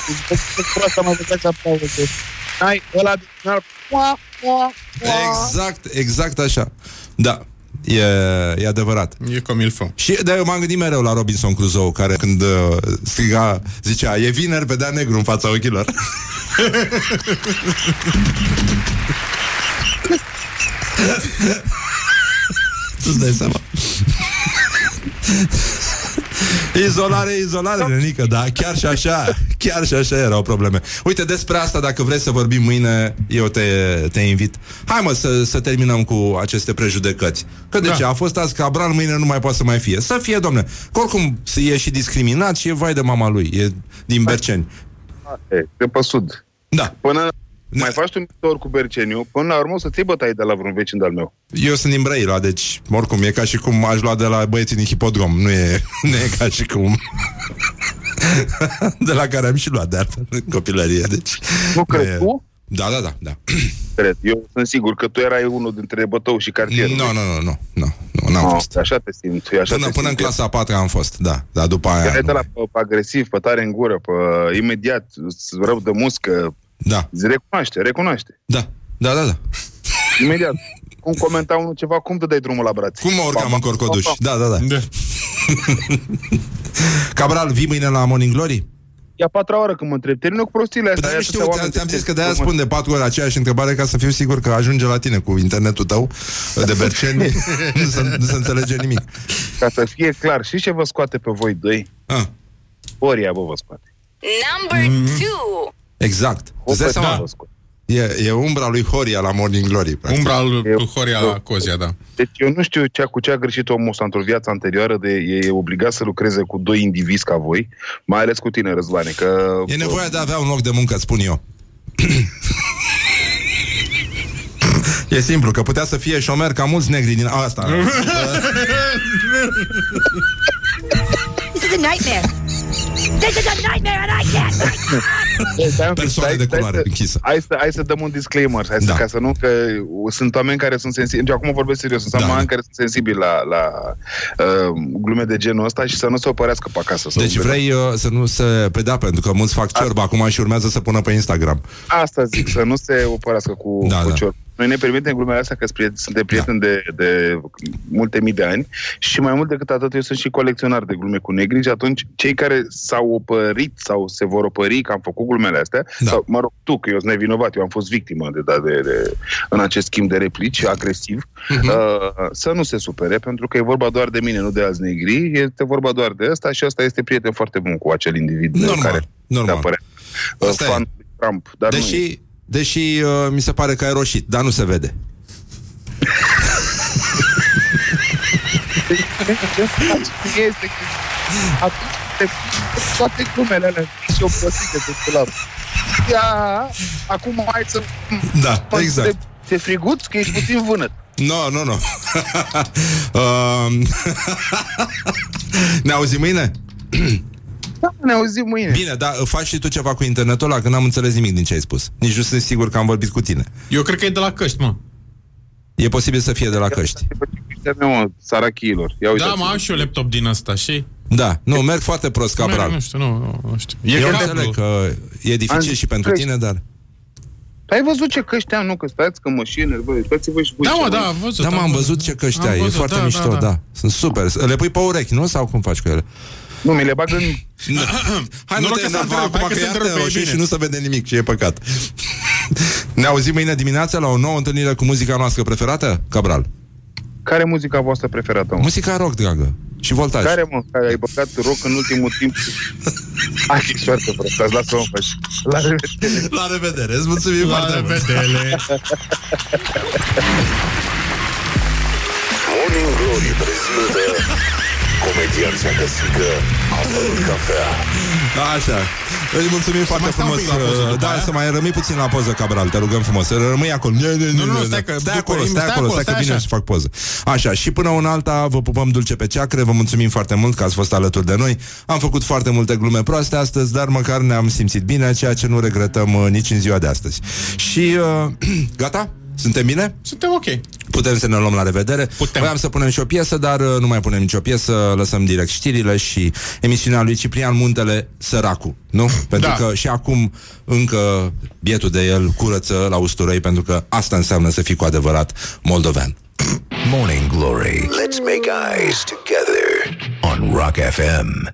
proasta mă băgați să aplauze. Ai, ăla de final, Ua, ua, ua. Exact, exact așa. Da. E, e adevărat. E comilfă. Și de eu m-am gândit mereu la Robinson Crusoe, care când uh, striga, zicea, e vineri, vedea negru în fața ochilor. Tu-ți dai seama. Izolare, izolare, nenică, da, chiar și așa, chiar și așa erau probleme. Uite, despre asta, dacă vrei să vorbim mâine, eu te, te invit. Hai mă să, să terminăm cu aceste prejudecăți. Că de Da. ce? A fost azi Cabral, mâine nu mai poate să mai fie. Să fie, domne. Că oricum e și discriminat și e vai de mama lui. E din Berceni. E, de pe sud. Da. Până mai faci tu mișto cu Berceniu, până la urmă o să ții bătaie de la vreun vecin de-al meu. Eu sunt din Brăila, deci oricum e ca și cum aș lua de la băieții din hipodrom. Nu e, nu e ca și cum... de la care am și luat de altfel în copilărie. Deci, Nu crezi e- tu? Da, da, da, da. Cred. Eu sunt sigur că tu erai unul dintre bătău și cartierul. Nu, nu, nu, nu, nu, nu, n-am Ah, fost. Așa te simt. eu Așa Până, te până în simt. clasa a patra am fost, da. Dar după aia... Erai de nu. la pe, pe agresiv, pe tare în gură, pe imediat, îți rău de muscă. Da. Recunoaște, recunoaște. Da, da, da, da. Imediat. Cum comenta unul ceva, cum te dai drumul la brațe? Cum mă urcam Ba, în ba, corcoduș? ba, ba. Da, da, da. Da. Cabral, vii mâine la Morning Glory? E a patra oră când mă întreb. Termină cu prostiile astea. Dar nu ai știu, atâția ți-am, oameni ți-am de zis că de-aia urmă. spun de patru ori aceeași întrebare ca să fiu sigur că ajunge la tine cu internetul tău de berceni. nu, se, nu se înțelege nimic. Ca să fie clar, și ce vă scoate pe voi doi? Ah. Oria vă vă scoate. Number two. Exact. Îți dai Opet seama? vă scoate. E, e umbra lui Horia la Morning Glory. practic. Umbra lui Eu- lui Horia la Cozia, da. Deci eu nu știu ce, cu ce a greșit omul ăsta într-o viață anterioară de e, e obligat să lucreze cu doi indivizi ca voi, mai ales cu tine, Răzvane, că... E nevoia de a avea un loc de muncă, spun eu. E simplu, că putea să fie șomer ca mulți negri din asta. This is a nightmare. This is a nightmare and I can't wait. Stai un pic, Persoane stai- de stai culoare să- închisă. Hai să, hai să dăm un disclaimer, hai să, Da. ca să nu, că sunt oameni care sunt sensibili, deci acum vorbesc serios, sunt Da, oameni da. care sunt sensibili la, la uh, glume de genul ăsta și să nu se opărească pe acasă. Să Deci nu vrei uh, să nu se... Pe da, pentru că mulți fac ciorba acum și urmează să pună pe Instagram. Asta zic, să nu se opărească cu, Da, cu da. cior. Noi ne permitem glumele astea că sprie- suntem prieteni de, de multe mii de ani și mai mult decât atât eu sunt și colecționar de glume cu negri și atunci cei care s-au opărit sau se vor opări că am făcut glumele astea, Da. sau mă rog, tu, că eu sunt nevinovat, eu am fost victimă de, de, de, de în acest schimb de replici agresiv, Mhm. uh, să nu se supere, pentru că e vorba doar de mine, nu de alți negri, este vorba doar de ăsta și ăsta este prieten foarte bun cu acel individ Normal, care normal. apărea. Uh, Asta e. fan lui Trump, dar nu e. Deși, deși uh, mi se pare că ai roșit, dar nu se vede. este că atunci te toate glumele alea și o prostie de dulap. Ia, acum hai să... Da, exact. Se friguț că ești puțin vânăt. Nu, nu, nu. Um, ne auzim mâine? Da, ne auzim mâine. Bine, dar faci și tu ceva cu internetul ăla, că n-am înțeles nimic din ce ai spus. Nici nu sunt sigur că am vorbit cu tine. Eu cred că e de la căști, mă. E posibil să fie de la căști. mă, sarachiilor. Ia Da, mă, am și eu laptop din ăsta, și... Da, nu, merg foarte prost, Merg, Cabral. Nu știu, nu, nu, nu știu. E Eu cablu. înțeleg că e dificil Am și pentru căști. tine, dar... Ai văzut ce căști am, nu? Că stați că mă și enervări. Stați-vă și voi Da, ce mă, voi. da, am văzut. Da, m-am văzut ce căști Am ai, e văzut, foarte da, mișto, da, da, da. Sunt super. Le pui pe urechi, nu? Sau cum faci cu ele? Nu, mi le bag în... Hai, nu Noroc te că s-a enerva întrerupt, acum hai că că se iar te întrerupe, e roșii bine. și nu se vede nimic, ce e păcat. ne auzim mâine dimineața la o nouă întâlnire cu muzica noastră preferată, Cabral. Care e muzica voastră preferată, mă? Muzica rock, dragă. Și voltaj. Care, mă? Care ai băgat rock în ultimul timp? Hai, e foarte prost. Azi lasă-mă în pace. La revedere. La revedere, îți mulțumim La foarte mult. revedere. Morning Glory prezintă Comedianța găsică A făcut cafea Așa. Îi mulțumim foarte mai stau un frumos. pic la poză după Da, aia? să mai rămâi puțin la poză, Cabral, te rugăm frumos. Să rămâi acolo. Nu, Nu, nu, stai că stai după acolo, ei- stai stai acolo, acolo, stai că stai vine așa. să fac poză. Așa, și până una alta vă pupăm dulce pe ceacre, vă mulțumim foarte mult că ați fost alături de noi. Am făcut foarte multe glume proaste astăzi, dar măcar ne-am simțit bine, ceea ce nu regretăm uh, nici în ziua de astăzi. Și uh, gata? Suntem bine? Suntem ok. Putem să ne luăm la revedere. Putem. Voiam să punem și o piesă, dar uh, nu mai punem nicio piesă, lăsăm direct știrile și emisiunea lui Ciprian Muntele, Săracu, nu? Pentru Da. că și acum încă bietul de el curăță la usturăi, pentru că asta înseamnă să fii cu adevărat moldovean. Morning Glory Let's make eyes together On Rock FM